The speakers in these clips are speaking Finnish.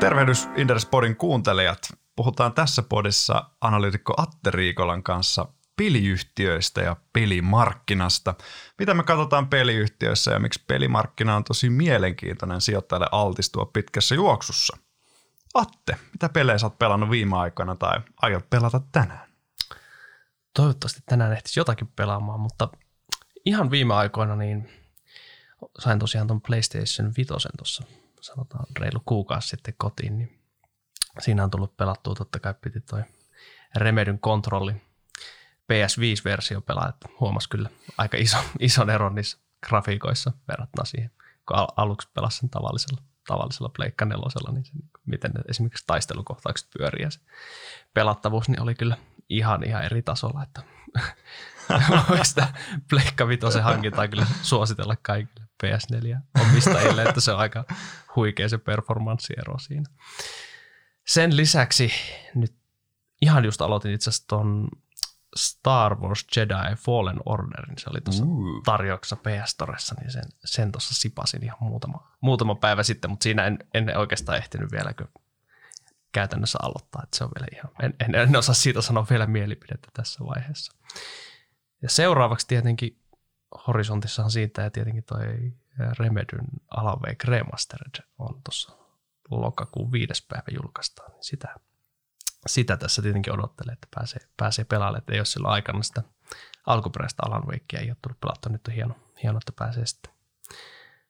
Tervehdys Inderespodin kuuntelijat. Puhutaan tässä podissa analyytikko Atte Riikolan kanssa peliyhtiöistä ja pelimarkkinasta. Mitä me katsotaan peliyhtiöissä ja miksi pelimarkkina on tosi mielenkiintoinen sijoittajalle altistua pitkässä juoksussa. Atte, mitä pelejä sä oot pelannut viime aikoina tai aiot pelata tänään? Toivottavasti tänään ehtisi jotakin pelaamaan, mutta ihan viime aikoina niin sain tosiaan tuon PlayStation 5 tuossa sanotaan reilu kuukausi sitten kotiin, niin siinä on tullut pelattua, totta kai piti toi Remedyn kontrolli PS5-versio pelaa, että huomasi kyllä aika iso, ison eron niissä grafiikoissa verrattuna siihen, kun al- aluksi pelasi sen tavallisella, tavallisella Pleikka nelosella, niin se, miten ne esimerkiksi taistelukohtaukset pyörii ja se pelattavuus niin oli kyllä ihan ihan eri tasolla, että sitä Pleikka Vitosen hankintaa kyllä suositella kaikille PS4-omistajille, että se on aika huikea se performanssiero siinä. Sen lisäksi nyt ihan just aloitin itse asiassa ton Star Wars Jedi Fallen Orderin. Se oli tuossa uh. tarjouksessa PS Storessa, niin sen, sen tuossa sipasin ihan muutama, muutama päivä sitten, mutta siinä en, en oikeastaan ehtinyt vielä käytännössä aloittaa, että se on vielä ihan, en, en, en osaa siitä sanoa vielä mielipidettä tässä vaiheessa. Ja seuraavaksi tietenkin horisontissahan siitä ja tietenkin toi Remedyn Alan Wake Remastered on tuossa lokakuun viides päivä julkaistaan. Niin sitä, sitä tässä tietenkin odottelee, että pääsee, pääsee pelaamaan, että ei ole silloin aikana sitä alkuperäistä Alan Wakea ei ole tullut pelattua. Nyt on hieno, hieno että pääsee sitten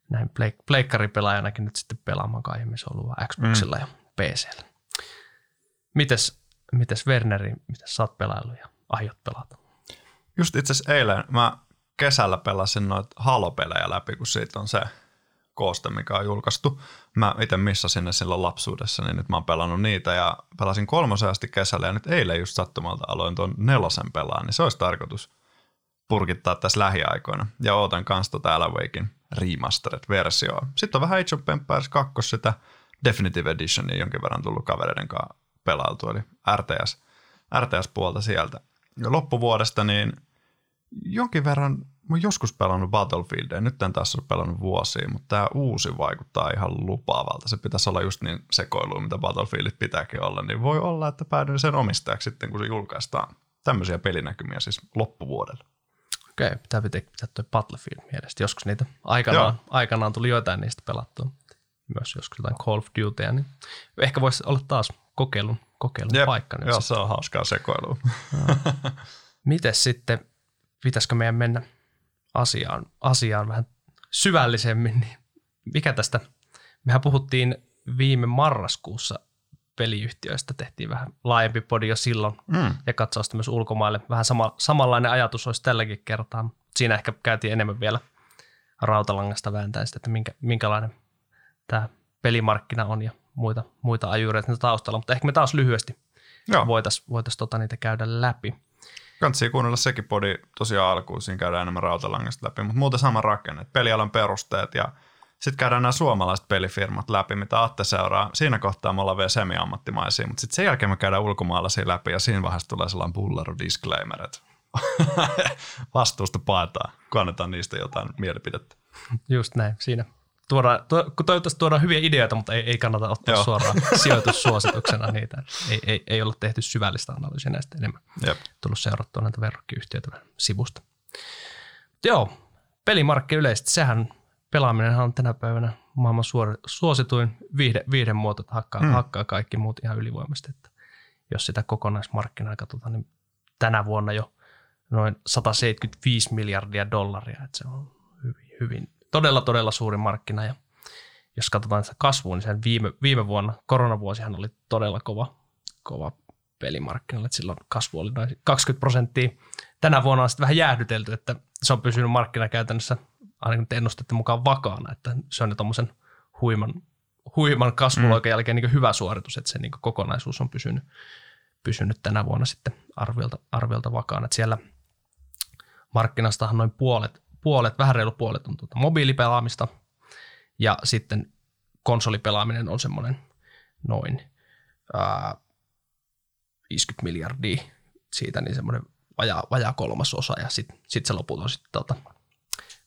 näin pleik- pleikkaripelaajanakin nyt sitten pelaamaan kai se on ollut Xboxilla mm. ja PCllä. Mites, mites Werneri, mitäs sä oot pelaillut ja aiot pelata? Just itse asiassa eilen mä kesällä pelasin noita halopelejä läpi, kun siitä on se kooste, mikä on julkaistu. Mä itse missasin ne silloin lapsuudessa, niin nyt mä oon pelannut niitä ja pelasin kolmosen asti kesällä ja nyt eilen just sattumalta aloin tuon nelosen pelaan, niin se olisi tarkoitus purkittaa tässä lähiaikoina. Ja ootan kanssa tuota Alan Wakein remastered-versioa. Sitten on vähän Age of Empires 2 sitä Definitive Editionia jonkin verran tullut kavereiden kanssa pelailtu, eli RTS, RTS-puolta sieltä. Ja loppuvuodesta niin jonkin verran, mä oon joskus pelannut Battlefieldia, nyt en taas ole pelannut vuosia, mutta tämä uusi vaikuttaa ihan lupaavalta. Se pitäisi olla just niin sekoilu, mitä Battlefieldit pitääkin olla, niin voi olla, että päädyin sen omistajaksi sitten, kun se julkaistaan. Tämmöisiä pelinäkymiä siis loppuvuodelle. Okei, okay, pitää pitää, pitää tuo Battlefield mielestä. Joskus niitä aikanaan, aikanaan tuli joitain niistä pelattua. Myös joskus jotain Call of Dutyä, niin ehkä voisi olla taas kokeilun, kokeilun Jep, paikka. Nyt joo, se on hauskaa sekoilua. Mites sitten pitäisikö meidän mennä asiaan, asiaan vähän syvällisemmin, niin mikä tästä, mehän puhuttiin viime marraskuussa peliyhtiöistä, tehtiin vähän laajempi podi jo silloin mm. ja katsausta myös ulkomaille. Vähän sama, samanlainen ajatus olisi tälläkin kertaa, siinä ehkä käytiin enemmän vielä rautalangasta vääntäen sitä, että minkä, minkälainen tämä pelimarkkina on ja muita, muita ajureita taustalla, mutta ehkä me taas lyhyesti voitaisiin voitais tota niitä käydä läpi. Kansi kuunnella sekin podi tosiaan alkuun, siinä käydään enemmän rautalangasta läpi, mutta muuten sama rakenne, pelialan perusteet ja sitten käydään nämä suomalaiset pelifirmat läpi, mitä Atte seuraa. Siinä kohtaa me ollaan vielä semi-ammattimaisia, mutta sitten sen jälkeen me käydään ulkomaalaisia läpi ja siinä vaiheessa tulee sellainen bullaro disclaimer, että vastuusta paetaan, kun annetaan niistä jotain mielipidettä. Just näin, siinä tuoda, to, toivottavasti tuodaan hyviä ideoita, mutta ei, ei kannata ottaa Joo. suoraan sijoitussuosituksena niitä. Ei, ei, ei ole tehty syvällistä analyysiä näistä enemmän. Jep. Tullut seurattua näitä verrokkiyhtiöitä sivusta. Joo, pelimarkki yleisesti, sehän pelaaminen on tänä päivänä maailman suor, suosituin viihde, viihden muoto, että hakkaa, hmm. hakkaa kaikki muut ihan ylivoimasti. Että jos sitä kokonaismarkkinaa katsotaan, niin tänä vuonna jo noin 175 miljardia dollaria, että se on hyvin, hyvin todella, todella suuri markkina ja jos katsotaan sitä kasvua, niin sen viime, viime vuonna, koronavuosihan oli todella kova, kova pelimarkkinoilla, että silloin kasvu oli noin 20 prosenttia. Tänä vuonna on sitten vähän jäähdytelty, että se on pysynyt markkina käytännössä ainakin ennustette mukaan vakaana, että se on jo tuommoisen huiman, huiman kasvuloikan mm. jälkeen niin hyvä suoritus, että se niin kokonaisuus on pysynyt, pysynyt tänä vuonna sitten arviolta, arviolta vakaana. Että siellä markkinastahan noin puolet puolet, vähän reilu puolet on tuota mobiilipelaamista ja sitten konsolipelaaminen on semmoinen noin ää, 50 miljardia siitä, niin semmoinen vajaa, vajaa kolmasosa ja sitten sit se loput on sitten tuota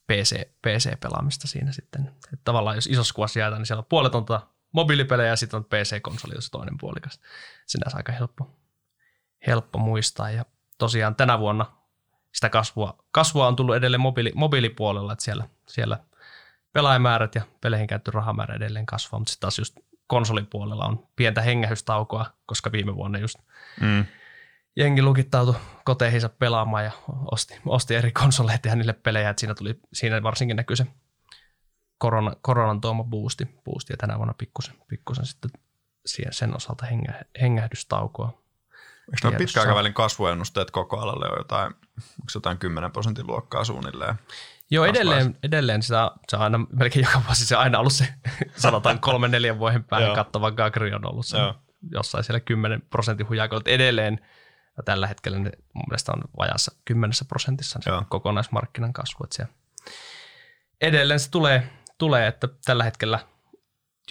PC, PC-pelaamista siinä sitten. Että tavallaan jos isossa kuvassa jäätään, niin siellä on puolet on tuota mobiilipelejä ja sitten on PC-konsoli, se toinen puolikas. Sinänsä aika helppo, helppo muistaa. Ja tosiaan tänä vuonna sitä kasvua, kasvua on tullut edelleen mobiili, mobiilipuolella, että siellä, siellä pelaajamäärät ja peleihin käytetty rahamäärä edelleen kasvaa, mutta sitten taas just konsolipuolella on pientä hengähystaukoa, koska viime vuonna just mm. jengi lukittautui koteihinsa pelaamaan ja osti, osti eri konsoleita ja niille pelejä, että siinä, tuli, siinä varsinkin näkyy se korona, koronan tuoma boosti, boosti ja tänä vuonna pikkusen, pikkusen sitten sen osalta hengä, hengähdystaukoa. Eikö nämä pitkäaikavälin kasvuennusteet koko alalle ole jotain, onko jotain 10 prosentin luokkaa suunnilleen? Joo, edelleen, edelleen sitä, se on aina, melkein joka vuosi se on aina ollut se, sanotaan kolmen neljän vuoden päähän kattava Gagri on ollut se Joo. jossain siellä 10 prosentin hujakolla. Edelleen ja tällä hetkellä ne mun mielestä on vajassa 10 prosentissa se kokonaismarkkinan kasvu. Että siellä edelleen se tulee, tulee, että tällä hetkellä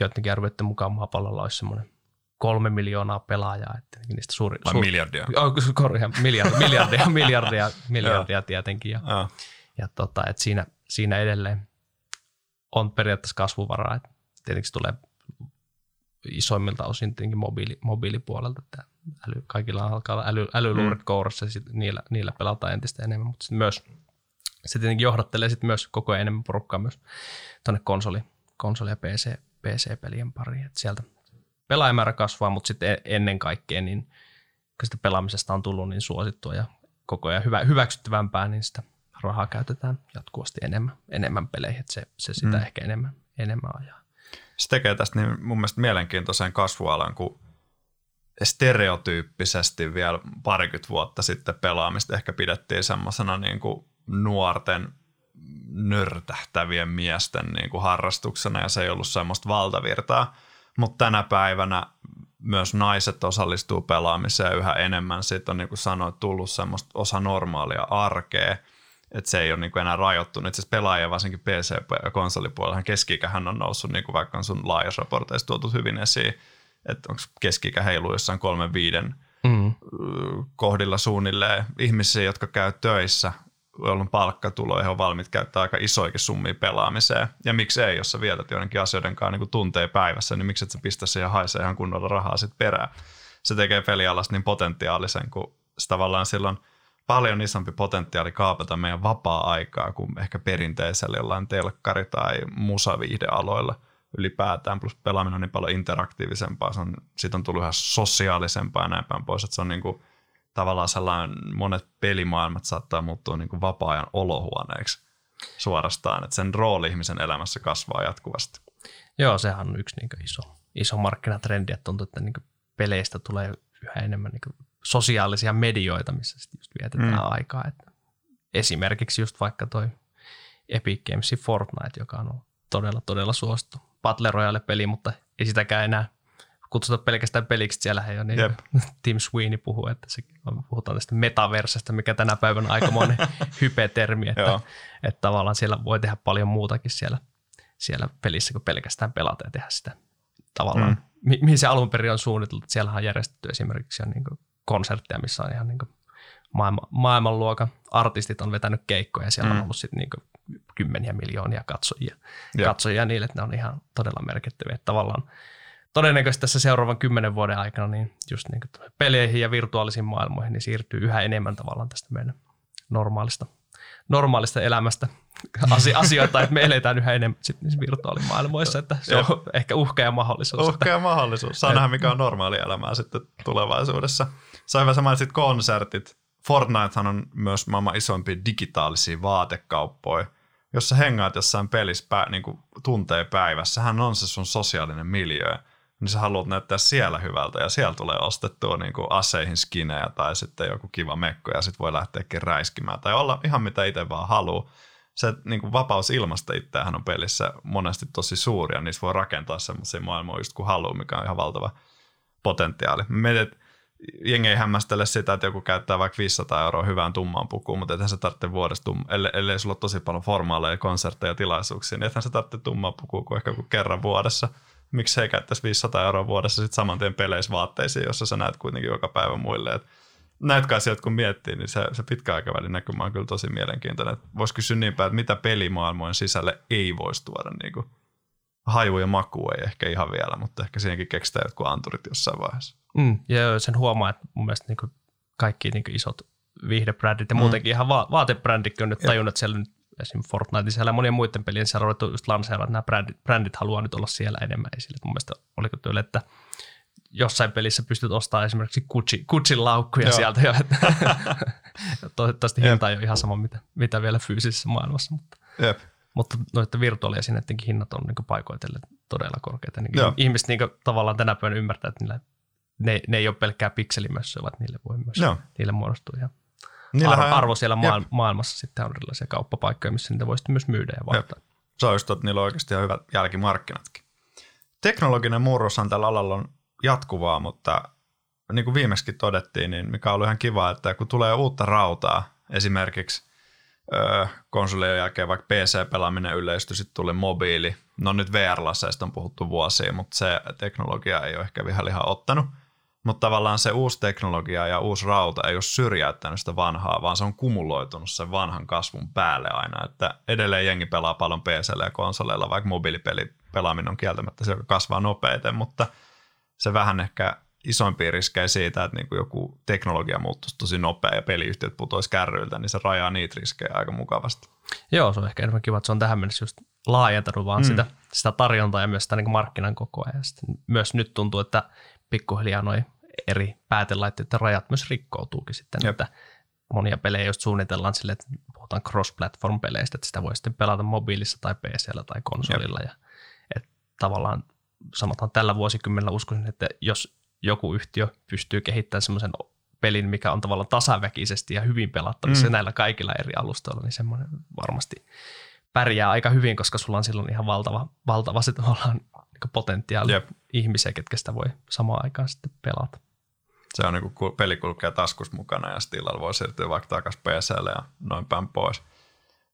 joidenkin arvioiden mukaan maapallolla olisi semmoinen kolme miljoonaa pelaajaa. Että niistä suuri, Vai suuri, miljardia? Oh, korjaa, miljardia, miljardia, miljardia, miljardia tietenkin. Ja, ja. ja tota, että siinä, siinä edelleen on periaatteessa kasvuvaraa. Että tietenkin se tulee isoimmilta osin tietenkin mobiili, mobiilipuolelta. Että äly, kaikilla alkaa olla äly, älyluurit mm. kourassa ja niillä, niillä pelataan entistä enemmän, mutta myös se tietenkin johdattelee sit myös koko ajan enemmän porukkaa myös tuonne konsoli, konsoli- ja PC, PC-pelien pariin. Et sieltä pelaajamäärä kasvaa, mutta sitten ennen kaikkea, niin kun sitä pelaamisesta on tullut niin suosittua ja koko ajan hyvä, hyväksyttävämpää, niin sitä rahaa käytetään jatkuvasti enemmän, enemmän peleihin, että se, se sitä mm. ehkä enemmän, enemmän ajaa. Se tekee tästä niin mun mielestä mielenkiintoisen kasvualan, kun stereotyyppisesti vielä parikymmentä vuotta sitten pelaamista ehkä pidettiin semmoisena niin kuin nuorten nörtähtävien miesten niin kuin harrastuksena ja se ei ollut semmoista valtavirtaa. Mutta tänä päivänä myös naiset osallistuu pelaamiseen yhä enemmän. Siitä on niin kuin sanoit tullut semmoista osa normaalia arkea, että se ei ole niin kuin enää rajoittunut. Itse asiassa pelaajia varsinkin PC- ja konsolipuolella keski-ikähän on noussut, niin kuin vaikka on sun laajassa tuotu hyvin esiin, että onko keski-ikä heiluu jossain kolmen viiden mm. kohdilla suunnilleen ihmisiä, jotka käy töissä joilla on palkkatulo ja on valmiit käyttää aika isoikin summia pelaamiseen. Ja miksi ei, jos sä vietät joidenkin asioiden kanssa niin tunteja päivässä, niin miksi et sä pistä siihen haisee ihan kunnolla rahaa sitten perään. Se tekee pelialasta niin potentiaalisen, kun tavallaan silloin paljon isompi potentiaali kaapata meidän vapaa-aikaa kuin ehkä perinteisellä jollain telkkari- tai musaviihdealoilla ylipäätään, plus pelaaminen on niin paljon interaktiivisempaa, se on, siitä on tullut ihan sosiaalisempaa ja näin päin pois, että se on niin kuin tavallaan sellainen, monet pelimaailmat saattaa muuttua niin kuin vapaa-ajan olohuoneeksi suorastaan, että sen rooli ihmisen elämässä kasvaa jatkuvasti. Joo, sehän on yksi niin iso, iso markkinatrendi, että tuntuu, että niin peleistä tulee yhä enemmän niin sosiaalisia medioita, missä sitten just vietetään mm. aikaa. Että esimerkiksi just vaikka toi Epic Gamesin Fortnite, joka on todella, todella suosittu Battle Royale-peli, mutta ei sitäkään enää kutsuta pelkästään peliksi. Siellä ei ole niin yep. Tim Sweeney puhuu, että se, puhutaan tästä metaversesta, mikä tänä päivänä on monen hype-termi, että, että tavallaan siellä voi tehdä paljon muutakin siellä, siellä pelissä kuin pelkästään pelata ja tehdä sitä tavallaan, mm. mi- mihin se alun perin on suunniteltu. Siellä on järjestetty esimerkiksi niin konsertteja, missä on ihan niin maailman, maailmanluokan artistit on vetänyt keikkoja ja siellä mm. on ollut sitten niin kymmeniä miljoonia katsojia, katsojia niille, että ne on ihan todella merkittäviä. Että tavallaan todennäköisesti tässä seuraavan kymmenen vuoden aikana niin just niin kuin peleihin ja virtuaalisiin maailmoihin niin siirtyy yhä enemmän tavallaan tästä meidän normaalista, normaalista elämästä asioita, että me eletään yhä enemmän sit niissä virtuaalimaailmoissa, että se on ehkä uhka ja mahdollisuus. Uhka ja mahdollisuus. Saa nähdä, mikä on normaali elämää sitten tulevaisuudessa. Sä hyvä mainitsit konsertit. Fortnitehan on myös maailman isompia digitaalisia vaatekauppoja. Jos sä hengaat jossain pelissä pä, niin kuin tuntee päivässä, hän on se sun sosiaalinen miljö niin sä haluat näyttää siellä hyvältä ja siellä tulee ostettua niin kuin aseihin skinejä tai sitten joku kiva mekko ja sitten voi lähteäkin räiskimään tai olla ihan mitä itse vaan haluaa. Se niin kuin vapaus ilmasta itseähän on pelissä monesti tosi suuri ja niissä voi rakentaa semmoisia maailmoja just kuin haluaa, mikä on ihan valtava potentiaali. Mietit, jengi ei hämmästele sitä, että joku käyttää vaikka 500 euroa hyvään tummaan pukuun, mutta ethän se tarvitse vuodesta, ellei, ellei sulla ole tosi paljon formaaleja, konsertteja ja tilaisuuksia, niin ethän se tarvitse tummaa pukuun kuin ehkä kuin kerran vuodessa – miksi he käyttäisi 500 euroa vuodessa sitten saman tien peleissä vaatteisiin, jossa sä näet kuitenkin joka päivä muille. Et näitä asioita kun miettii, niin se, se pitkäaikavälin näkymä on kyllä tosi mielenkiintoinen. Voisi kysyä niin päin, että mitä pelimaailmojen sisälle ei voisi tuoda niin kuin haju ja maku ei ehkä ihan vielä, mutta ehkä siihenkin keksitään jotkut anturit jossain vaiheessa. Mm, ja sen huomaa, että mun mielestä niin kaikki niin isot viihdebrändit ja mm. muutenkin ihan va- vaatebränditkin on nyt tajunnut, että siellä nyt esim. Fortnite siellä ja monien muiden pelien siellä on ruvettu just lanseerata, että nämä brändit, brändit haluaa nyt olla siellä enemmän esille. Mun mielestä oliko tyyli, että jossain pelissä pystyt ostamaan esimerkiksi Gucci, Gucci laukkuja Joo. sieltä jo. Toivottavasti hinta ei ole ihan sama, mitä, mitä vielä fyysisessä maailmassa. Mutta, Jep. mutta noiden virtuaaliesineiden hinnat on niin paikoitellen todella korkeita. Niin ihmiset niin tavallaan tänä päivänä ymmärtää, että niillä, ne, ne ei ole pelkkää pikselimössöä, vaan niille voi myös Joo. niille muodostua ihan arvo, arvo siellä maailm- maailmassa. Sitten on erilaisia kauppapaikkoja, missä niitä voisi myös myydä ja vaihtaa. Se on just, että niillä on oikeasti ihan hyvät jälkimarkkinatkin. Teknologinen murroshan tällä alalla on jatkuvaa, mutta niin kuin viimeksi todettiin, niin mikä on ihan kiva, että kun tulee uutta rautaa, esimerkiksi öö, konsolien jälkeen vaikka PC-pelaaminen yleistyi, sitten tuli mobiili. No nyt VR-lasseista on puhuttu vuosia, mutta se teknologia ei ole ehkä vielä ihan ottanut. Mutta tavallaan se uusi teknologia ja uusi rauta ei ole syrjäyttänyt sitä vanhaa, vaan se on kumuloitunut sen vanhan kasvun päälle aina. Että edelleen jengi pelaa paljon PCllä ja konsoleilla, vaikka mobiilipeli pelaaminen on kieltämättä se, joka kasvaa nopeiten, mutta – se vähän ehkä isoimpia riskejä siitä, että niin kuin joku teknologia muuttuisi tosi nopea ja peliyhtiöt putoisi kärryiltä, niin se rajaa niitä riskejä aika mukavasti. Joo, se on ehkä enemmän kiva, että se on tähän mennessä just laajentanut vaan mm. sitä, sitä tarjontaa ja myös sitä niin markkinan kokoa. Ja sitten myös nyt tuntuu, että pikkuhiljaa noin eri päätelaitteiden rajat myös rikkoutuukin sitten, Jep. että monia pelejä just suunnitellaan sille, että puhutaan cross-platform-peleistä, että sitä voi sitten pelata mobiilissa tai PCllä tai konsolilla. Jep. Ja, että tavallaan sanotaan tällä vuosikymmenellä uskoisin, että jos joku yhtiö pystyy kehittämään semmoisen pelin, mikä on tavallaan tasaväkisesti ja hyvin pelattavissa mm. näillä kaikilla eri alustoilla, niin semmoinen varmasti pärjää aika hyvin, koska sulla on silloin ihan valtava, valtava se tavallaan niin potentiaali Jep. ihmisiä, ketkä sitä voi samaan aikaan sitten pelata. Se on niin kuin peli kulkee taskus mukana ja stillalla voi siirtyä vaikka takaisin PClle ja noin päin pois.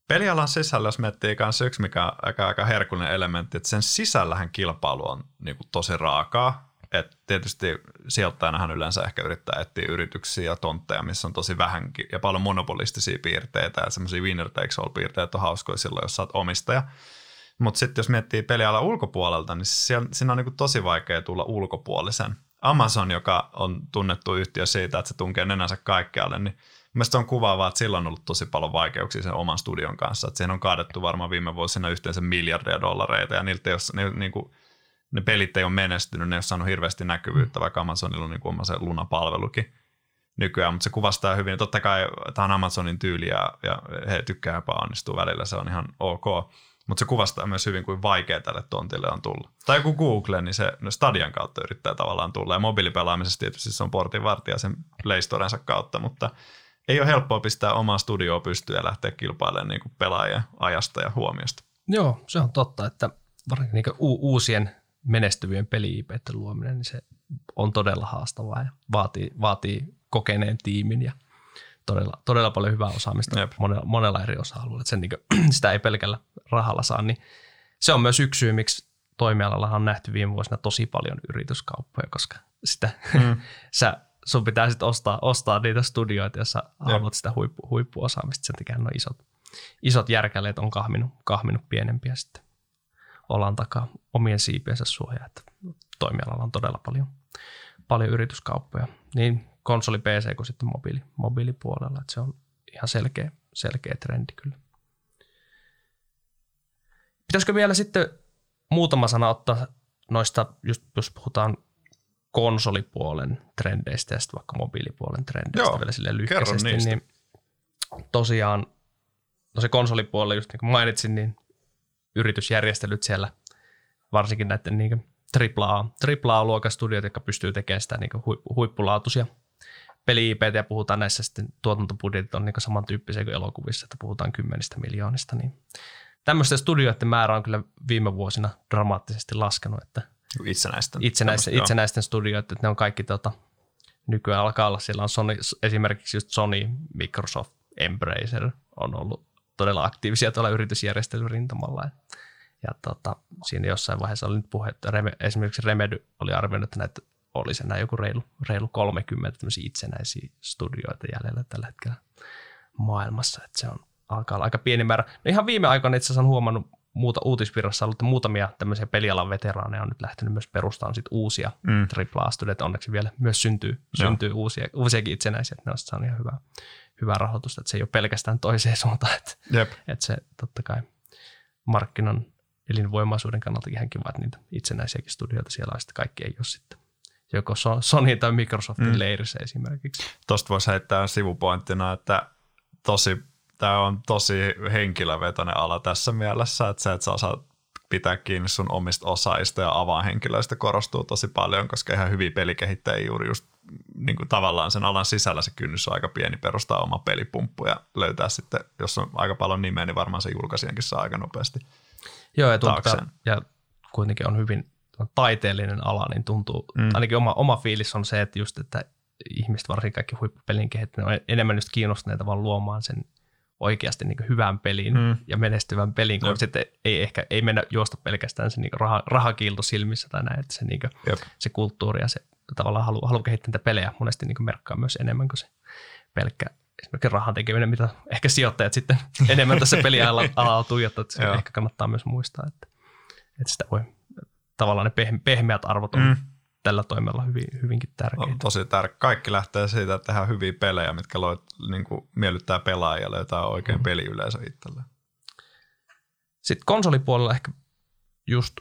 Pelialan sisällä, jos miettii kanssa yksi, mikä on aika, aika herkullinen elementti, että sen sisällähän kilpailu on niin kuin tosi raakaa. Et tietysti sijoittajanahan yleensä ehkä yrittää etsiä yrityksiä ja tontteja, missä on tosi vähän ja paljon monopolistisia piirteitä ja semmoisia winner takes all piirteitä on hauskoja silloin, jos sä oot omistaja. Mutta sitten jos miettii pelialan ulkopuolelta, niin siellä, siinä on niin tosi vaikea tulla ulkopuolisen. Amazon, joka on tunnettu yhtiö siitä, että se tunkee nenänsä kaikkialle, niin Mielestäni on kuvaavaa, että sillä on ollut tosi paljon vaikeuksia sen oman studion kanssa. Että siihen on kaadettu varmaan viime vuosina yhteensä miljardia dollareita ja niiltä jos, ne, niin kuin, ne pelit ei ole menestynyt, ne ei ole saanut hirveästi näkyvyyttä, vaikka Amazonilla on niin kuin se Luna-palvelukin nykyään, mutta se kuvastaa hyvin. Totta kai tämä on Amazonin tyyli ja, ja he tykkää epäonnistua välillä, se on ihan ok. Mutta se kuvastaa myös hyvin, kuin vaikea tälle tontille on tullut. Tai joku Google, niin se no Stadian kautta yrittää tavallaan tulla. Ja mobiilipelaamisessa tietysti se on portinvartija sen Play Storensa kautta, mutta ei ole helppoa pistää omaa studioa pystyä ja lähteä kilpailemaan niin kuin pelaajien ajasta ja huomiosta. Joo, se on totta, että varsinkin niin u- uusien menestyvien peli luominen, niin se on todella haastavaa ja vaatii, vaatii kokeneen tiimin ja todella, todella paljon hyvää osaamista Jep. monella, monella eri osa-alueella. Sen, niin kuin, sitä ei pelkällä rahalla saa, niin se on myös yksi syy, miksi toimialalla on nähty viime vuosina tosi paljon yrityskauppoja, koska sitä mm. sä sun pitää sitten ostaa, ostaa niitä studioita, jos sä haluat sitä huippu, huippuosaamista. Sen takia no isot, isot järkäleet on kahminut, kahminut pienempiä sitten olan takaa omien siipiensä suojaa, että toimialalla on todella paljon, paljon yrityskauppoja, niin konsoli PC kuin sitten mobiili, mobiilipuolella, että se on ihan selkeä, selkeä trendi kyllä. Pitäisikö vielä sitten muutama sana ottaa noista, just jos puhutaan konsolipuolen trendeistä ja sitten vaikka mobiilipuolen trendeistä Joo, vielä sille lyhkäisesti, niin tosiaan no se konsolipuolella, just niin kuin mainitsin, niin yritysjärjestelyt siellä, varsinkin näiden niin AAA, AAA-luokan studiot, jotka pystyy tekemään sitä niin huippulaatuisia peli ja puhutaan näissä sitten tuotantobudjetit on niin samantyyppisiä kuin elokuvissa, että puhutaan kymmenistä miljoonista, niin tämmöisten studioiden määrä on kyllä viime vuosina dramaattisesti laskenut, että Itsenäisten. Itsenäisten, itsenäisten studioita, että ne on kaikki tota, nykyään alkaa olla, siellä on Sony, esimerkiksi just Sony, Microsoft, Embracer on ollut todella aktiivisia tuolla yritysjärjestelyn rintamalla. Ja, ja tota, siinä jossain vaiheessa oli nyt puhe, että Reme, esimerkiksi Remedy oli arvioinut, että näitä olisi enää joku reilu, reilu 30 itsenäisiä studioita jäljellä tällä hetkellä maailmassa, että se on alkaa olla aika pieni määrä. No ihan viime aikoina itse asiassa on huomannut muuta uutisvirrassa ollut, että muutamia tämmöisiä pelialan veteraaneja on nyt lähtenyt myös perustamaan sit uusia mm. AAA-studioita. Onneksi vielä myös syntyy, syntyy uusia, uusiakin itsenäisiä, että ne on ihan hyvää, hyvää rahoitusta, että se ei ole pelkästään toiseen suuntaan, että, Jep. että se totta kai markkinan elinvoimaisuuden kannalta ihan kiva, että niitä itsenäisiäkin studioita siellä on, sitten kaikki ei ole sitten joko Sony tai Microsoftin mm. leirissä esimerkiksi. Tuosta voisi heittää sivupointtina, että tosi, tämä on tosi henkilövetoinen ala tässä mielessä, että se, että sä osaat pitää kiinni sun omista osaista ja avainhenkilöistä korostuu tosi paljon, koska ihan hyviä pelikehittäjiä juuri just niin kuin tavallaan sen alan sisällä se kynnys on aika pieni perustaa oma pelipumppu ja löytää sitten, jos on aika paljon nimeä, niin varmaan se julkaisijankin saa aika nopeasti. Joo, ja, tuntuu, ja kuitenkin on hyvin taiteellinen ala, niin tuntuu, mm. ainakin oma, oma fiilis on se, että just, että ihmiset, varsinkin kaikki huippupelin kehittäjät, on enemmän just kiinnostuneita vaan luomaan sen oikeasti niin hyvän pelin mm. ja menestyvän pelin, kun Jep. sitten ei ehkä ei mennä juosta pelkästään se niin raha, rahakiilto silmissä tai näin, että se, niin kuin, se kulttuuri ja se tavallaan halu, halu kehittää niitä pelejä monesti niin merkkaa myös enemmän kuin se pelkkä esimerkiksi rahan tekeminen, mitä ehkä sijoittajat sitten enemmän tässä pelialalla tuijottaa, että se ehkä kannattaa myös muistaa, että, että sitä voi tavallaan ne pehmeät arvot on mm. tällä toimella hyvin, hyvinkin tärkeitä. On tosi tärkeä. Kaikki lähtee siitä, että tehdään hyviä pelejä, mitkä loit, niin kuin miellyttää pelaajia ja löytää oikein mm. peliyleisö itselleen. Sitten konsolipuolella ehkä just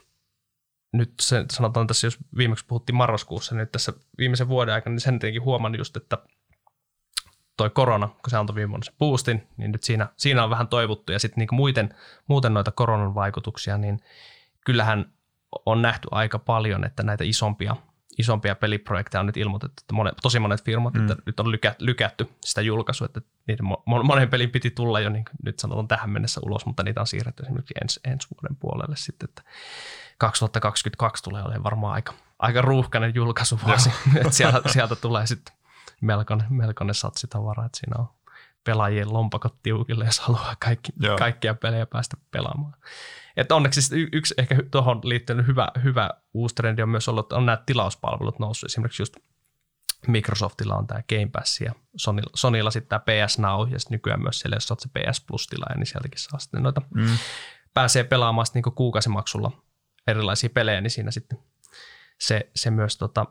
nyt se, sanotaan tässä, jos viimeksi puhuttiin marraskuussa, niin nyt tässä viimeisen vuoden aikana, niin sen tietenkin huomannut just, että toi korona, kun se antoi viime vuonna se boostin, niin nyt siinä, siinä on vähän toivottu. Ja sitten niin muuten, muuten noita koronan vaikutuksia, niin kyllähän on nähty aika paljon, että näitä isompia, isompia peliprojekteja on nyt ilmoitettu, että monet, tosi monet firmat, mm. että nyt on lykä, lykätty sitä julkaisua, että niiden monen pelin piti tulla jo niin nyt sanotaan tähän mennessä ulos, mutta niitä on siirretty esimerkiksi ensi, ensi vuoden puolelle sitten, että 2022 tulee olemaan varmaan aika, aika ruuhkainen julkaisuvuosi, että sieltä, sieltä tulee sitten melkoinen, melkoinen satsitavara, että siinä on pelaajien lompakot tiukille, jos haluaa kaikki, kaikkia pelejä päästä pelaamaan. Että onneksi siis yksi ehkä tuohon liittyen hyvä, hyvä uusi trendi on myös ollut, että on nämä tilauspalvelut noussut. Esimerkiksi just Microsoftilla on tämä Game Pass ja Sonylla, Sonylla sitten tämä PS Now ja sitten nykyään myös siellä, jos olet se PS Plus-tilaaja, niin sieltäkin saa sitten noita, mm. pääsee pelaamaan sitten niin kuukausimaksulla erilaisia pelejä, niin siinä sitten se, se myös tota,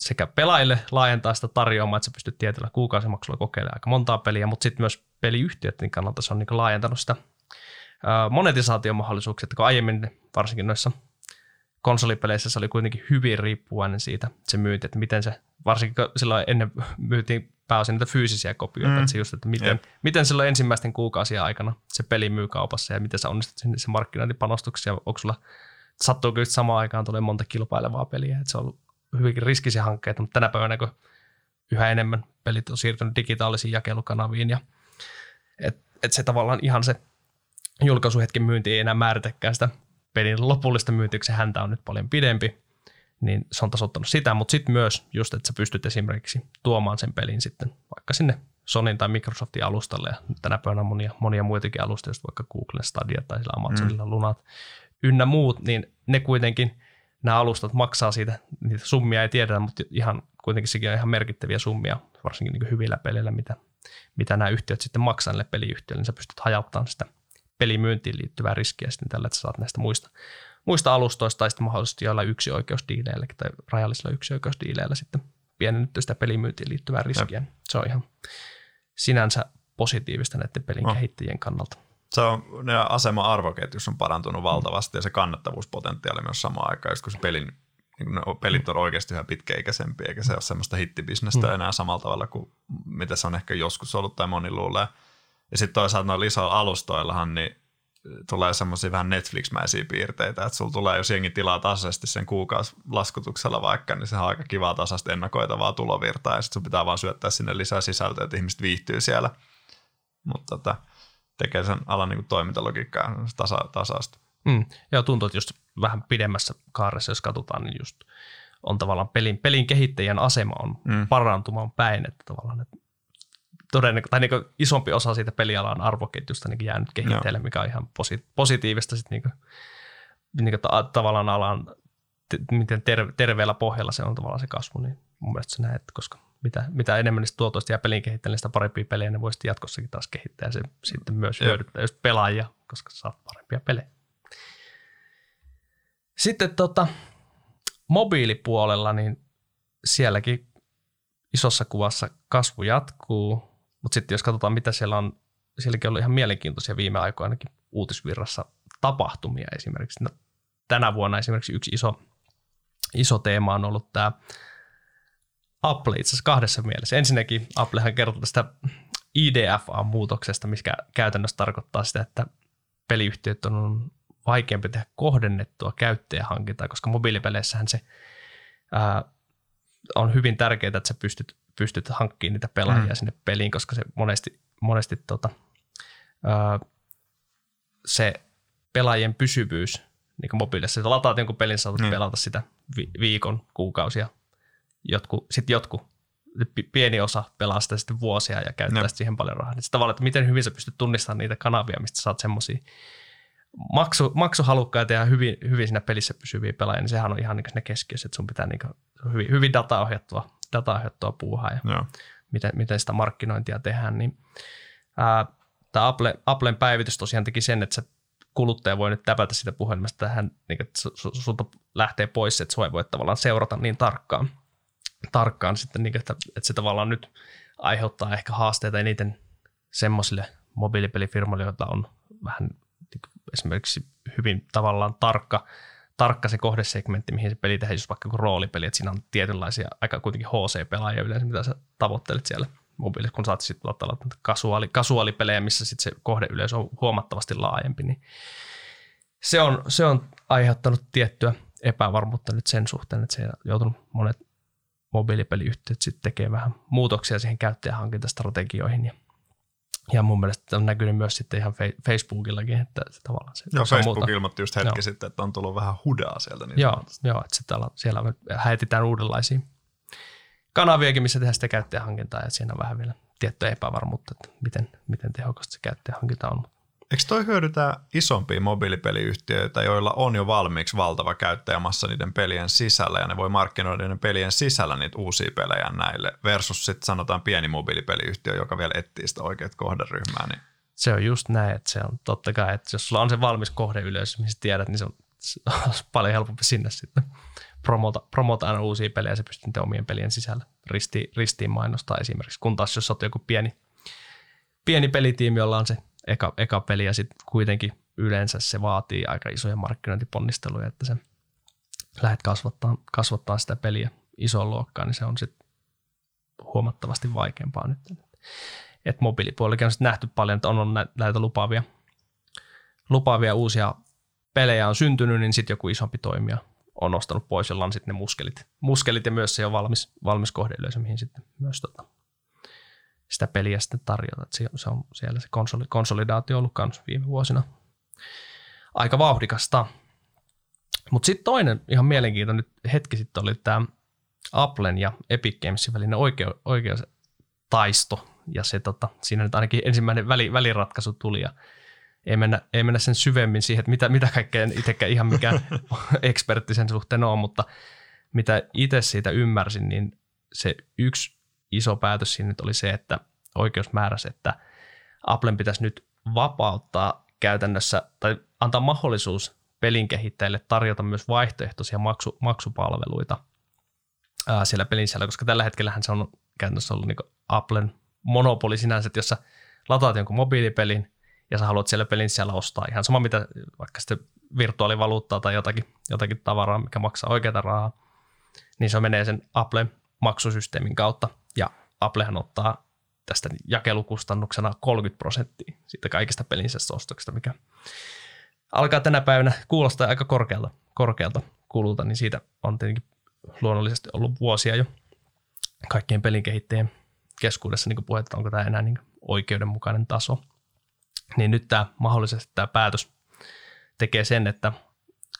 sekä pelaajille laajentaa sitä tarjoamaa, että sä pystyt tietyllä kuukausimaksulla kokeilemaan aika montaa peliä, mutta sitten myös peliyhtiöiden kannalta se on niin laajentanut sitä monetisaatiomahdollisuuksia, että kun aiemmin varsinkin noissa konsolipeleissä se oli kuitenkin hyvin riippuvainen siitä se myynti, että miten se, varsinkin silloin ennen myytiin pääosin niitä fyysisiä kopioita, mm. että se just, että miten, yep. miten silloin ensimmäisten kuukausien aikana se peli myy kaupassa ja miten sä onnistut sinne se markkinointipanostuksia, onko sulla, sattuuko just samaan aikaan tulee monta kilpailevaa peliä, että se on ollut hyvinkin riskisiä hankkeita, mutta tänä päivänä kun yhä enemmän pelit on siirtynyt digitaalisiin jakelukanaviin ja että et se tavallaan ihan se julkaisuhetken myynti ei enää määritäkään sitä pelin lopullista myyntiä, se häntä on nyt paljon pidempi, niin se on tasoittanut sitä, mutta sitten myös just, että sä pystyt esimerkiksi tuomaan sen pelin sitten vaikka sinne Sonin tai Microsoftin alustalle, ja tänä päivänä on monia, monia muitakin alustoja, just vaikka Google Stadia tai sillä Amazonilla mm. Lunat ynnä muut, niin ne kuitenkin, nämä alustat maksaa siitä, niitä summia ei tiedetä, mutta ihan kuitenkin sekin on ihan merkittäviä summia, varsinkin niin hyvillä peleillä, mitä, mitä nämä yhtiöt sitten maksaa näille peliyhtiöille, niin sä pystyt hajauttamaan sitä pelimyyntiin liittyvää riskiä sitten tällä, että sä saat näistä muista, muista alustoista tai sitten mahdollisesti joilla yksi oikeusdiileillä tai rajallisilla yksi oikeusdiileillä sitten pienennetty sitä pelimyyntiin liittyvää riskiä. Ja. Se on ihan sinänsä positiivista näiden pelin no. kehittäjien kannalta. Se on, ne asema arvoketjussa on parantunut valtavasti ja se kannattavuuspotentiaali myös samaan aikaan, kun se pelin, niin ne pelit on oikeasti yhä pitkäikäisempiä, eikä se ole semmoista hittibisnestä mm. enää samalla tavalla kuin mitä se on ehkä joskus ollut tai moni luulee. Ja sitten toisaalta noilla isoilla alustoillahan niin tulee semmoisia vähän Netflix-mäisiä piirteitä, että sulla tulee, jos jengi tilaa tasaisesti sen kuukausilaskutuksella vaikka, niin se on aika kivaa tasasta ennakoitavaa tulovirtaa, ja sitten sun pitää vaan syöttää sinne lisää sisältöä, että ihmiset viihtyy siellä. Mutta tota, tekee sen alan niin toimintalogiikkaa tasa, tasasta. Mm. Ja tuntuu, että just vähän pidemmässä kaaressa, jos katsotaan, niin just on tavallaan pelin, pelin kehittäjän asema on mm. parantumaan päin, että tavallaan että todennäkö- tai niin isompi osa siitä pelialan arvoketjusta niin jäänyt kehitteille, mikä on ihan posi- positiivista sitten niin kuin, niin kuin ta- tavallaan alan, te- miten ter- terveellä pohjalla se on tavallaan se kasvu, niin mun mielestä se näet, koska mitä, mitä enemmän niistä tuotoista ja pelin kehittäjille, sitä parempia pelejä ne voisi jatkossakin taas kehittää ja se sitten myös hyödyttää just pelaajia, koska saat parempia pelejä. Sitten tota, mobiilipuolella, niin sielläkin isossa kuvassa kasvu jatkuu, mutta sitten jos katsotaan, mitä siellä on, sielläkin on ollut ihan mielenkiintoisia viime aikoinakin uutisvirrassa tapahtumia esimerkiksi. No, tänä vuonna esimerkiksi yksi iso, iso teema on ollut tämä Apple itse asiassa kahdessa mielessä. Ensinnäkin Applehan kertoo tästä IDFA-muutoksesta, mikä käytännössä tarkoittaa sitä, että peliyhtiöt on vaikeampi tehdä kohdennettua käyttäjähankintaa, koska mobiilipeleissähän se ää, on hyvin tärkeää, että sä pystyt, pystyt hankkimaan niitä pelaajia mm. sinne peliin, koska se monesti, monesti tota, ää, se pelaajien pysyvyys niin kuin mobiilissa, että lataat jonkun pelin, saatat mm. pelata sitä vi- viikon, kuukausia, jotkut, sitten jotkut pieni osa pelaa sitä sitten vuosia ja käyttää no. siihen paljon rahaa. Niin tavallaan, että miten hyvin sä pystyt tunnistamaan niitä kanavia, mistä saat semmoisia maksu, maksuhalukkaita ja hyvin, hyvin siinä pelissä pysyviä pelaajia, niin sehän on ihan niin ne keskiössä, että sun pitää niin hyvin, hyvin dataohjattua, dataohjattua puuhaa ja Joo. miten, miten sitä markkinointia tehdään. Niin, ää, tämä Apple, Applen päivitys tosiaan teki sen, että se kuluttaja voi nyt täpätä sitä puhelimesta tähän, niin että sulta lähtee pois, että sua ei voi tavallaan seurata niin tarkkaan, tarkkaan sitten, niin että, että se tavallaan nyt aiheuttaa ehkä haasteita eniten semmoisille mobiilipelifirmoille, joita on vähän esimerkiksi hyvin tavallaan tarkka, tarkka se kohdesegmentti, mihin se peli tehdään, jos vaikka roolipeli, että siinä on tietynlaisia aika kuitenkin HC-pelaajia yleensä, mitä sä tavoittelet siellä mobiilissa, kun saat sitten ottaa kasuaali, kasuaalipelejä, missä sitten se kohdeyleisö on huomattavasti laajempi, niin se on, se on aiheuttanut tiettyä epävarmuutta nyt sen suhteen, että se on joutunut monet mobiilipeliyhtiöt sitten tekee vähän muutoksia siihen käyttäjähankintastrategioihin ja ja mun mielestä on näkynyt myös sitten ihan Facebookillakin, että se tavallaan se... Joo, Facebook muuta. ilmoitti just hetki joo. sitten, että on tullut vähän hudaa sieltä. Niin joo, joo, että sitten siellä häetitään uudenlaisia kanaviakin, missä tehdään sitä käyttäjähankintaa, ja siinä on vähän vielä tiettyä epävarmuutta, että miten, miten tehokasta se käyttäjähankinta on. Eikö toi hyödytä isompia mobiilipeliyhtiöitä, joilla on jo valmiiksi valtava käyttäjämassa niiden pelien sisällä ja ne voi markkinoida niiden pelien sisällä niitä uusia pelejä näille versus sitten sanotaan pieni mobiilipeliyhtiö, joka vielä etsii sitä oikeat kohderyhmää. Niin. Se on just näin, että se on totta kai, että jos sulla on se valmis kohdeyleisö, missä tiedät, niin se on, se on paljon helpompi sinne sitten promota, promota aina uusia pelejä se pystyy omien pelien sisällä ristiin, ristiin mainostaa esimerkiksi, kun taas jos olet joku pieni, pieni pelitiimi, jolla on se eka, eka peli ja sitten kuitenkin yleensä se vaatii aika isoja markkinointiponnisteluja, että se lähdet kasvattaa, kasvattaa sitä peliä isoon luokkaan, niin se on sitten huomattavasti vaikeampaa nyt. Et mobiilipuolellakin on sitten nähty paljon, että on, on näitä lupaavia, lupaavia uusia pelejä on syntynyt, niin sitten joku isompi toimija on nostanut pois, jolla on sitten ne muskelit, muskelit ja myös se on valmis, valmis kohdeyleisö, mihin sitten myös tota, sitä peliä sitten tarjota. se, se on siellä se konsoli, konsolidaatio ollut myös viime vuosina aika vauhdikasta. Mutta sitten toinen ihan mielenkiintoinen hetki sitten oli tämä Applen ja Epic Gamesin välinen oikeu, taisto. Ja se, tota, siinä nyt ainakin ensimmäinen väli, väliratkaisu tuli ja ei mennä, ei mennä sen syvemmin siihen, että mitä, mitä kaikkea itsekään ihan mikään ekspertti sen suhteen on, mutta mitä itse siitä ymmärsin, niin se yksi iso päätös siinä nyt oli se, että oikeus määräsi, että Applen pitäisi nyt vapauttaa käytännössä tai antaa mahdollisuus pelin kehittäjille tarjota myös vaihtoehtoisia maksu, maksupalveluita ää, siellä pelin sisällä, koska tällä hetkellä se on käytännössä ollut niin Applen monopoli sinänsä, että jos sä lataat jonkun mobiilipelin ja sä haluat siellä pelin sisällä ostaa ihan sama mitä vaikka sitten virtuaalivaluuttaa tai jotakin, jotakin tavaraa, mikä maksaa oikeata rahaa, niin se menee sen Applen maksusysteemin kautta ja Applehan ottaa tästä jakelukustannuksena 30 prosenttia siitä kaikista pelinsä ostoksista, mikä alkaa tänä päivänä kuulostaa aika korkealta, korkealta kululta, niin siitä on tietenkin luonnollisesti ollut vuosia jo kaikkien pelin kehittäjien keskuudessa niin puhetta, että onko tämä enää niin oikeudenmukainen taso. Niin nyt tämä mahdollisesti tämä päätös tekee sen, että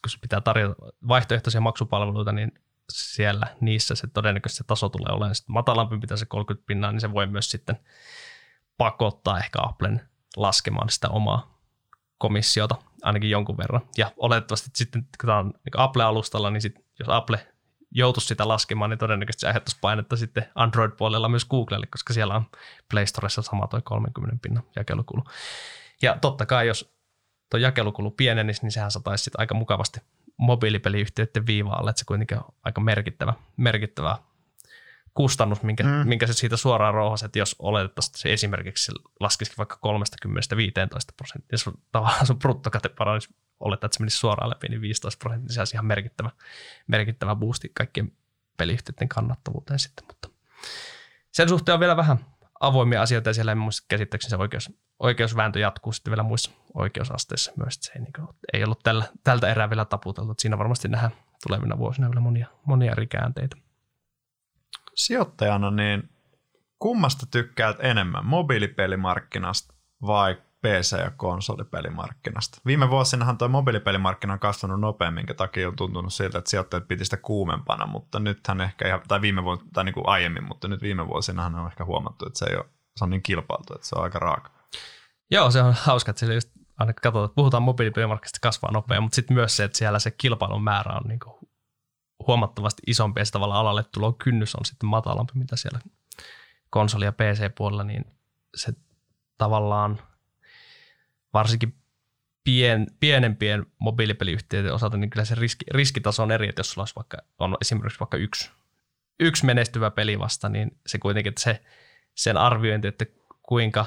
kun pitää tarjota vaihtoehtoisia maksupalveluita, niin siellä niissä se todennäköisesti se taso tulee olemaan sitten matalampi, mitä se 30 pinnaa, niin se voi myös sitten pakottaa ehkä Applen laskemaan sitä omaa komissiota ainakin jonkun verran. Ja oletettavasti sitten, kun tämä on niin Apple-alustalla, niin sit, jos Apple joutuisi sitä laskemaan, niin todennäköisesti se aiheuttaisi painetta sitten Android-puolella myös Googlelle, koska siellä on Play Storessa sama toi 30 pinnan jakelukulu. Ja totta kai, jos tuo jakelukulu pienenisi, niin sehän sataisi sitten aika mukavasti mobiilipeliyhtiöiden viivaalle, että se kuitenkin on aika merkittävä, merkittävä kustannus, minkä, mm. minkä se siitä suoraan rouhasi, että jos oletettaisiin se esimerkiksi laskisikin vaikka 30-15 prosenttia, jos tavallaan sun bruttokate paranisi, olettaa, että se menisi suoraan läpi, niin 15 prosenttia, niin se olisi ihan merkittävä, merkittävä boosti kaikkien peliyhtiöiden kannattavuuteen sitten, mutta sen suhteen on vielä vähän avoimia asioita ja siellä muista käsittääkseni se oikeus, oikeusvääntö jatkuu sitten vielä muissa oikeusasteissa myös, se ei, niin kuin, ei ollut tällä, tältä erää vielä taputeltu, siinä varmasti nähdään tulevina vuosina vielä monia, monia eri käänteitä. Sijoittajana niin kummasta tykkäät enemmän, mobiilipelimarkkinasta vai PC- ja konsolipelimarkkinasta. Viime vuosinahan tuo mobiilipelimarkkina on kasvanut nopeammin, minkä takia on tuntunut siltä, että sijoittajat piti sitä kuumempana, mutta nythän ehkä, ihan, tai, viime vuos, tai niin kuin aiemmin, mutta nyt viime vuosinahan on ehkä huomattu, että se, ei ole, se on niin kilpailtu, että se on aika raaka. Joo, se on hauska, että sillä just aina katsotaan, että puhutaan mobiilipelimarkkinasta kasvaa nopeammin, mutta sitten myös se, että siellä se kilpailun määrä on niin kuin huomattavasti isompi ja se tavallaan alalle tulo kynnys on sitten matalampi, mitä siellä konsoli- ja PC-puolella, niin se tavallaan – varsinkin pien, pienempien mobiilipeliyhtiöiden osalta, niin kyllä se riski, riskitaso on eri, että jos sulla olisi vaikka, on esimerkiksi vaikka yksi, yksi menestyvä peli vasta, niin se kuitenkin, että se, sen arviointi, että kuinka,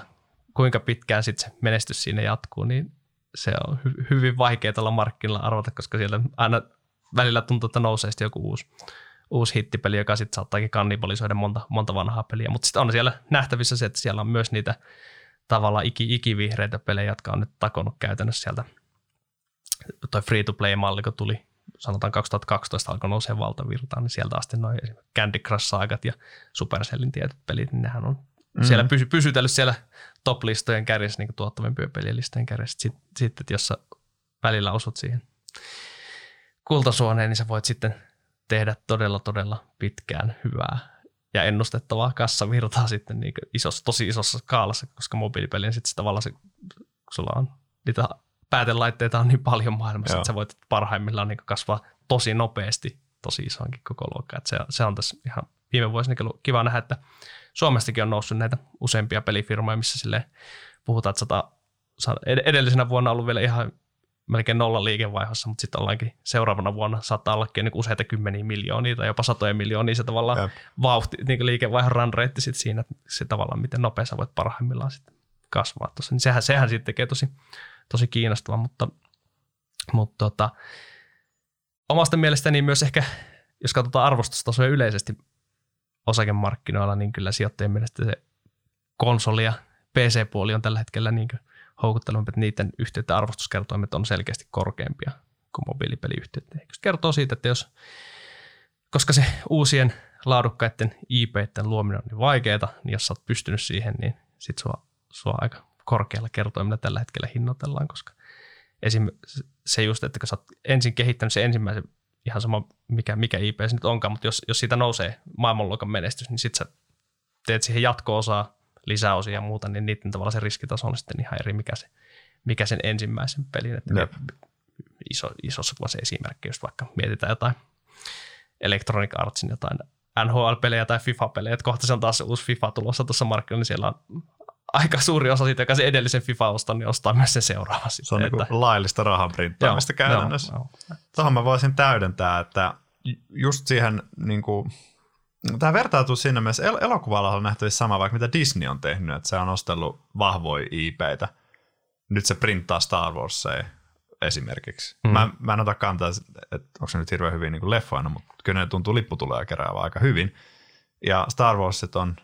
kuinka pitkään sitten se menestys siinä jatkuu, niin se on hy, hyvin vaikea tällä markkinoilla arvata, koska siellä aina välillä tuntuu, että nousee sitten joku uusi, uusi hittipeli, joka sitten saattaakin kannibalisoida monta, monta vanhaa peliä. Mutta sitten on siellä nähtävissä se, että siellä on myös niitä tavallaan iki, ikivihreitä pelejä, jotka on nyt takonut käytännössä sieltä. Toi free-to-play-malli, kun tuli sanotaan 2012 alkoi nousee valtavirtaan, niin sieltä asti noin Candy Crush-saagat ja Supercellin tietyt pelit, niin nehän on mm. siellä pysy, pysytellyt siellä top-listojen kärjessä, niin tuottavimpien pelien listojen kärjessä. Sitten, sit, että jos sä välillä osut siihen kultasuoneen, niin sä voit sitten tehdä todella, todella pitkään hyvää ja ennustettavaa kassavirtaa sitten niin isossa, tosi isossa skaalassa, koska mobiilipelien sitten tavallaan se, sulla on niitä päätelaitteita on niin paljon maailmassa, Joo. että sä voit parhaimmillaan niin kasvaa tosi nopeasti tosi isoonkin koko luokkaan. Se, se on tässä ihan viime vuosina ollut kiva nähdä, että Suomestakin on noussut näitä useampia pelifirmoja, missä sille puhutaan, että sata, edellisenä vuonna on ollut vielä ihan melkein nolla liikevaihossa, mutta sitten ollaankin seuraavana vuonna saattaa ollakin niin useita kymmeniä miljoonia tai jopa satoja miljoonia se tavallaan Jep. vauhti, niin liikevaihdon run rate sit siinä, se tavallaan miten nopea sä voit parhaimmillaan sitten kasvaa tuossa. Niin sehän, sehän sitten tekee tosi, tosi kiinnostavaa, mutta, mutta tota, omasta mielestäni myös ehkä, jos katsotaan arvostustasoja yleisesti osakemarkkinoilla, niin kyllä sijoittajien mielestä se konsoli ja PC-puoli on tällä hetkellä niin houkuttelevampi, että niiden yhtiöiden arvostuskertoimet on selkeästi korkeampia kuin mobiilipeliyhtiöt. Se kertoo siitä, että jos, koska se uusien laadukkaiden IP-iden luominen on niin vaikeaa, niin jos sä oot pystynyt siihen, niin sit sua, sua aika korkealla kertoimella tällä hetkellä hinnoitellaan, koska esim. se just, että kun sä oot ensin kehittänyt se ensimmäisen, ihan sama mikä, mikä IP se nyt onkaan, mutta jos, jos siitä nousee maailmanluokan menestys, niin sit sä teet siihen jatko-osaa, lisäosia ja muuta, niin niiden tavalla se riskitaso on sitten ihan eri, mikä, se, mikä sen ensimmäisen pelin. Että iso, isossa kuvassa esimerkki, jos vaikka mietitään jotain Electronic Artsin jotain NHL-pelejä tai FIFA-pelejä, että kohta se on taas uusi FIFA tulossa tuossa markkinoilla, niin siellä on aika suuri osa siitä, joka se edellisen FIFA ostaa, niin ostaa myös sen seuraava. Se on niin että... niin laillista rahan printtaamista käytännössä. Joo, joo. Tuohon mä voisin täydentää, että just siihen niin kuin, Tämä vertautuu siinä myös el- elokuvalla on nähtävissä sama, vaikka mitä Disney on tehnyt, että se on ostellut vahvoja IPitä. Nyt se printtaa Star Warsia esimerkiksi. Mm. Mä, mä en ota kantaa, että onko se nyt hirveän hyvin niin leffoina, mutta kyllä ne tuntuu lipputuloja keräävän aika hyvin. Ja Star Warsit on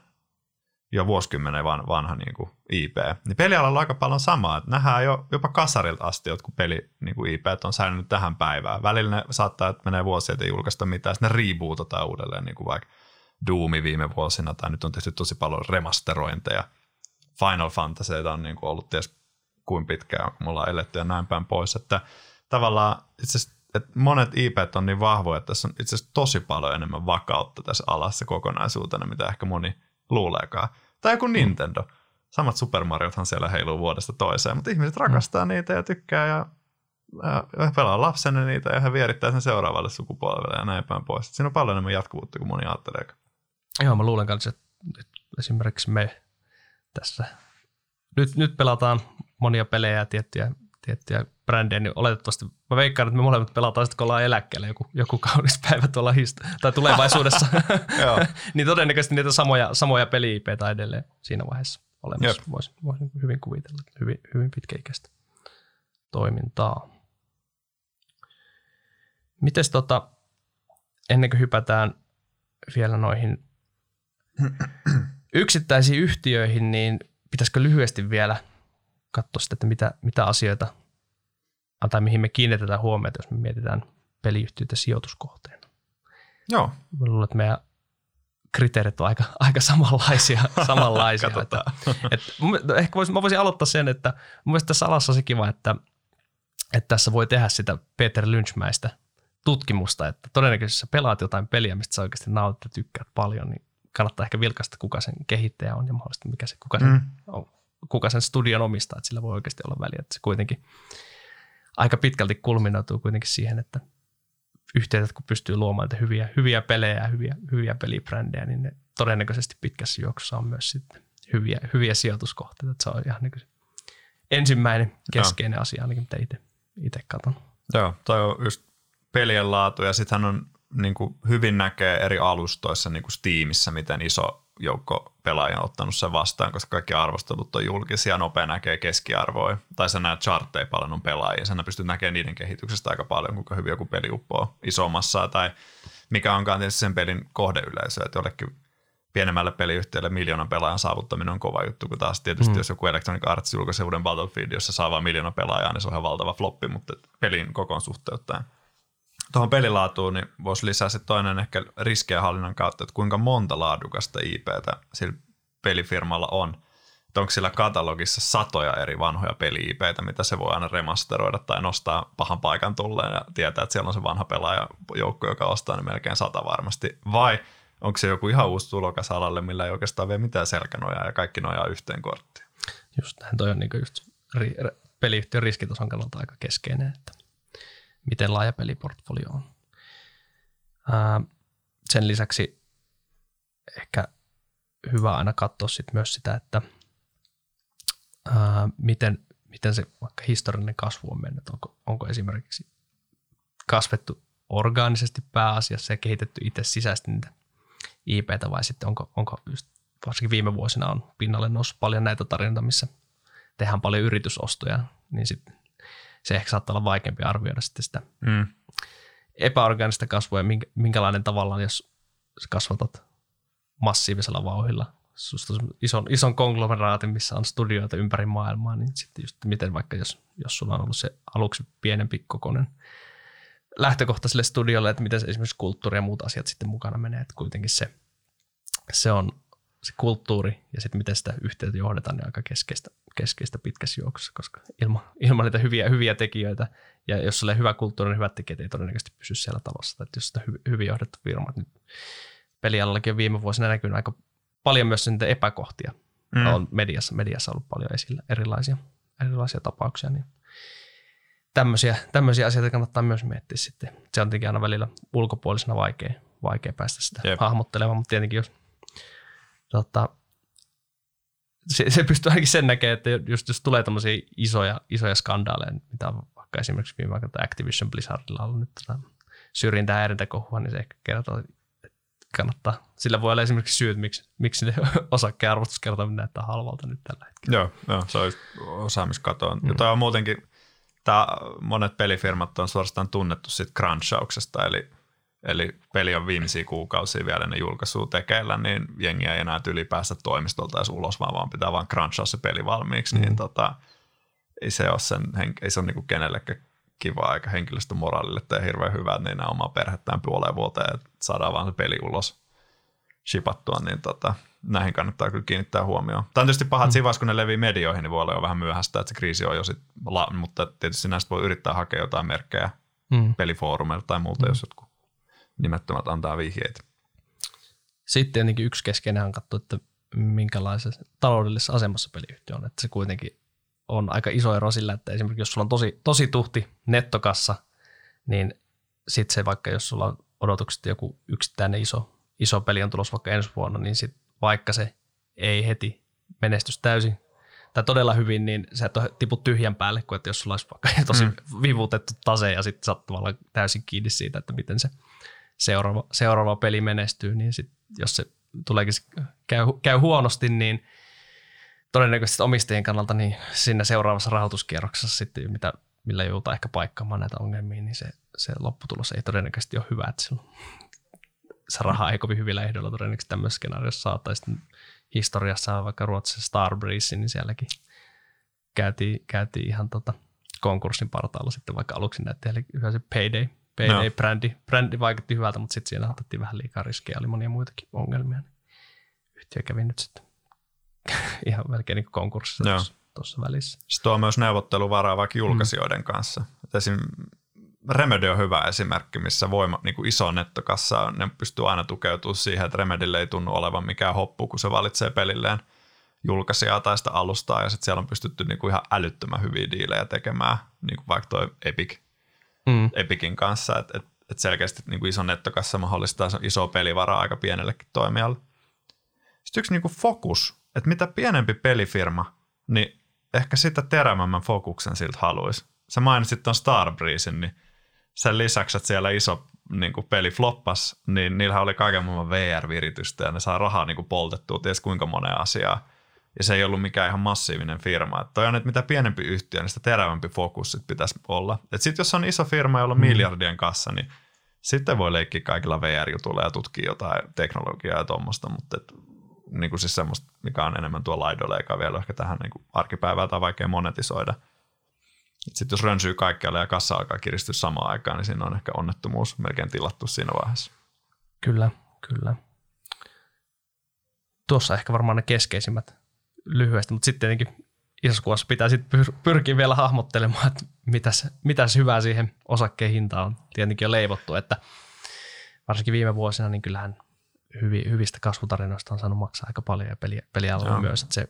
jo vuosikymmenen van, vanha niin kuin IP. Niin pelialalla on aika paljon samaa, että nähdään jo jopa kasarilta asti jotkut peli niin kuin IP on säilynyt tähän päivään. Välillä ne saattaa, että menee vuosia, että ei julkaista mitään, sitten ne rebootataan uudelleen, niin kuin vaikka Doomi viime vuosina, tai nyt on tehty tosi paljon remasterointeja. Final Fantasy on niin kuin ollut ties kuin pitkään, kun me ollaan eletty ja näin päin pois. Että tavallaan itse että monet IP on niin vahvoja, että tässä on itse asiassa tosi paljon enemmän vakautta tässä alassa kokonaisuutena, mitä ehkä moni luuleekaan. Tai joku Nintendo. Samat Super Mariothan siellä heiluu vuodesta toiseen, mutta ihmiset rakastaa mm. niitä ja tykkää ja ja pelaa lapsenne niitä ja he vierittää sen seuraavalle sukupolvelle ja näin päin pois. Siinä on paljon enemmän jatkuvuutta kuin moni ajattelee. Joo, mä luulen kanssa, että esimerkiksi me tässä, nyt, nyt pelataan monia pelejä ja tiettyjä tiettyjä brändejä, niin oletettavasti mä veikkaan, että me molemmat pelataan sitten, kun ollaan eläkkeellä joku, joku kaunis päivä tuolla hist- tai tulevaisuudessa. niin todennäköisesti niitä samoja, samoja peli edelleen siinä vaiheessa olemassa. Voisi vois hyvin kuvitella, hyvin, hyvin pitkäikäistä toimintaa. Mites tota, ennen kuin hypätään vielä noihin yksittäisiin yhtiöihin, niin pitäisikö lyhyesti vielä katsoa sitä, että mitä, mitä asioita tai mihin me kiinnitetään huomiota, jos me mietitään peliyhtiöitä sijoituskohteena. Joo. Mä luulen, että meidän kriteerit on aika, aika samanlaisia. samanlaisia että, että, no ehkä vois, mä voisin aloittaa sen, että mun mielestä tässä alassa se kiva, että, että tässä voi tehdä sitä Peter Lynchmäistä tutkimusta, että todennäköisesti sä pelaat jotain peliä, mistä sä oikeasti nautit ja tykkäät paljon, niin kannattaa ehkä vilkaista, kuka sen kehittäjä on ja mahdollisesti mikä se, kuka, sen, mm. on, kuka sen studion omistaa, että sillä voi oikeasti olla väliä, että se kuitenkin aika pitkälti kulminoituu kuitenkin siihen, että yhteydet, kun pystyy luomaan hyviä, hyviä pelejä ja hyviä, hyviä pelibrändejä, niin ne todennäköisesti pitkässä juoksussa on myös sitten hyviä, hyviä sijoituskohteita. Että se on ihan niin ensimmäinen keskeinen Joo. asia, ainakin mitä itse katson. Joo, toi on just pelien laatu ja sittenhän on niin kuin hyvin näkee eri alustoissa niin kuin Steamissa, miten iso joukko pelaajia on ottanut sen vastaan, koska kaikki arvostelut on julkisia, nopea näkee keskiarvoa, tai sä näet chartteja paljon on pelaajia, sä pystyt näkemään niiden kehityksestä aika paljon, kuinka hyvin joku peli uppoo isommassa, tai mikä onkaan tietysti sen pelin kohdeyleisö, että jollekin pienemmälle peliyhtiölle miljoonan pelaajan saavuttaminen on kova juttu, kun taas tietysti mm. jos joku Electronic Arts julkaisee uuden Battlefield, jossa saa vain miljoona pelaajaa, niin se on ihan valtava floppi, mutta pelin kokoon suhteuttaen tuohon pelilaatuun niin voisi lisää se toinen ehkä riskienhallinnan kautta, että kuinka monta laadukasta IPtä sillä pelifirmalla on. Että onko sillä katalogissa satoja eri vanhoja peli-IPtä, mitä se voi aina remasteroida tai nostaa pahan paikan tulleen ja tietää, että siellä on se vanha pelaaja joukko, joka ostaa ne melkein sata varmasti. Vai onko se joku ihan uusi tulokas alalle, millä ei oikeastaan vielä mitään selkänojaa ja kaikki nojaa yhteen korttiin? Just näin, toi on niin just ri- peliyhtiön riskitason kannalta aika keskeinen, että miten laaja peliportfolio on. Ää, sen lisäksi ehkä hyvä aina katsoa sit myös sitä, että ää, miten, miten se vaikka historiallinen kasvu on mennyt. Onko, onko esimerkiksi kasvettu orgaanisesti pääasiassa ja kehitetty itse sisäisesti niitä IPtä vai sitten onko, onko just, varsinkin viime vuosina on pinnalle noussut paljon näitä tarinoita, missä tehdään paljon yritysostoja, niin sitten se ehkä saattaa olla vaikeampi arvioida sitten sitä mm. epäorganista kasvua ja minkälainen tavallaan, jos kasvatat massiivisella vauhilla ison, ison konglomeraatin, missä on studioita ympäri maailmaa, niin sitten just miten vaikka jos, jos sulla on ollut se aluksi pienempi kokoinen lähtökohta sille studiolle, että miten se esimerkiksi kulttuuri ja muut asiat sitten mukana menee, että kuitenkin se, se on se kulttuuri ja sitten miten sitä yhteyttä johdetaan, niin aika keskeistä, keskeistä pitkässä juoksussa, koska ilman, ilman niitä hyviä, hyviä tekijöitä ja jos sulla hyvä kulttuuri, niin hyvät tekijät ei todennäköisesti pysy siellä talossa. Että jos sitä hy, hyvin johdettu firma, niin pelialallakin on viime vuosina näkynyt aika paljon myös niitä epäkohtia. Mm. On mediassa, mediassa ollut paljon esillä erilaisia, erilaisia tapauksia, niin tämmöisiä, tämmöisiä asioita kannattaa myös miettiä sitten. Se on tietenkin aina välillä ulkopuolisena vaikea, vaikea päästä sitä Jep. hahmottelemaan, mutta tietenkin jos tota, se, se pystyy ainakin sen näkemään, että just jos tulee tämmöisiä isoja, isoja skandaaleja, mitä on vaikka esimerkiksi viime aikoina Activision Blizzardilla ollut nyt tota, syrjintää häirintäkohua, niin se ehkä kertoo, että kannattaa. Sillä voi olla esimerkiksi syyt, miksi, miksi ne osakkeen arvostuskertoimet näyttää halvalta nyt tällä hetkellä. Joo, joo se on osaamiskatoa. Mm. Ja on muutenkin, tämä, monet pelifirmat on suorastaan tunnettu siitä crunchauksesta, eli – eli peli on viimeisiä kuukausia vielä ennen julkaisua tekeillä, niin jengi ei enää tyli päästä toimistolta edes ulos, vaan, vaan pitää vaan crunchaa se peli valmiiksi, niin mm. niin tota, ei se ole, sen, ei se ole niinku kenellekään kiva eikä henkilöstön moraalille tee hirveän hyvää, niin omaa perhettään puoleen vuoteen, että saadaan vaan se peli ulos shipattua, niin tota, näihin kannattaa kyllä kiinnittää huomioon. Tämä on tietysti paha, että mm. kun ne levii medioihin, niin voi olla jo vähän myöhäistä, että se kriisi on jo sit, mutta tietysti näistä voi yrittää hakea jotain merkkejä mm. pelifoorumeilta tai muuta, mm. jos jotkut nimettömät antaa vihjeitä. Sitten tietenkin yksi keskeinen on katsoa, että minkälaisessa taloudellisessa asemassa peliyhtiö on. Että se kuitenkin on aika iso ero sillä, että esimerkiksi jos sulla on tosi, tosi tuhti nettokassa, niin sitten se vaikka jos sulla on odotukset joku yksittäinen iso, iso peli on tulossa vaikka ensi vuonna, niin sit vaikka se ei heti menestys täysin, tai todella hyvin, niin se et tipu tyhjän päälle, kuin että jos sulla olisi vaikka tosi mm. vivutettu tase ja sitten sä oot täysin kiinni siitä, että miten se seuraava, seuraava peli menestyy, niin sit, jos se tuleekin käy, käy huonosti, niin todennäköisesti omistajien kannalta niin siinä seuraavassa rahoituskierroksessa sitten, mitä, millä joudutaan ehkä paikkaamaan näitä ongelmia, niin se, se lopputulos ei todennäköisesti ole hyvä, että silloin se raha ei kovin hyvillä ehdoilla todennäköisesti tämmöisessä skenaariossa saa, tai sitten historiassa vaikka Ruotsissa Starbreeze, niin sielläkin käytiin, käytiin ihan tota konkurssin partaalla sitten vaikka aluksi näytti, eli yhä se Payday, no. brändi vaikutti hyvältä, mutta sitten siinä otettiin vähän liikaa riskejä, oli monia muitakin ongelmia. Niin yhtiö kävi nyt sitten ihan melkein niin konkurssissa no. tuossa välissä. Se tuo myös neuvotteluvaraa vaikka julkaisijoiden mm. kanssa. Esim. Remedy on hyvä esimerkki, missä voima, niin kuin iso nettokassa, ne pystyy aina tukeutumaan siihen, että Remedylle ei tunnu olevan mikään hoppu, kun se valitsee pelilleen julkaisijaa tai sitä alustaa, ja sitten siellä on pystytty niin kuin ihan älyttömän hyviä diilejä tekemään, niin kuin vaikka toi Epic, mm. Epicin kanssa, että et, et selkeästi niin kuin iso nettokassa mahdollistaa iso pelivaraa aika pienellekin toimijalle. Sitten yksi niin kuin fokus, että mitä pienempi pelifirma, niin ehkä sitä terävämmän fokuksen siltä haluaisi. Sä mainitsit tuon Starbreezen, niin sen lisäksi, että siellä iso niin kuin peli floppas, niin niillähän oli kaiken maailman VR-viritystä ja ne saa rahaa niin kuin poltettua ties kuinka moneen asiaa. Ja se ei ollut mikään ihan massiivinen firma. Että toi on, että mitä pienempi yhtiö, niin sitä terävämpi fokus sit pitäisi olla. Että sitten jos on iso firma, jolla on mm. miljardien kassa, niin sitten voi leikkiä kaikilla VR-jutuilla ja tutkia jotain teknologiaa ja tuommoista, mutta et, niin kuin siis semmoista, mikä on enemmän tuo laidolla, eikä vielä ehkä tähän niin kuin arkipäivään tai vaikea monetisoida – sitten jos rönsyy kaikkialle ja kassa alkaa kiristyä samaan aikaan, niin siinä on ehkä onnettomuus melkein tilattu siinä vaiheessa. Kyllä, kyllä. Tuossa ehkä varmaan ne keskeisimmät lyhyesti, mutta sitten tietenkin isossa kuvassa pitää sitten pyr- pyrkiä vielä hahmottelemaan, että mitäs, mitäs hyvää siihen osakkeen hintaan on tietenkin jo leivottu, että varsinkin viime vuosina, niin kyllähän hyvi, hyvistä kasvutarinoista on saanut maksaa aika paljon ja peli, pelialalla myös, että se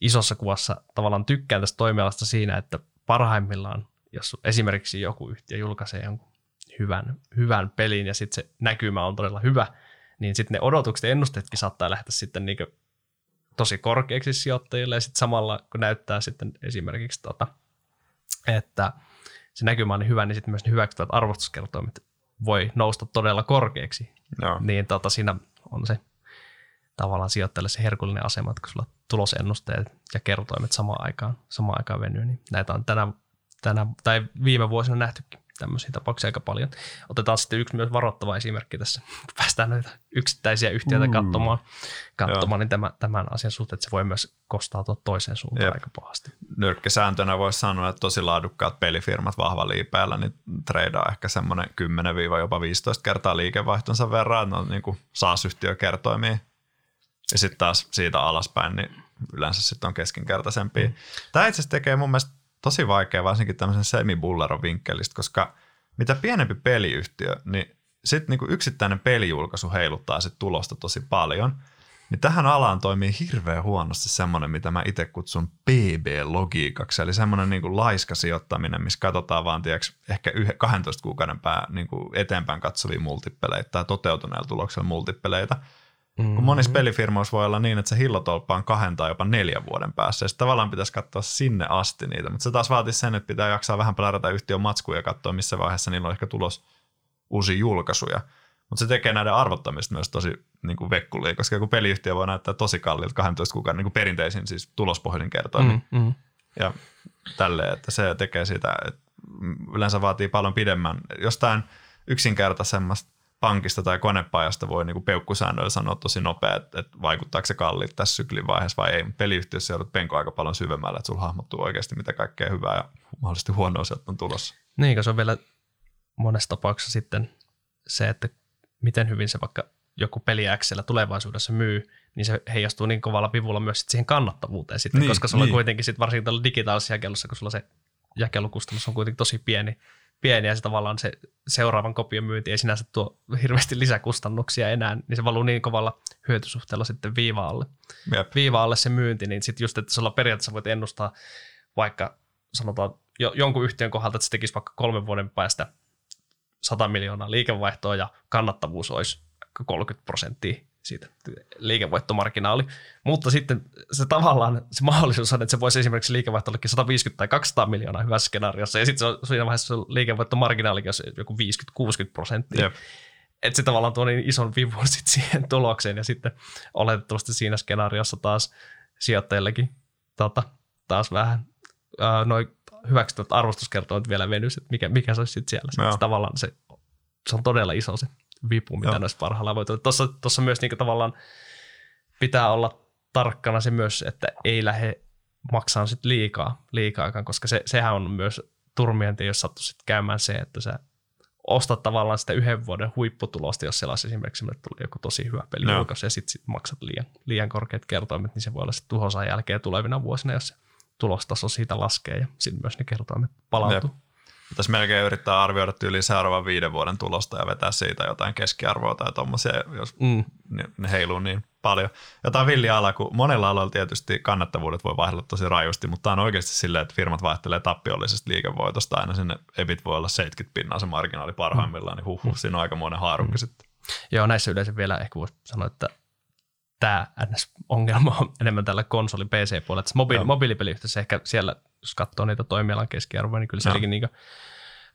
isossa kuvassa tavallaan tykkään tästä toimialasta siinä, että parhaimmillaan, jos esimerkiksi joku yhtiö julkaisee jonkun hyvän, hyvän pelin ja sitten se näkymä on todella hyvä, niin sitten ne odotukset ja ennusteetkin saattaa lähteä sitten niin tosi korkeaksi sijoittajille ja sitten samalla kun näyttää sitten esimerkiksi tota, että se näkymä on niin hyvä, niin sitten myös ne hyväksyttävät arvostuskertoimet voi nousta todella korkeaksi. No. Niin tota, siinä on se tavallaan sijoittajalle se herkullinen asema, että kun sulla tulosennusteet ja kertoimet samaan aikaan, samaan aikaan venyy, niin näitä on tänä, tänä tai viime vuosina nähtykin tämmöisiä tapauksia aika paljon. Otetaan sitten yksi myös varoittava esimerkki tässä, kun päästään noita yksittäisiä yhtiöitä mm. katsomaan, katsomaan niin tämä, tämän asian suhteen, että se voi myös kostautua toiseen suuntaan Jep. aika pahasti. Nyrkkisääntönä voisi sanoa, että tosi laadukkaat pelifirmat vahva liipeällä, niin treidaa ehkä semmoinen 10 jopa 15 kertaa liikevaihtonsa verran, on niin kuin SaaS-yhtiökertoimia ja sitten taas siitä alaspäin, niin yleensä sitten on keskinkertaisempi. Mm. Tämä itse asiassa tekee mun mielestä tosi vaikea varsinkin tämmöisen semi-bulleron vinkkelistä, koska mitä pienempi peliyhtiö, niin sitten niinku yksittäinen pelijulkaisu heiluttaa sit tulosta tosi paljon. Niin tähän alaan toimii hirveän huonosti semmoinen, mitä mä itse kutsun PB-logiikaksi, eli semmoinen niinku laiska sijoittaminen, missä katsotaan vaan tiiäks, ehkä 12 kuukauden pää, niinku eteenpäin katsovia multippeleitä tai toteutuneella tuloksella multippeleitä – Mm-hmm. Kun monissa pelifirmoissa voi olla niin, että se hillotolppa on kahden tai jopa neljän vuoden päässä. Ja tavallaan pitäisi katsoa sinne asti niitä. Mutta se taas vaatii sen, että pitää jaksaa vähän plärätä yhtiön matskuja ja katsoa, missä vaiheessa niillä on ehkä tulos uusia julkaisuja. Mutta se tekee näiden arvottamista myös tosi niin kuin vekkulia, koska joku peliyhtiö voi näyttää tosi kalliilta 12 kuukauden niin kuin perinteisin siis tulospohjainen kertoimin. Mm-hmm. Ja tälleen, että se tekee sitä, että yleensä vaatii paljon pidemmän, jostain yksinkertaisemmasta pankista tai konepajasta voi niin peukkusäännöillä sanoa tosi nopea, että, että vaikuttaako se kalliit tässä syklin vaiheessa vai ei. Peliyhtiössä joudut penko aika paljon syvemmällä, että sulla hahmottuu oikeasti mitä kaikkea hyvää ja mahdollisesti huonoa sieltä on tulossa. Niin, se on vielä monessa tapauksessa sitten se, että miten hyvin se vaikka joku peli Xllä tulevaisuudessa myy, niin se heijastuu niin kovalla vivulla myös siihen kannattavuuteen sitten, niin, koska sulla niin. on kuitenkin sitten varsinkin tällä digitaalisessa jakelussa, kun sulla se jakelukustannus on kuitenkin tosi pieni, pieni ja se tavallaan se seuraavan kopion myynti ei sinänsä tuo hirveästi lisäkustannuksia enää, niin se valuu niin kovalla hyötysuhteella sitten viiva alle. Jep. Viiva alle se myynti, niin sitten just, että sulla periaatteessa voit ennustaa vaikka sanotaan jo, jonkun yhtiön kohdalta, että se tekisi vaikka kolmen vuoden päästä 100 miljoonaa liikevaihtoa ja kannattavuus olisi 30 prosenttia, siitä liikevoittomarginaali. Mutta sitten se tavallaan se mahdollisuus on, että se voisi esimerkiksi liikevaihto 150 tai 200 miljoonaa hyvässä skenaariossa, ja sitten se on siinä vaiheessa se liikevoittomarginaali jos joku 50-60 prosenttia. Yep. Että se tavallaan tuo niin ison vivun sit siihen tulokseen, ja sitten oletettavasti siinä skenaariossa taas sijoittajillekin tota, taas vähän uh, noin hyväksyttävät arvostuskertoimet vielä venys, että mikä, mikä se olisi sitten siellä. Se, tavallaan se, se on todella iso se vipu, mitä noissa parhaillaan voi tulla. Tuossa, tuossa myös niin tavallaan pitää olla tarkkana se myös, että ei lähde maksaa sit liikaa, liikaakaan, koska se, sehän on myös turmienti, jos sattuu sitten käymään se, että sä ostat tavallaan sitä yhden vuoden huipputulosta, jos siellä esimerkiksi tuli joku tosi hyvä peli no. ja sitten sit maksat liian, liian korkeat kertoimet, niin se voi olla sitten tuhosan jälkeen tulevina vuosina, jos se tulostaso siitä laskee ja sitten myös ne kertoimet palautuu. Jep. Pitäisi melkein yrittää arvioida yli seuraavan viiden vuoden tulosta ja vetää siitä jotain keskiarvoa tai tuommoisia, jos mm. ne, heiluu niin paljon. Jotain villiala, kun monella alalla tietysti kannattavuudet voi vaihdella tosi rajusti, mutta on oikeasti silleen, että firmat vaihtelee tappiollisesta liikevoitosta aina sinne EBIT voi olla 70 pinnaa se marginaali parhaimmillaan, niin huh, huh siinä on aikamoinen haarukka mm. sitten. Joo, näissä yleensä vielä ehkä voisi sanoa, että tämä NS-ongelma on enemmän tällä konsoli PC-puolella. Mobiili, mobiilipeliyhteisössä ehkä siellä, jos katsoo niitä toimialan keskiarvoja, niin kyllä sielläkin niin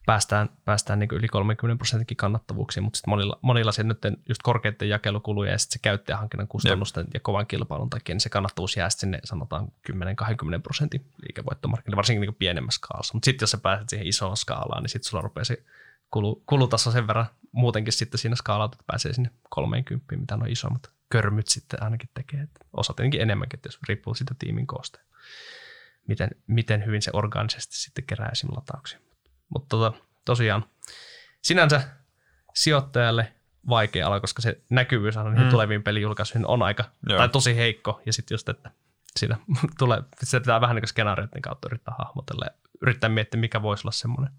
päästään, päästään niin yli 30 prosentin kannattavuuksiin, mutta sitten monilla, monilla se nyt just korkeiden jakelukuluja ja sitten se käyttäjähankinnan kustannusten Jep. ja kovan kilpailun takia, niin se kannattavuus jää sinne sanotaan 10-20 prosentin liikevoittomarkkinoille, varsinkin niin pienemmässä skaalassa. Mutta sitten jos sä pääset siihen isoon skaalaan, niin sitten sulla rupeaa se kulu, kulutaso sen verran muutenkin sitten siinä skaalalla, että pääsee sinne 30, mitä on isommat körmyt sitten ainakin tekee. Että osa tietenkin enemmänkin, jos riippuu siitä tiimin koosta. Miten, miten hyvin se organisesti sitten kerää esim. latauksia. Mutta tota, tosiaan sinänsä sijoittajalle vaikea ala, koska se näkyvyys on mm. tuleviin pelijulkaisuihin on aika, Joo. tai tosi heikko. Ja sitten just, että siinä tulee, se pitää vähän niin skenaarioiden kautta yrittää hahmotella ja yrittää miettiä, mikä voisi olla semmoinen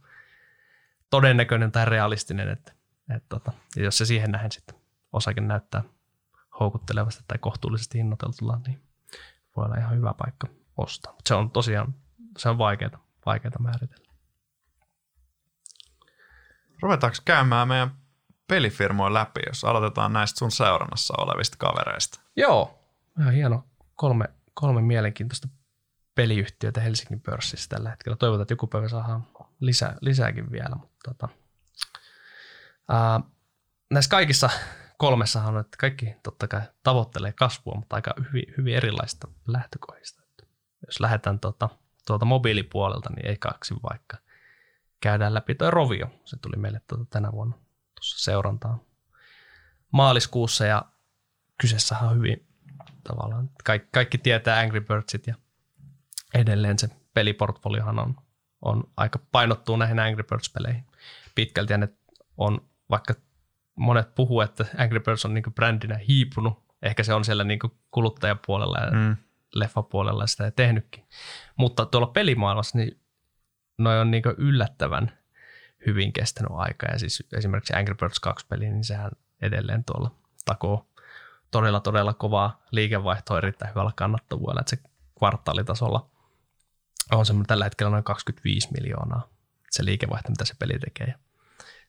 todennäköinen tai realistinen, että, että tota, ja jos se siihen nähen sitten osakin näyttää houkuttelevasti tai kohtuullisesti hinnoiteltuna, niin voi olla ihan hyvä paikka ostaa. Mutta se on tosiaan se on vaikeaa, vaikeaa määritellä. Ruvetaanko käymään meidän pelifirmoja läpi, jos aloitetaan näistä sun seurannassa olevista kavereista? Joo, ihan hieno. Kolme, kolme mielenkiintoista peliyhtiötä Helsingin pörssissä tällä hetkellä. Toivotaan, että joku päivä saadaan lisää, lisääkin vielä. Mutta tota, ää, näissä kaikissa kolmessahan on, että kaikki totta kai tavoittelee kasvua, mutta aika hyvin, hyvin erilaista lähtökohdista. Jos lähdetään tuota, tuolta mobiilipuolelta, niin ei kaksi vaikka käydään läpi toi Rovio. Se tuli meille tuota tänä vuonna tuossa seurantaan maaliskuussa ja kyseessä on hyvin tavallaan, kaikki, kaikki tietää Angry Birdsit ja edelleen se peliportfoliohan on, on aika painottuu näihin Angry Birds-peleihin pitkälti ja ne on vaikka monet puhuu, että Angry Birds on niin brändinä hiipunut. Ehkä se on siellä niin kuluttajapuolella ja mm. leffapuolella sitä ei tehnytkin. Mutta tuolla pelimaailmassa niin noi on niin yllättävän hyvin kestänyt aika. Ja siis esimerkiksi Angry Birds 2 peli, niin sehän edelleen tuolla takoo todella, todella kovaa liikevaihtoa erittäin hyvällä kannattavuudella. Että se kvartaalitasolla on semmoinen tällä hetkellä noin 25 miljoonaa se liikevaihto, mitä se peli tekee. Ja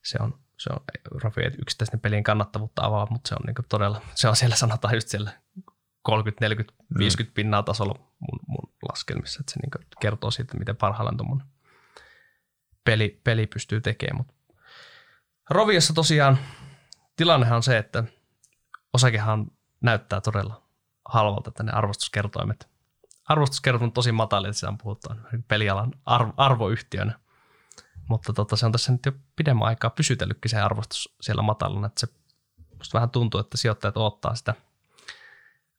se on se on Rafi yksittäisten pelien kannattavuutta avaa, mutta se on niin todella, se on siellä sanotaan just siellä 30, 40, 50 mm. pinnaa tasolla mun, mun laskelmissa, että se niin kertoo siitä, miten parhaillaan tuommoinen peli, peli pystyy tekemään. Mutta Roviossa tosiaan tilannehan on se, että osakehan näyttää todella halvalta tänne arvostuskertoimet. Arvostuskertoimet on tosi matalia, että sitä on puhuttu pelialan arvo, arvoyhtiönä. Mutta tota, se on tässä nyt jo pidemmän aikaa pysytellytkin se arvostus siellä matalana, että se musta vähän tuntuu, että sijoittajat odottaa sitä,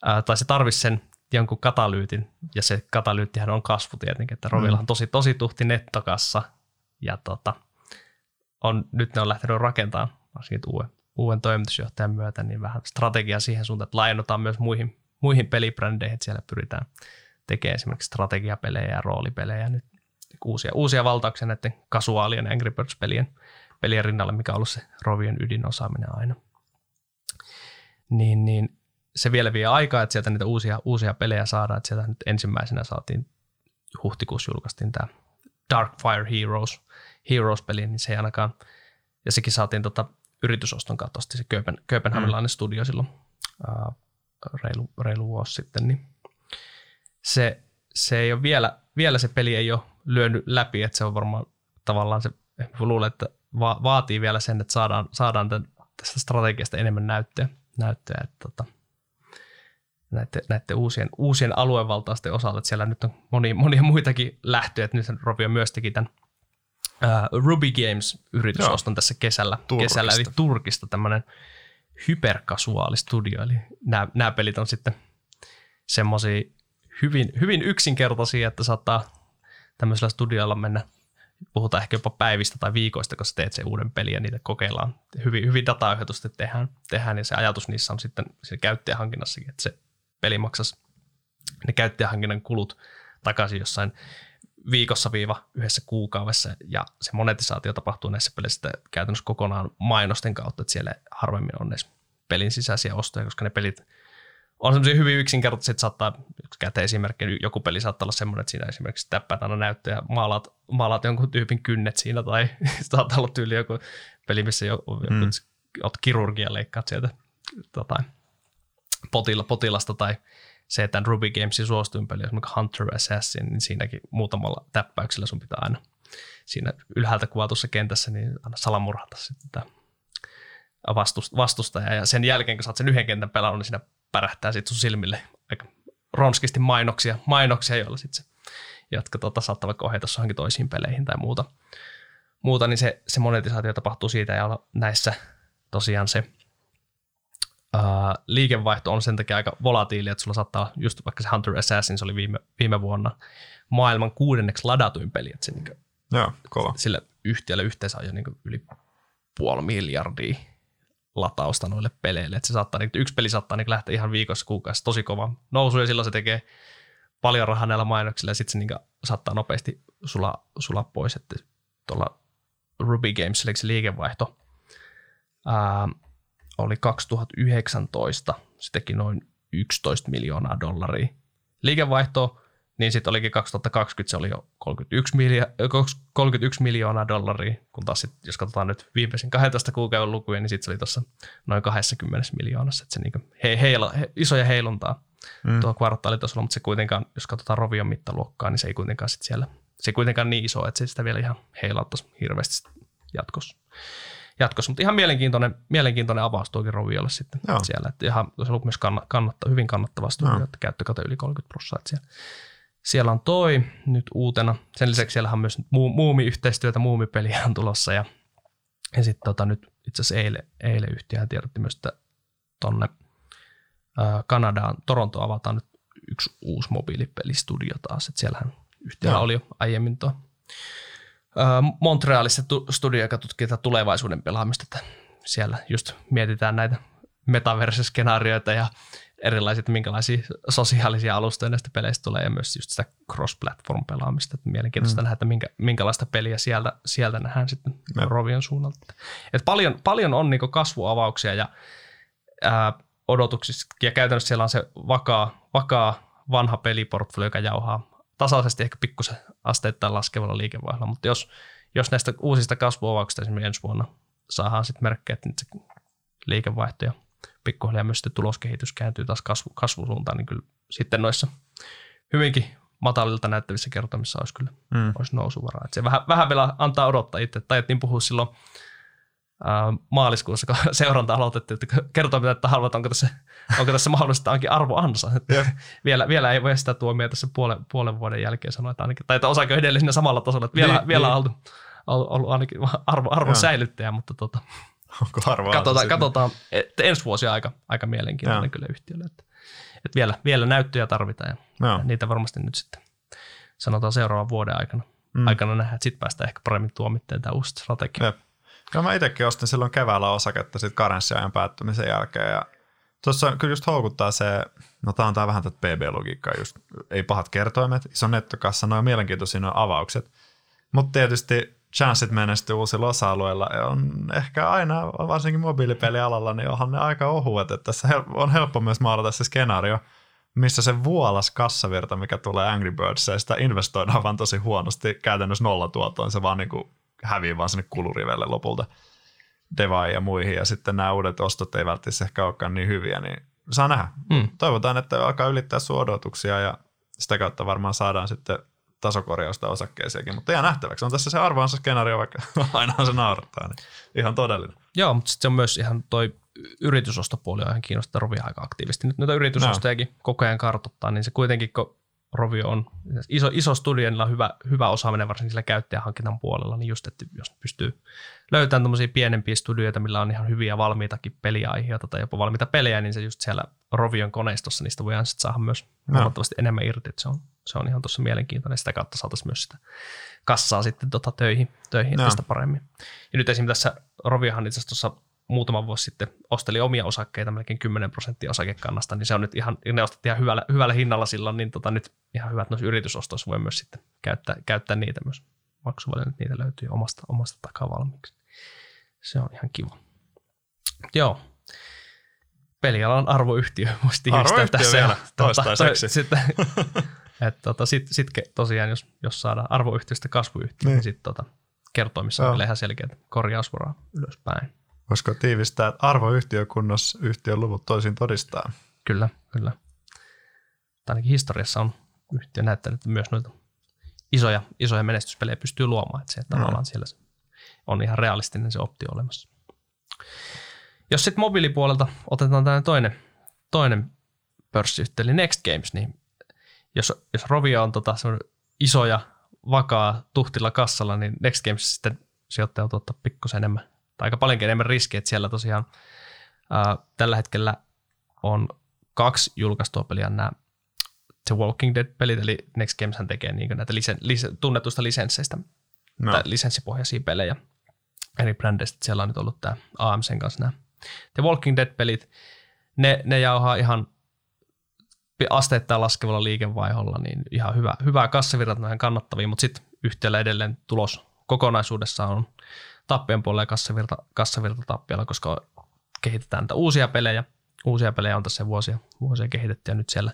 ää, tai se tarvisi sen jonkun katalyytin, ja se katalyyttihän on kasvu tietenkin, että Rovilla on mm. tosi, tosi tuhti nettokassa, ja tota, on, nyt ne on lähtenyt rakentamaan varsinkin uuden, uuden toimitusjohtajan myötä, niin vähän strategiaa siihen suuntaan, että laajennutaan myös muihin, muihin pelibrändeihin, että siellä pyritään tekemään esimerkiksi strategiapelejä ja roolipelejä nyt uusia, uusia valtauksia näiden kasuaalien Angry Birds-pelien pelien rinnalle, mikä on ollut se Rovien ydinosaaminen aina. Niin, niin se vielä vie aikaa, että sieltä niitä uusia, uusia pelejä saadaan. Että sieltä nyt ensimmäisenä saatiin, huhtikuussa julkaistiin tämä Dark Fire Heroes, Heroes-peli, niin se ei ainakaan, ja sekin saatiin tota yritysoston kautta, se Kööpen, Kööpenhaminlainen mm. studio silloin ää, reilu, reilu vuosi sitten, niin se, se ei ole vielä, vielä se peli ei ole lyönyt läpi, että se on varmaan tavallaan se, luulen, että va, vaatii vielä sen, että saadaan, saadaan tämän, tästä strategiasta enemmän näyttöä, näyttöä että tota, näiden, näiden uusien, uusien aluevaltaisten osalta, että siellä nyt on monia, monia muitakin lähtöjä, että nyt Rovio myös teki tämän uh, Ruby Games-yritysoston tässä kesällä, Turkista. kesällä, eli Turkista tämmöinen hyperkasuaali studio, eli nämä, nämä pelit on sitten semmoisia hyvin, hyvin yksinkertaisia, että saattaa tämmöisellä studiolla mennä, puhutaan ehkä jopa päivistä tai viikoista, kun sä teet sen uuden pelin ja niitä kokeillaan. Hyvin, hyvin dataohjatusti tehdään, tehdään ja se ajatus niissä on sitten se käyttäjähankinnassakin, että se peli maksaisi ne käyttäjähankinnan kulut takaisin jossain viikossa viiva yhdessä kuukaudessa ja se monetisaatio tapahtuu näissä peleissä käytännössä kokonaan mainosten kautta, että siellä harvemmin on edes pelin sisäisiä ostoja, koska ne pelit on semmoisia hyvin yksinkertaisia, että saattaa, käyttää esimerkki, joku peli saattaa olla semmoinen, että siinä esimerkiksi täppäät aina näyttöä ja maalaat, maalaat jonkun tyypin kynnet siinä, tai saattaa olla tyyli joku peli, missä joku, mm. olet kirurgia leikkaat sieltä tota, potila, potilasta, tai se, että Ruby Gamesin suosituin peli, esimerkiksi Hunter Assassin, niin siinäkin muutamalla täppäyksellä sun pitää aina siinä ylhäältä kuvatussa kentässä niin aina salamurhata sitten vastustaja. Ja sen jälkeen, kun sä oot sen yhden kentän pelannut, niin siinä pärähtää sitten sun silmille aika ronskisti mainoksia, mainoksia joilla sitten se, jotka tota, saattavat ohjata johonkin toisiin peleihin tai muuta. muuta niin se, se monetisaatio tapahtuu siitä ja näissä tosiaan se ää, liikevaihto on sen takia aika volatiili, että sulla saattaa just vaikka se Hunter Assassin, se oli viime, viime vuonna maailman kuudenneksi ladatuin peli, että se niin Joo, kova. sille yhtiölle yhteensä on jo niin yli puoli miljardia latausta noille peleille. Että se saattaa, niin, yksi peli saattaa niin lähteä ihan viikossa kuukausi tosi kova nousu ja silloin se tekee paljon rahaa näillä mainoksilla ja sitten se niin saattaa nopeasti sulaa, sulaa pois. Että tuolla Ruby Games, eli se liikevaihto ää, oli 2019, se teki noin 11 miljoonaa dollaria. Liikevaihto niin sitten olikin 2020 se oli jo 31, miljo- 31 miljoonaa dollaria, kun taas sit, jos katsotaan nyt viimeisen 12 kuukauden lukuja, niin sitten se oli tuossa noin 20 miljoonassa, että se niinku he, heila, he, isoja heiluntaa mm. tuo kvartaalitasolla, mutta se kuitenkaan, jos katsotaan Rovion mittaluokkaa, niin se ei kuitenkaan sit siellä, se ei kuitenkaan niin iso, että se sitä vielä ihan heilauttaisi hirveästi jatkossa. jatkossa. Mutta ihan mielenkiintoinen, mielenkiintoinen avaus tuokin Roviolle sitten Joo. siellä. Että ihan, se on myös kannatta, hyvin kannattava studio, että käyttökate yli 30 prosenttia. Siellä siellä on toi nyt uutena. Sen lisäksi siellä on myös muumi-yhteistyötä, muumipeliä on tulossa. Ja, ja sitten tota, nyt itse asiassa eilen, eilen yhtiöhän tiedotti myös, että tonne ää, Kanadaan, Toronto avataan nyt yksi uusi mobiilipelistudio taas. Että siellähän yhtiöllä no. oli jo aiemmin tuo Montrealissa tu- studio, joka tutkii tulevaisuuden pelaamista. Että siellä just mietitään näitä metaverse-skenaarioita ja erilaiset, minkälaisia sosiaalisia alustoja näistä peleistä tulee ja myös just sitä cross-platform pelaamista. Että mielenkiintoista mm. nähdä, että minkä, minkälaista peliä sieltä, sieltä nähdään sitten Me. Rovion suunnalta. Et paljon, paljon on niinku kasvuavauksia ja ää, odotuksissa ja käytännössä siellä on se vakaa, vakaa vanha peliportfolio, joka jauhaa tasaisesti ehkä pikkusen asteittain laskevalla liikevaihdolla, mutta jos, jos näistä uusista kasvuavauksista esimerkiksi ensi vuonna saadaan sitten merkkejä, että se liikevaihto ja pikkuhiljaa myös sitten tuloskehitys kääntyy taas kasvu, kasvusuuntaan, niin kyllä sitten noissa hyvinkin matalilta näyttävissä kertomissa olisi kyllä mm. olisi nousuvaraa. Et se vähän, vähän vielä antaa odottaa itse. Taidettiin puhua silloin ää, maaliskuussa, kun seuranta aloitettiin, että kertoo mitä, että haluat, onko tässä, onko tässä mahdollista onkin arvoansa. vielä, vielä ei voi sitä tuomia tässä puolen, puolen vuoden jälkeen sanoa, että ainakin, tai että osaako edelleen siinä samalla tasolla, että vielä, niin, vielä niin. on ollut, ollut ainakin arvo, arvon säilyttäjä, mutta tota, Onko harvaa? Katsotaan, katsotaan että ensi vuosi on aika, aika mielenkiintoinen Joo. kyllä yhtiölle. Että, että vielä, vielä näyttöjä tarvitaan ja, ja niitä varmasti nyt sitten sanotaan seuraavan vuoden aikana, mm. aikana nähdään, että sitten päästään ehkä paremmin tuomitteen tämä uusi strategia. Jep. Joo, mä itsekin ostin silloin keväällä osaketta sitten karenssiajan päättymisen jälkeen ja Tuossa kyllä just houkuttaa se, no tämä on tää vähän tätä PB-logiikkaa, just ei pahat kertoimet, iso nettokassa, noin mielenkiintoisia noin avaukset. Mutta tietysti chanssit menestyä uusilla osa-alueilla on ehkä aina, varsinkin mobiilipelialalla, niin onhan ne aika ohuet, että tässä on helppo myös maalata se skenaario, missä se vuolas kassavirta, mikä tulee Angry Birds, ja sitä investoidaan vaan tosi huonosti, käytännössä nollatuotoon, se vaan niin kuin hävii vaan sinne kulurivelle lopulta Devai ja muihin, ja sitten nämä uudet ostot ei välttämättä ehkä olekaan niin hyviä, niin saa nähdä. Mm. Toivotaan, että alkaa ylittää sun odotuksia ja sitä kautta varmaan saadaan sitten tasokorjausta osakkeisiakin, mutta ihan nähtäväksi. On tässä se arvaansa skenaario, vaikka aina se naurattaa, niin ihan todellinen. Joo, mutta sitten se on myös ihan toi yritysostopuoli on ihan kiinnostaa Rovia aika aktiivisesti. Nyt noita yritysostojakin koko ajan kartoittaa, niin se kuitenkin, kun Rovio on iso, iso studio, niillä on hyvä, hyvä osaaminen varsinkin sillä käyttäjähankinnan puolella, niin just, että jos pystyy löytämään tämmöisiä pienempiä studioita, millä on ihan hyviä valmiitakin peliaiheita tai jopa valmiita pelejä, niin se just siellä Rovion koneistossa, niistä voidaan sitten saada myös huomattavasti enemmän irti, että se on, se on ihan tuossa mielenkiintoinen, sitä kautta saataisiin myös sitä kassaa sitten tota töihin, töihin no. tästä paremmin. Ja nyt esimerkiksi tässä Roviohan itse asiassa tuossa muutama vuosi sitten osteli omia osakkeita melkein 10 prosenttia osakekannasta, niin se on nyt ihan, ne ostettiin ihan hyvällä, hyvällä hinnalla silloin, niin tota nyt ihan hyvät noissa yritysostoissa voi myös sitten käyttää, käyttää niitä myös maksuvälineet, niitä löytyy omasta, omasta takaa valmiiksi. Se on ihan kiva. Joo. Pelialan arvoyhtiö tiivistää tässä. vielä toistaiseksi. Tota, sitten, että tota, sitten sit tosiaan, jos, jos saadaan arvoyhtiöstä kasvuyhtiö, niin, niin sitten tota, kertoo, missä on ihan selkeät korjausvaraa ylöspäin. Voisiko tiivistää, että arvoyhtiökunnassa yhtiön luvut toisin todistaa? Kyllä, kyllä. Tai ainakin historiassa on yhtiö näyttänyt myös noita isoja, isoja menestyspelejä pystyy luomaan. Että se, että tavallaan siellä on ihan realistinen se optio olemassa. Jos sitten mobiilipuolelta otetaan tämä toinen, toinen pörssiyhtiö, eli Next Games, niin jos, jos Rovio on tota iso ja vakaa tuhtilla kassalla, niin Next Games sitten sijoittajat ottaa pikkusen enemmän tai aika paljonkin enemmän riskiä, että siellä tosiaan ää, tällä hetkellä on kaksi julkaistua peliä nämä The Walking Dead-pelit, eli Next Games tekee niin näitä lisen, lis, tunnetuista lisensseistä no. tai lisenssipohjaisia pelejä eri brändeistä. Siellä on nyt ollut tämä AMCn kanssa nämä The Walking Dead-pelit. Ne, ne jauhaa ihan asteittain laskevalla liikevaiholla, niin ihan hyvä, hyvää kassavirrat, ihan kannattavia, mutta sitten yhtiöllä edelleen tulos kokonaisuudessaan on tappien puolella ja kassavirta, kassavirta tappialla, koska kehitetään näitä uusia pelejä. Uusia pelejä on tässä vuosia, vuosia kehitetty ja nyt siellä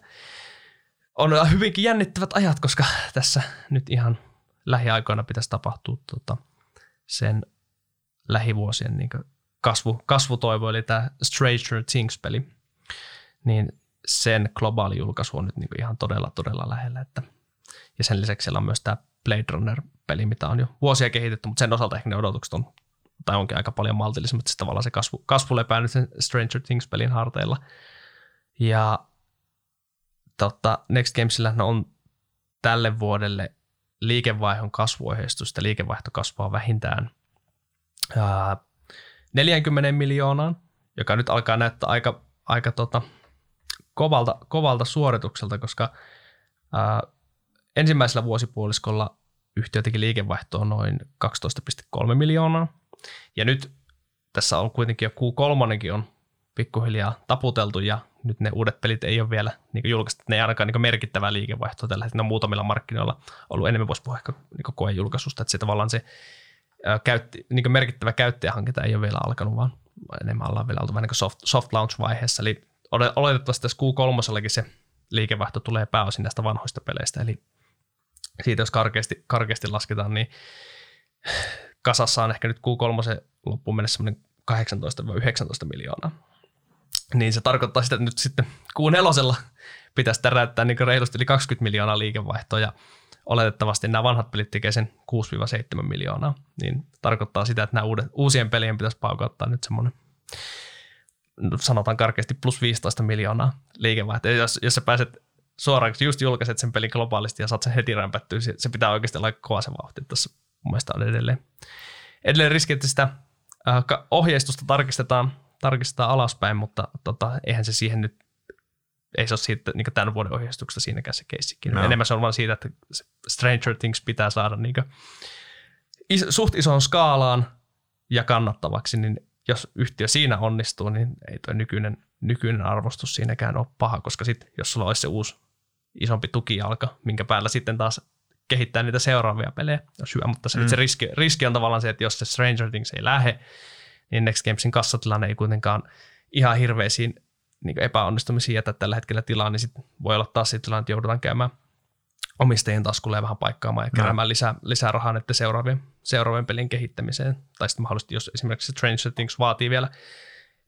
on hyvinkin jännittävät ajat, koska tässä nyt ihan lähiaikoina pitäisi tapahtua tota, sen lähivuosien niin kasvu, kasvutoivo, eli tämä Stranger Things-peli, niin sen globaali julkaisu on nyt niin ihan todella, todella lähellä. Että, ja sen lisäksi siellä on myös tämä Blade Runner-peli, mitä on jo vuosia kehitetty, mutta sen osalta ehkä ne odotukset on, tai onkin aika paljon maltillisemmat, siis tavallaan se kasvu, kasvu lepää nyt sen Stranger Things-pelin harteilla. Ja totta, Next Gamesillä on tälle vuodelle liikevaihdon kasvuoheistus, että liikevaihto kasvaa vähintään ää, 40 miljoonaan, joka nyt alkaa näyttää aika, aika tota, kovalta, kovalta suoritukselta, koska ää, ensimmäisellä vuosipuoliskolla yhtiö teki liikevaihtoa noin 12,3 miljoonaa. Ja nyt tässä on kuitenkin jo Q3 on pikkuhiljaa taputeltu ja nyt ne uudet pelit ei ole vielä niin julkaistu, ne ei ainakaan niin merkittävää liikevaihtoa tällä hetkellä. muutamilla markkinoilla ollut enemmän voisi puhua ehkä niin koejulkaisusta, että se tavallaan se käytti, niin merkittävä käyttäjähankinta ei ole vielä alkanut, vaan enemmän ollaan vielä oltu vähän niin soft, soft launch-vaiheessa. Eli oletettavasti tässä Q3 se liikevaihto tulee pääosin näistä vanhoista peleistä, eli siitä jos karkeasti, karkeasti lasketaan, niin kasassa on ehkä nyt Q3 loppuun mennessä 18-19 miljoonaa. Niin se tarkoittaa sitä, että nyt sitten Q4 pitäisi täräyttää niin reilusti yli 20 miljoonaa liikevaihtoa ja oletettavasti nämä vanhat pelit tekee sen 6-7 miljoonaa, niin tarkoittaa sitä, että nämä uudet, uusien pelien pitäisi paukauttaa nyt semmoinen sanotaan karkeasti plus 15 miljoonaa liikevaihtoa. Jos, jos sä pääset suoraan, kun just julkaiset sen pelin globaalisti ja saat sen heti rämpättyä, se, se pitää oikeasti olla kova se vauhti. Tässä mun mielestä on edelleen, edelleen riski, että sitä ohjeistusta tarkistetaan, tarkistetaan alaspäin, mutta tota, eihän se siihen nyt, ei se ole siitä niin tämän vuoden ohjeistuksesta siinäkään se keissikin. No. Enemmän se on vaan siitä, että Stranger Things pitää saada niin is, suht isoon skaalaan ja kannattavaksi, niin jos yhtiö siinä onnistuu, niin ei tuo nykyinen, nykyinen arvostus siinäkään ole paha, koska sitten jos sulla olisi se uusi isompi tukijalka, minkä päällä sitten taas kehittää niitä seuraavia pelejä, jos hyvä, mutta se, mm. se riski, riski on tavallaan se, että jos se Stranger Things ei lähe, niin Next Gamesin kassatilanne ei kuitenkaan ihan hirveisiin niin epäonnistumisiin jätä tällä hetkellä tilaa, niin sit voi olla taas tilanne, että joudutaan käymään omistajien taskulle vähän paikkaamaan ja no. keräämään lisää, lisää rahaa näiden seuraavien, seuraavien pelin kehittämiseen. Tai sitten mahdollisesti, jos esimerkiksi Stranger Things vaatii vielä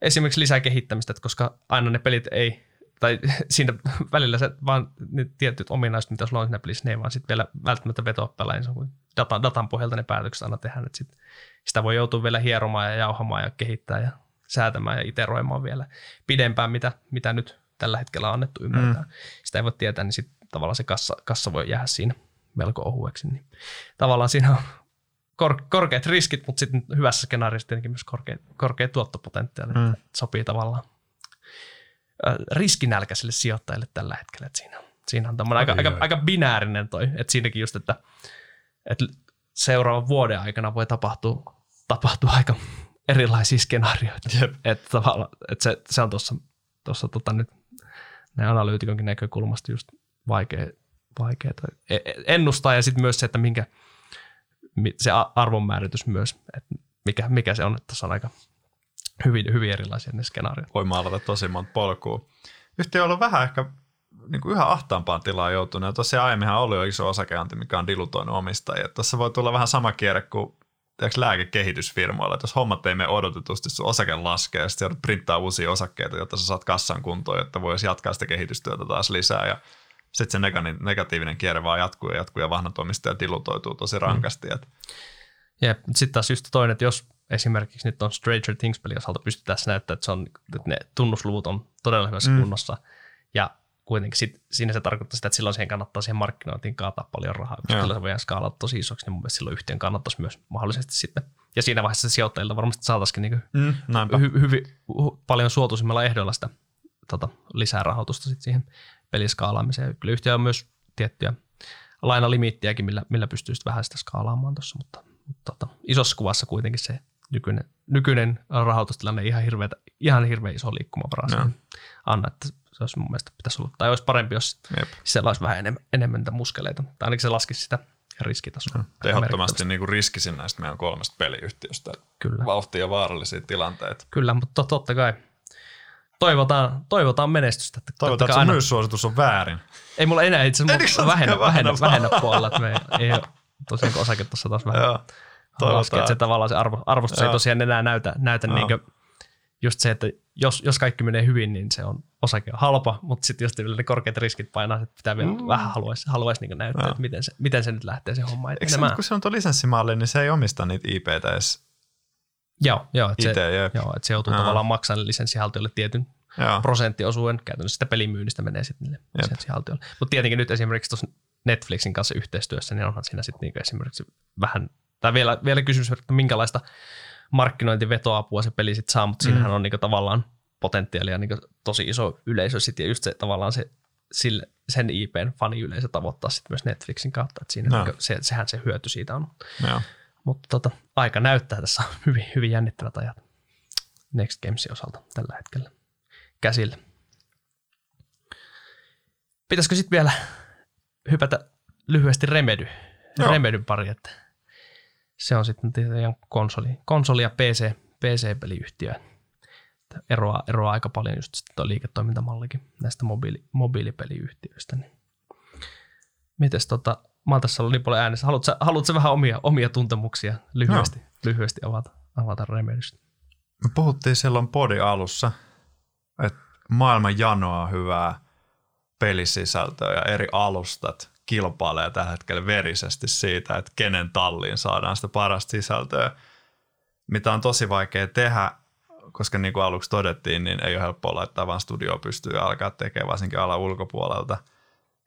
esimerkiksi lisää kehittämistä, että koska aina ne pelit ei, tai siinä välillä se vaan ne tietyt ominaisuudet, mitä sulla on siinä pelissä, ne ei vaan sitten vielä välttämättä vetoa pelaa, se on datan, datan pohjalta ne päätökset aina tehdään, että sit sitä voi joutua vielä hieromaan ja jauhamaan ja kehittää ja säätämään ja iteroimaan vielä pidempään, mitä, mitä nyt tällä hetkellä on annettu ymmärtää. Mm. Sitä ei voi tietää, niin sitten tavallaan se kassa, kassa voi jäädä siinä melko ohueksi. Niin tavallaan siinä on kor, korkeat riskit, mutta sitten hyvässä skenaariossa tietenkin myös korkea, korkea tuottopotentiaali, mm. sopii tavallaan riskinälkäisille sijoittajille tällä hetkellä. Että siinä, siinä on aika, aika, aika, binäärinen toi, että siinäkin just, että, että seuraavan vuoden aikana voi tapahtua, tapahtua aika erilaisia skenaarioita. Yep. Että, tavallaan, että se, se on tuossa, tuossa tota nyt näin analyytikonkin näkökulmasta just vaikea, vaikea e, e, ennustaa ja sitten myös se, että minkä se arvonmääritys myös, että mikä, mikä se on, että tässä on aika hyvin, hyvin erilaisia ne skenaariot. Voi maalata tosi monta polkua. Yhtiö on ollut vähän ehkä niin kuin yhä ahtaampaan tilaan joutunut. Ja tosiaan aiemminhan oli jo iso osakeanti, mikä on dilutoinut omistajia. Tuossa voi tulla vähän sama kierre kuin lääkekehitysfirmoilla, että jos hommat ei mene odotetusti, sun osake laskee ja sitten printtaa uusia osakkeita, jotta sä saat kassan kuntoon, jotta voisi jatkaa sitä kehitystyötä taas lisää ja sitten se negatiivinen kierre vaan jatkuu ja jatkuu ja vahnat omistajat dilutoituu tosi rankasti. Mm. Jep, sitten taas just toinen, että jos esimerkiksi nyt on Stranger Things-peli osalta pystytään näyttämään, että, se on, että ne tunnusluvut on todella hyvässä mm. kunnossa ja kuitenkin sit, siinä se tarkoittaa sitä, että silloin siihen kannattaa siihen markkinointiin kaataa paljon rahaa, koska kyllä se voidaan skaalata tosi isoksi, niin mun mielestä silloin yhtiön kannattaisi myös mahdollisesti sitten. Ja siinä vaiheessa sijoittajilta varmasti saataisiin niin mm, hy, hyvin, hy, paljon suotuisimmalla ehdoilla sitä tota, lisää rahoitusta sitten siihen peliskaalaamiseen. Kyllä yhtiö on myös tiettyjä lainalimiittiäkin, millä, millä pystyy vähän sitä skaalaamaan tuossa, mutta, mutta tota, isossa kuvassa kuitenkin se nykyinen, nykyinen rahoitustilanne ihan, hirveä, ihan hirveän iso liikkumavara no. anna, että se olisi mun mielestä pitäisi olla, tai olisi parempi, jos Jep. siellä olisi vähän enemmän, enemmän niitä muskeleita, tai ainakin se laskisi sitä riskitasoa. No, ehdottomasti niin kuin riskisin näistä meidän kolmesta peliyhtiöstä. Kyllä. Vauhtia vaarallisia tilanteita. Kyllä, mutta totta kai toivotaan, toivotaan menestystä. Toivotaan, että se suositus on väärin. Ei mulla enää itse asiassa vähennä, vähennä, vähennä puolella, että me ei ole tosiaan osake tuossa taas vähän laskea, että se tavallaan se arvo, arvostus Joo. ei tosiaan enää näytä, näytä niin just se, että jos, jos kaikki menee hyvin, niin se on osake on halpa, mutta sitten jos ne korkeat riskit painaa, että pitää vielä mm. vähän haluaisi, haluaisi niin näyttää, no. että miten se, miten se nyt lähtee se homma Eikö se, kun se on tuo lisenssimalli, niin se ei omista niitä IPtä edes Joo, joo, että, se, joo, että se joutuu no. tavallaan maksamaan lisenssihaltijoille tietyn joo. prosenttiosuuden, käytännössä sitä pelimyynnistä menee sitten niille lisenssihaltijoille. Mutta tietenkin nyt esimerkiksi tuossa Netflixin kanssa yhteistyössä, niin onhan siinä sitten niinku esimerkiksi vähän, tai vielä, vielä kysymys, että minkälaista markkinointivetoapua se peli sitten saa, mutta mm. siinähän on niinku tavallaan potentiaalia niinku tosi iso yleisö sitten, ja just se tavallaan se sille, sen IPn faniyleisö tavoittaa sitten myös Netflixin kautta, että siinä no. niinku, se, sehän se hyöty siitä on. No. Mutta tota, aika näyttää tässä hyvin, hyvin jännittävät ajat Next Gamesin osalta tällä hetkellä käsillä. Pitäisikö sitten vielä hypätä lyhyesti Remedy, Remedyn pari, että se on sitten teidän konsoli, konsoli ja PC, PC-peliyhtiö. Eroaa, eroaa aika paljon just tuo liiketoimintamallikin näistä mobiili, mobiilipeliyhtiöistä. Niin. Mites tota, mä oon tässä ollut niin paljon äänessä. Haluatko, haluatko vähän omia, omia tuntemuksia lyhyesti, no. lyhyesti avata, avata Remedystä? Me puhuttiin silloin podi alussa, että maailman janoaa hyvää pelisisältöä ja eri alustat kilpailee tällä hetkellä verisesti siitä, että kenen talliin saadaan sitä parasta sisältöä, mitä on tosi vaikea tehdä, koska niin kuin aluksi todettiin, niin ei ole helppoa laittaa vaan studio pystyy alkaa tekemään varsinkin alan ulkopuolelta.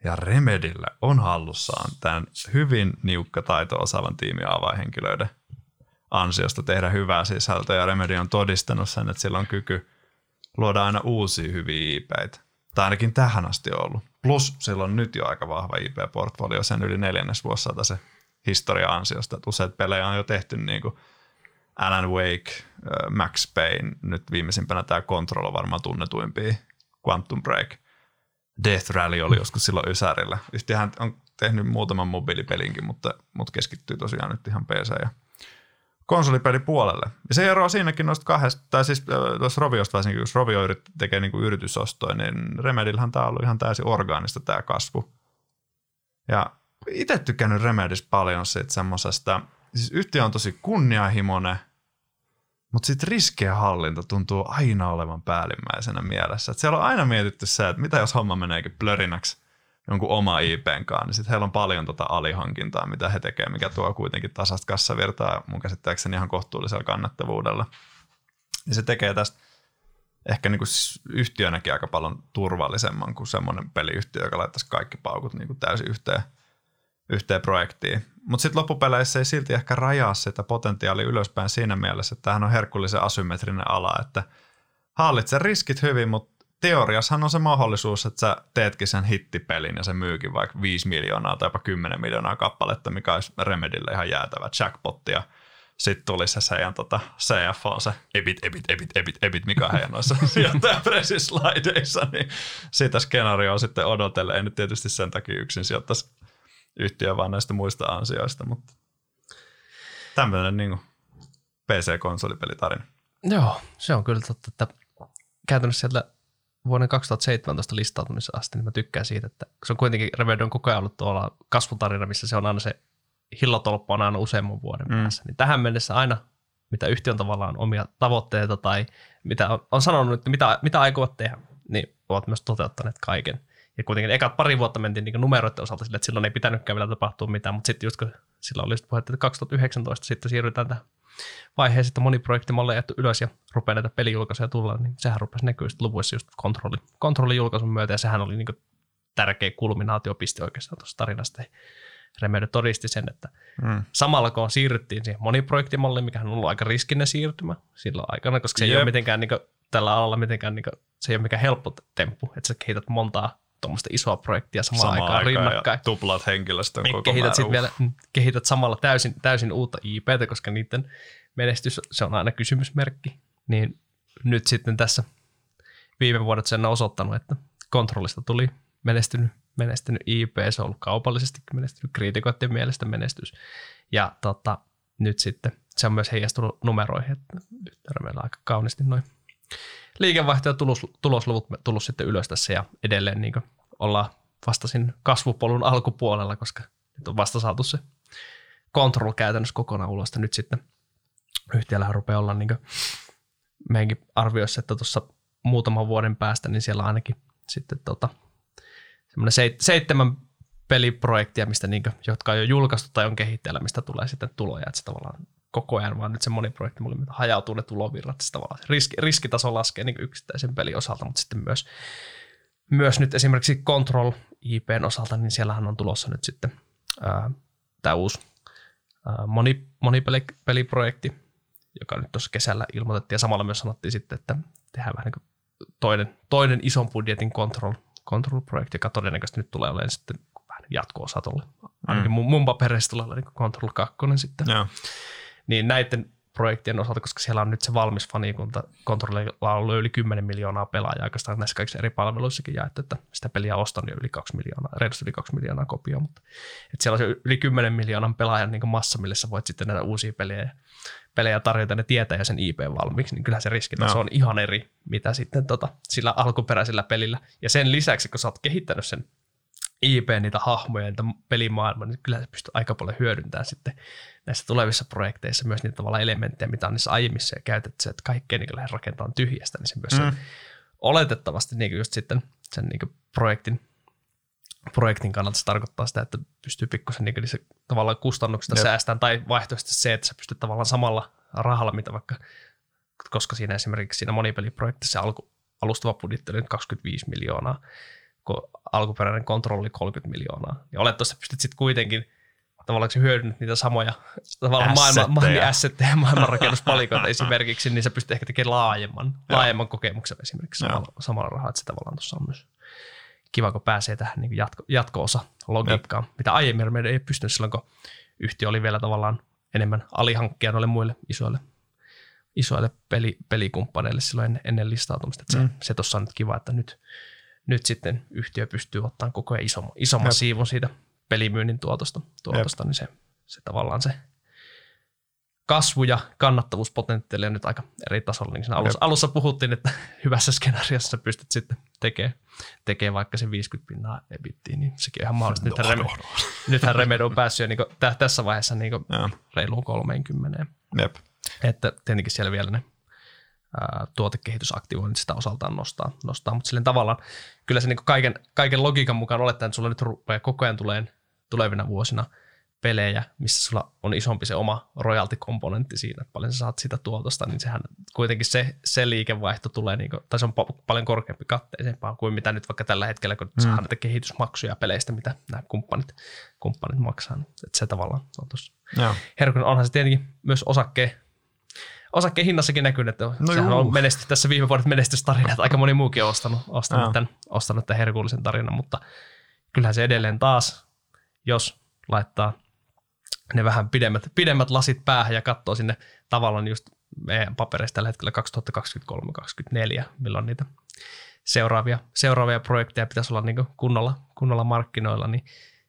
Ja Remedillä on hallussaan tämän hyvin niukka taito osaavan tiimin avainhenkilöiden ansiosta tehdä hyvää sisältöä. Ja Remedy on todistanut sen, että sillä on kyky luoda aina uusia hyviä IPitä. Tai ainakin tähän asti on ollut. Plus sillä on nyt jo aika vahva IP-portfolio sen yli neljännes vuosisata se historia ansiosta. Että useat pelejä on jo tehty niin kuin Alan Wake, Max Payne, nyt viimeisimpänä tämä Control on varmaan tunnetuimpia, Quantum Break. Death Rally oli joskus silloin Ysärillä. Yhtiöhän on tehnyt muutaman mobiilipelinkin, mutta, mutta keskittyy tosiaan nyt ihan PC ja konsolipelipuolelle. Ja se eroaa siinäkin noista kahdesta, tai siis tuossa Roviosta varsinkin, jos Rovio tekee niin yritysostoja, niin Remedillähän tämä on ollut ihan täysin orgaanista tämä kasvu. Ja itse tykännyt Remedis paljon siitä semmoisesta, siis yhtiö on tosi kunnianhimoinen, Mutta sitten riskien hallinta tuntuu aina olevan päällimmäisenä mielessä. Et siellä on aina mietitty se, että mitä jos homma meneekin plörinäksi jonkun oma IPn kanssa, niin sitten heillä on paljon tota alihankintaa, mitä he tekevät, mikä tuo kuitenkin tasasta kassavirtaa mun käsittääkseni ihan kohtuullisella kannattavuudella. Ja se tekee tästä ehkä niin yhtiönäkin aika paljon turvallisemman kuin semmoinen peliyhtiö, joka laittaisi kaikki paukut niin täysin yhteen, yhteen projektiin. Mutta sitten loppupeleissä ei silti ehkä rajaa sitä potentiaalia ylöspäin siinä mielessä, että tämähän on herkullisen asymmetrinen ala, että hallitse riskit hyvin, mutta teoriassahan on se mahdollisuus, että sä teetkin sen hittipelin ja se myykin vaikka 5 miljoonaa tai jopa 10 miljoonaa kappaletta, mikä olisi Remedille ihan jäätävä jackpotti ja sitten tuli se seidän tota, CFO, se ebit, ebit, ebit, ebit, ebit, mikä on heidän noissa sijoittajapressislideissa, niin sitä skenaarioa sitten odotelle. Ei nyt tietysti sen takia yksin sijoittaisi yhtiö, vaan näistä muista ansioista, mutta tämmöinen niin PC-konsolipelitarina. Joo, se on kyllä totta, että käytännössä sieltä vuoden 2017 listautumisen asti, niin mä tykkään siitä, että se on kuitenkin Remedy on koko ajan ollut tuolla kasvutarina, missä se on aina se hillotolppa on aina useamman vuoden mm. päässä. Niin tähän mennessä aina, mitä yhtiön tavallaan omia tavoitteita tai mitä on, on sanonut, että mitä, mitä aikovat tehdä, niin ovat myös toteuttaneet kaiken. Ja kuitenkin ekat pari vuotta mentiin niin numeroiden osalta sille, että silloin ei pitänytkään vielä tapahtua mitään, mutta sitten just kun silloin oli puhetta, että 2019 sitten siirrytään tähän vaiheeseen, että moni projekti on jätty ylös ja rupeaa näitä pelijulkaisuja tulla, niin sehän rupesi näkyä sitten luvuissa just kontrolli, kontrollijulkaisun myötä, ja sehän oli niin tärkeä kulminaatiopiste oikeastaan tuossa tarinasta. Remedy todisti sen, että mm. samalla kun siirryttiin siihen moniprojektimalliin, mikä on ollut aika riskinen siirtymä silloin aikana, koska se Jep. ei ole mitenkään niin kuin, tällä alalla mitenkään, niin kuin, se ei ole mikään helppo temppu, että sä kehität montaa tuommoista isoa projektia samaan Sama aikaan rinnakkain. Ja tuplat henkilöstön niin koko kehität, sit vielä, mm, kehität samalla täysin, täysin uutta IPtä, koska niiden menestys se on aina kysymysmerkki. Niin nyt sitten tässä viime vuodet sen on osoittanut, että kontrollista tuli menestynyt, menestynyt IP, se on ollut kaupallisesti menestynyt, kriitikoiden mielestä menestys. Ja tota, nyt sitten se on myös heijastunut numeroihin, että nyt meillä aika kauniisti noin liikevaihto ja tulos, tulosluvut tullut sitten ylös tässä ja edelleen niin ollaan vasta siinä kasvupolun alkupuolella, koska nyt on vasta saatu se control käytännössä kokonaan ulos. Nyt sitten yhtiöllä rupeaa olla niin meidänkin arvioissa, että tuossa muutaman vuoden päästä, niin siellä ainakin sitten tota, semmoinen seitsemän peliprojektia, mistä niin kuin, jotka on jo julkaistu tai on kehitteillä, mistä tulee sitten tuloja, että se tavallaan koko ajan, vaan nyt se moniprojekti mulle hajautuu ne tulovirrat, se tavallaan riski, riskitaso laskee niin yksittäisen pelin osalta, mutta sitten myös, myös nyt esimerkiksi Control IPn osalta, niin siellähän on tulossa nyt sitten tämä uusi ää, moni, monipeliprojekti, joka nyt tuossa kesällä ilmoitettiin ja samalla myös sanottiin sitten, että tehdään vähän niin toinen, toinen ison budjetin Control, Control-projekti, joka todennäköisesti nyt tulee olemaan sitten vähän jatko-osa tuolle. Ainakin mm. mun, mun papereissa tulee olemaan niin Control 2 sitten. Yeah niin näiden projektien osalta, koska siellä on nyt se valmis fanikunta, kontrollilla on ollut yli 10 miljoonaa pelaajaa oikeastaan näissä kaikissa eri palveluissakin jaettu, että sitä peliä ostan jo yli 2 miljoonaa, reilusti yli 2 miljoonaa kopioa, mutta että siellä on se yli 10 miljoonan pelaajan niin massa, millä sä voit sitten näitä uusia pelejä, pelejä tarjota, ne tietää ja sen IP valmiiksi, niin kyllä se riski no. se on ihan eri, mitä sitten tota, sillä alkuperäisellä pelillä. Ja sen lisäksi, kun sä oot kehittänyt sen IP, niitä hahmoja, niitä pelimaailmaa, niin kyllä se pystyy aika paljon hyödyntämään sitten näissä tulevissa projekteissa myös niitä tavalla elementtejä, mitä on niissä aiemmissa ja käytetty, että kaikkea niin lähes rakentaa tyhjästä, niin se myös mm. oletettavasti niin just sitten sen niin projektin, projektin kannalta se tarkoittaa sitä, että pystyy pikkusen niin niissä tavallaan kustannuksista Jep. säästämään, tai vaihtoehtoisesti se, että sä pystyt tavallaan samalla rahalla, mitä vaikka, koska siinä esimerkiksi siinä monipeliprojektissa alku, alustava budjetti oli 25 miljoonaa, kun alkuperäinen kontrolli 30 miljoonaa. Ja olettavasti pystyt sitten kuitenkin – tavallaan hyödynnyt niitä samoja tavallaan maailman, maailman assetteja, maailmanrakennuspalikoita esimerkiksi, niin se pystyy ehkä tekemään laajemman, laajemman kokemuksen esimerkiksi samalla, samalla rahalla, että se tavallaan tuossa on myös kiva, kun pääsee tähän niin jatko, jatko-osa logiikkaan, Jep. mitä aiemmin meidän ei pystynyt silloin, kun yhtiö oli vielä tavallaan enemmän alihankkija noille muille isoille, isoille peli, pelikumppaneille silloin ennen, ennen listautumista. Että mm. Se, se tuossa on nyt kiva, että nyt, nyt sitten yhtiö pystyy ottamaan koko ajan isomman, isomman siivun siitä pelimyynnin tuotosta, tuotosta niin se, se tavallaan se kasvu- ja kannattavuuspotentiaali on nyt aika eri tasolla. Niin alussa, alussa puhuttiin, että hyvässä skenaariossa pystyt sitten tekemään, tekemään vaikka se 50 pinnaa ebittiin, niin sekin on ihan mahdollista. Nythän, Reme, nythän Remedo on päässyt jo niin kuin, tässä vaiheessa niin kuin reiluun 30. Jep. Että tietenkin siellä vielä ne tuotekehitysaktivoinnit sitä osaltaan nostaa, nostaa. mutta silleen tavallaan kyllä se niin kaiken, kaiken logiikan mukaan olettaa, että sulla nyt rupeaa koko ajan tulee tulevina vuosina – pelejä, missä sulla on isompi se oma royalty-komponentti siinä, että paljon sä saat sitä tuotosta, niin sehän kuitenkin se, se liikevaihto tulee, niin kuin, tai se on paljon korkeampi katteisempaa kuin mitä nyt vaikka tällä hetkellä, kun mm. saa näitä kehitysmaksuja peleistä, mitä nämä kumppanit, kumppanit maksaa. Että se tavallaan on tuossa. Herkun onhan se tietenkin myös osakkeen osakkeen hinnassakin näkyy, että no sehän juu. on menesty, tässä viime vuodet menestystarina, että aika moni muukin on ostanut, ostanut, tämän, ostanut tämän herkullisen tarinan, mutta kyllähän se edelleen taas, jos laittaa ne vähän pidemmät, pidemmät lasit päähän ja katsoo sinne tavallaan just meidän papereista tällä hetkellä 2023-2024, milloin niitä seuraavia, seuraavia projekteja pitäisi olla niin kunnolla, kunnolla markkinoilla, niin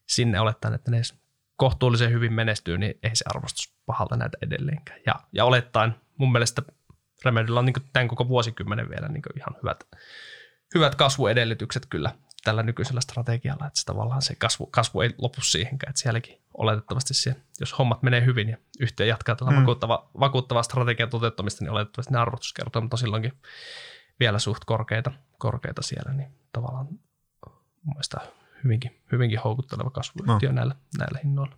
sinne olettaen, että ne kohtuullisen hyvin menestyy, niin ei se arvostus pahalta näitä edelleenkään. Ja, ja olettaen mun mielestä Remedyllä on niin tämän koko vuosikymmenen vielä niin ihan hyvät, hyvät kasvuedellytykset kyllä tällä nykyisellä strategialla, että se tavallaan se kasvu, kasvu ei lopu siihenkään, että sielläkin oletettavasti siellä, jos hommat menee hyvin ja yhtiö jatkaa tällä mm. vakuuttava, vakuuttavaa strategian toteuttamista, niin oletettavasti ne arvostuskertoimet on silloinkin vielä suht korkeita, korkeita siellä, niin tavallaan mielestäni hyvinkin, hyvinkin houkutteleva kasvuyhtiö no. näillä, näillä hinnoilla.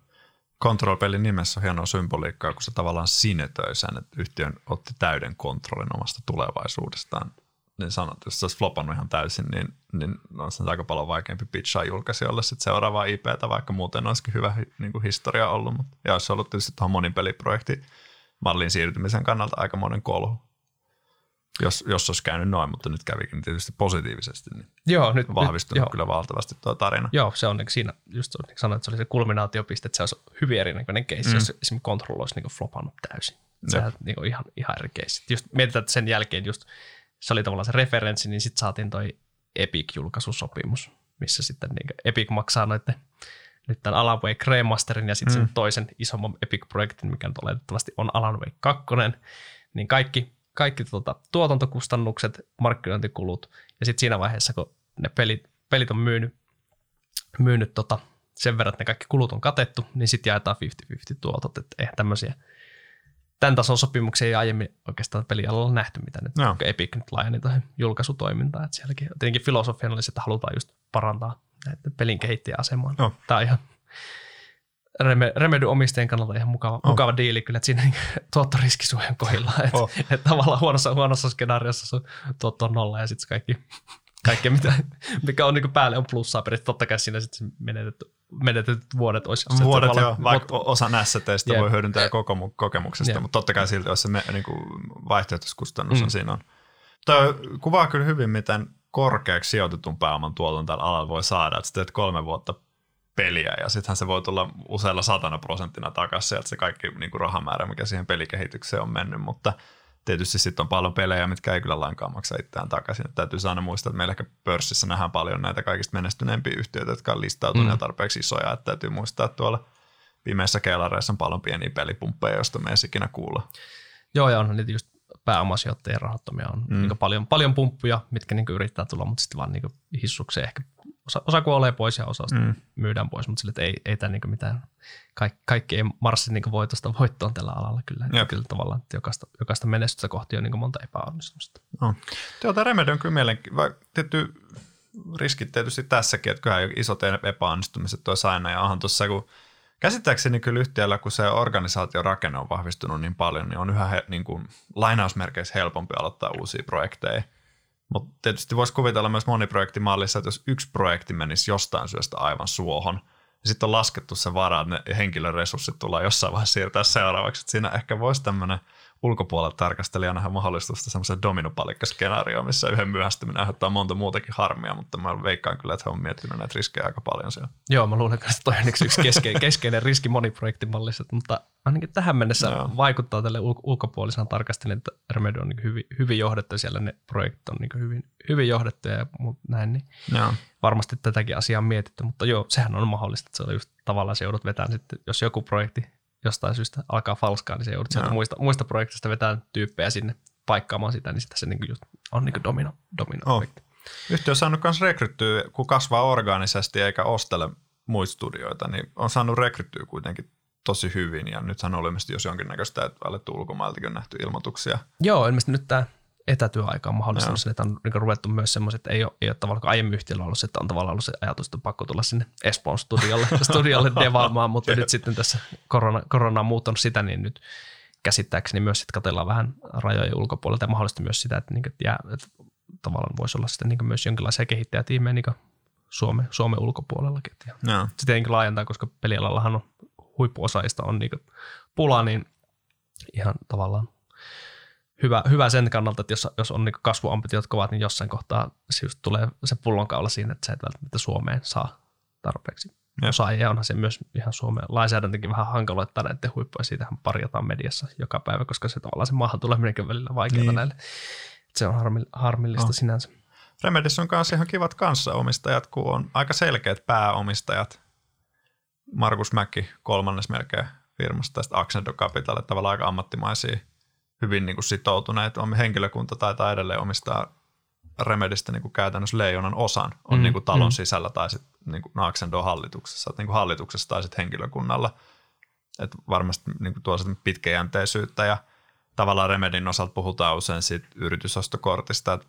Control-pelin nimessä on hienoa symboliikkaa, kun se tavallaan sinetöi sen, että yhtiön otti täyden kontrollin omasta tulevaisuudestaan niin sanot, jos se olisi flopannut ihan täysin, niin, niin on se aika paljon vaikeampi pitchaa julkaisijoille sit seuraavaa IPtä, vaikka muuten olisikin hyvä niin kuin historia ollut. Mutta, ja olisi ollut tietysti tuohon monipeliprojekti mallin siirtymisen kannalta aika monen kolhu. Jos, jos olisi käynyt noin, mutta nyt kävikin tietysti positiivisesti, niin joo, nyt, vahvistunut nyt, joo. kyllä valtavasti tuo tarina. Joo, se on niin siinä, just niin sanoin, että se oli se kulminaatiopiste, että se olisi hyvin erinäköinen keissi, mm. jos esimerkiksi Control olisi niin flopannut täysin. Se on niin ihan, ihan eri keissi. Just mietitään, että sen jälkeen just se oli tavallaan se referenssi, niin sitten saatiin toi Epic-julkaisusopimus, missä sitten niin Epic maksaa noiden nyt tämän Alan Wake Remasterin ja sitten mm. sen toisen isomman Epic-projektin, mikä nyt oletettavasti on Alan Wake 2, niin kaikki, kaikki tuota, tuotantokustannukset, markkinointikulut ja sitten siinä vaiheessa, kun ne pelit, pelit on myynyt, myynyt tota, sen verran, että ne kaikki kulut on katettu, niin sitten jaetaan 50-50 tuotot, että eihän tämmöisiä tämän tason sopimuksia ei aiemmin oikeastaan pelialalla nähty, mitä nyt no. Epic nyt laajeni tuohon julkaisutoimintaan. Että sielläkin tietenkin filosofian oli, että halutaan just parantaa näiden pelin kehittäjän asemaa. No. Tämä on ihan Remedy omistajien kannalta ihan mukava, oh. mukava diili kyllä, että siinä niin tuottoriskisuojan kohdillaan. Että, oh. että tavallaan huonossa, huonossa skenaariossa se tuotto on nolla ja sitten kaikki, kaikki mitä, mikä on niin päälle on plussaa periaatteessa. Totta kai siinä sitten menetetty menetetyt vuodet olisi. Vuodet joo, vaikka mut, osa nässäteistä yeah. voi hyödyntää koko kokemuksesta, yeah. mutta totta kai silti, jos se me, niin kuin vaihtoehtoiskustannus mm. on siinä on. Tämä kuvaa kyllä hyvin, miten korkeaksi sijoitetun pääoman tuoton tällä alalla voi saada, että sä teet kolme vuotta peliä ja sittenhän se voi tulla useilla satana prosenttina takaisin sieltä se kaikki niin kuin rahamäärä, mikä siihen pelikehitykseen on mennyt, mutta – tietysti sitten on paljon pelejä, mitkä ei kyllä lainkaan maksa itseään takaisin. Että täytyy aina muistaa, että meillä ehkä pörssissä nähdään paljon näitä kaikista menestyneempiä yhtiöitä, jotka on listautuneet mm. tarpeeksi isoja. Että täytyy muistaa, että tuolla pimeissä kellareissa on paljon pieniä pelipumppeja, joista me ei ikinä kuulla. Joo, ja on niitä just pääomasijoittajien rahoittamia on mm. niin paljon, paljon pumppuja, mitkä niin yrittää tulla, mutta sitten vaan niin hissukseen ehkä osa, osa kuolee pois ja osa mm. myydään pois, mutta sille, että ei, ei tämä niin mitään, kaikki, kaikki ei marssi niin voitosta voittoon tällä alalla kyllä. Jep. Kyllä tavallaan, että jokaista, jokaista menestystä kohti on niin monta epäonnistumista. No. Tuota Remedy on kyllä mielenkiintoinen. Tietty riskit tietysti tässäkin, että kyllä isot epäonnistumiset tuossa aina. Ja onhan tuossa, kun käsittääkseni kyllä yhtiöllä, kun se organisaation rakenne on vahvistunut niin paljon, niin on yhä he, niin kuin, lainausmerkeissä helpompi aloittaa uusia projekteja. Mutta tietysti voisi kuvitella myös moniprojektimallissa, että jos yksi projekti menisi jostain syystä aivan suohon, ja sitten on laskettu se vara, että ne henkilöresurssit tullaan jossain vaiheessa siirtää seuraavaksi. Että siinä ehkä voisi tämmöinen – ulkopuolelta tarkastelijana nähdä mahdollistusta semmoisen dominopalikkaskenaarioon, missä yhden myöhästyminen aiheuttaa monta muutakin harmia, mutta mä veikkaan kyllä, että he on miettinyt näitä riskejä aika paljon siellä. Joo, mä luulen, että toi on yksi keskeinen, keskeinen riski moniprojektimallissa, mutta ainakin tähän mennessä Joo. vaikuttaa tälle ul- ulkopuolisena tarkastelijan, että Remedy on niin hyvin, hyvin johdettu, siellä ne projektit on niin hyvin, hyvin johdettuja ja näin, niin Joo. varmasti tätäkin asiaa on mietitty, mutta joo, sehän on mahdollista, että se on just tavallaan se joudut vetämään sitten, jos joku projekti jostain syystä alkaa falskaa, niin se joudut sieltä muista, muista projektista vetää tyyppejä sinne paikkaamaan sitä, niin sitten se niin just on niin domino, domino oh. Yhtiö on saanut myös rekryttyä, kun kasvaa organisesti eikä ostele muista studioita, niin on saanut rekryttyä kuitenkin tosi hyvin ja nythän on ilmeisesti jos jonkinnäköistä, että alettu ulkomailtakin on nähty ilmoituksia. Joo, ilmeisesti nyt tämä etätyöaika on mahdollistanut sen, että on niin ruvettu myös semmoiset, että ei ole, ei ole tavallaan aiemmin yhtiöllä ollut se, että on tavallaan ollut se ajatus, että on pakko tulla sinne Espoon studiolle, studiolle devaamaan, mutta nyt sitten tässä korona, korona on muuttanut sitä, niin nyt käsittääkseni myös sitten katsellaan vähän rajojen ulkopuolelta ja mahdollisesti myös sitä, että, niin, että, jää, että tavallaan voisi olla sitten niin myös jonkinlaisia kehittäjätiimejä niin Suomen, Suomen ulkopuolellakin. Ja no. Se tietenkin laajentaa, koska pelialallahan on huippuosaajista on niin pula, niin ihan tavallaan hyvä, hyvä sen kannalta, että jos, jos on niin kasvuambitiot kovat, niin jossain kohtaa se just tulee se pullonkaula siinä, että sä et välttämättä Suomeen saa tarpeeksi ja. osaajia. Onhan se myös ihan Suomen lainsäädäntökin vähän hankaloittaa näiden huippuja. Siitähän parjataan mediassa joka päivä, koska se tavallaan se maahan tuleminenkin välillä vaikeaa niin. näille. Se on harmillista oh. sinänsä. Remedis on kanssa ihan kivat kanssaomistajat, kun on aika selkeät pääomistajat. Markus Mäkki kolmannes melkein firmasta, tästä Accendo Capital, tavallaan aika ammattimaisia, hyvin niin kuin sitoutuneet. On henkilökunta taitaa edelleen omistaa Remedistä niin kuin käytännössä leijonan osan on mm, niin kuin talon mm. sisällä tai sitten niin kuin Accendo hallituksessa, niin kuin hallituksessa tai sitten henkilökunnalla. Et varmasti niin kuin tuo pitkäjänteisyyttä ja tavallaan Remedin osalta puhutaan usein siitä yritysostokortista, että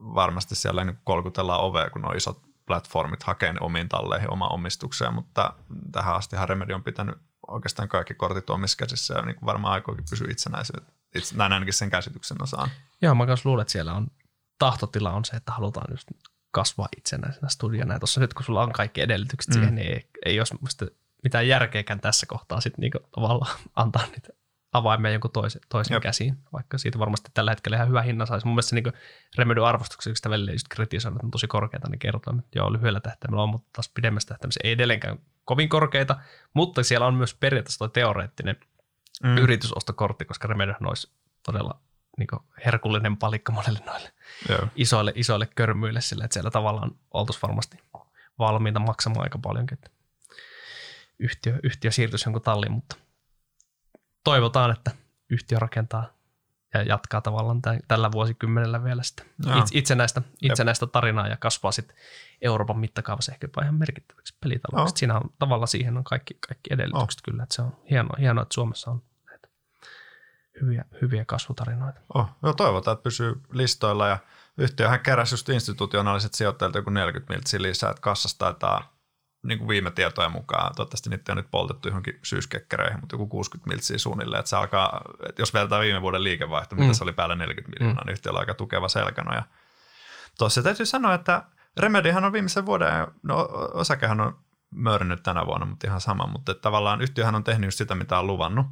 varmasti siellä niin kolkutellaan ovea, kun on isot platformit hakee omiin talleihin oma omistuksia, mutta tähän asti Remedi on pitänyt oikeastaan kaikki kortit omissa käsissä ja niin varmaan aikoikin pysyä itsenäisyyttä. Itse, näin ainakin sen käsityksen osaan. Joo, mä myös luulen, että siellä on tahtotila on se, että halutaan just kasvaa itsenäisenä studiona. Ja tuossa nyt kun sulla on kaikki edellytykset mm. siihen, niin ei, ei ole mitään järkeäkään tässä kohtaa sitten niinku tavallaan antaa niitä avaimia jonkun toisen, toisen käsiin, vaikka siitä varmasti tällä hetkellä ihan hyvä hinnan saisi. Mun mielestä se niin Remedy arvostuksen, sitä välillä just kritisoidaan, että on tosi korkeita, niin kerrotaan, että joo, lyhyellä tähtäimellä on, mutta taas pidemmässä tähtäimessä ei edelleenkään kovin korkeita, mutta siellä on myös periaatteessa tuo teoreettinen mm. yritysostokortti, koska Remedy olisi todella niin herkullinen palikka monelle noille joo. isoille, isoille körmyille sillä, että siellä tavallaan oltaisiin varmasti valmiita maksamaan aika paljonkin, että yhtiö, yhtiö siirtyisi jonkun talliin, mutta toivotaan, että yhtiö rakentaa ja jatkaa tavallaan tämän, tällä vuosikymmenellä vielä sitä itsenäistä, itsenäistä tarinaa ja kasvaa sitten Euroopan mittakaavassa ehkä jopa ihan merkittäväksi pelitaloudesta. No. Siinä on tavallaan siihen on kaikki, kaikki edellytykset oh. kyllä, että se on hienoa, hienoa, että Suomessa on näitä hyviä, hyviä kasvutarinoita. Oh. No, toivotaan, että pysyy listoilla ja yhtiöhän keräsi just institutionaaliset sijoittajat joku 40 miltsiä lisää, että kassasta taitaa niin kuin viime tietojen mukaan, toivottavasti niitä on nyt poltettu johonkin syyskekkereihin, mutta joku 60 miltsiä suunnilleen, että se alkaa, että jos vertaa viime vuoden liikevaihto, mm. mitä se oli päälle 40 miljoonaa, mm. niin yhtiöllä on aika tukeva selkäno. Ja tuossa täytyy sanoa, että Remedihan on viimeisen vuoden, no osakehan on mörnyt tänä vuonna, mutta ihan sama, mutta että tavallaan yhtiöhän on tehnyt just sitä, mitä on luvannut.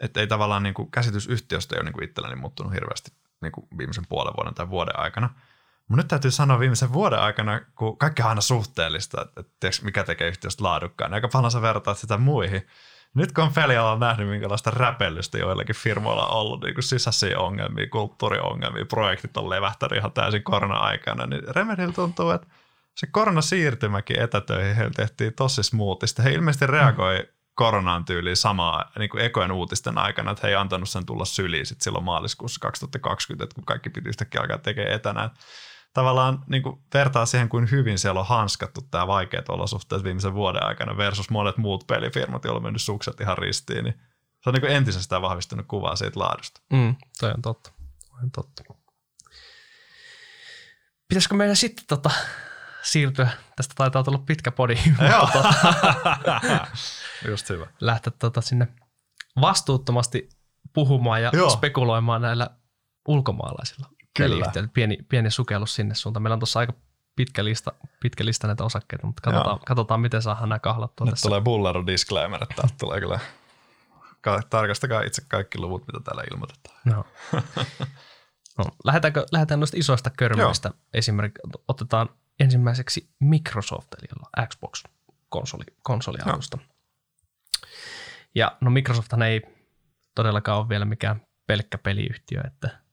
Että ei tavallaan niin kuin käsitys yhtiöstä ei ole niin kuin itselläni muuttunut hirveästi niin kuin viimeisen puolen vuoden tai vuoden aikana – mutta nyt täytyy sanoa viimeisen vuoden aikana, kun kaikki on aina suhteellista, että, mikä tekee yhtiöstä laadukkaan, aika paljon sä vertaat sitä muihin. Nyt kun on pelialalla nähnyt, minkälaista räpellystä joillakin firmoilla on ollut, niin kuin sisäisiä ongelmia, kulttuuriongelmia, projektit on levähtänyt ihan täysin korona-aikana, niin Remedil tuntuu, että se koronasiirtymäkin etätöihin heillä tehtiin tosi smoothista. He ilmeisesti reagoi koronaan tyyliin samaa niin kuin ekojen uutisten aikana, että he ei antanut sen tulla syliin sit silloin maaliskuussa 2020, että kun kaikki piti yhtäkkiä alkaa tekemään etänä tavallaan niin kuin vertaa siihen, kuin hyvin siellä on hanskattu tämä vaikeat olosuhteet viimeisen vuoden aikana versus monet muut pelifirmat, joilla on mennyt sukset ihan ristiin, niin se on niin kuin entisestään vahvistunut kuvaa siitä laadusta. Mm, toi on totta. Toi on totta. Pitäisikö meidän sitten tota, siirtyä, tästä taitaa tulla pitkä podi, Joo. tota, Just hyvä. lähteä tota, sinne vastuuttomasti puhumaan ja Joo. spekuloimaan näillä ulkomaalaisilla Kyllä. Pieni, pieni sukellus sinne suuntaan. Meillä on tuossa aika pitkä lista, pitkä lista näitä osakkeita, mutta katsotaan, katsotaan miten saadaan nämä kahlattua Nyt tässä. tulee bullaro disclaimer, että tulee kyllä tarkastakaa itse kaikki luvut, mitä täällä ilmoitetaan. No. no, lähdetäänkö, lähdetään noista isoista körmöistä esimerkiksi. Otetaan ensimmäiseksi Microsoft, eli Xbox konsoli, konsolialusta. No. Ja no Microsofthan ei todellakaan ole vielä mikään pelkkä peliyhtiö, että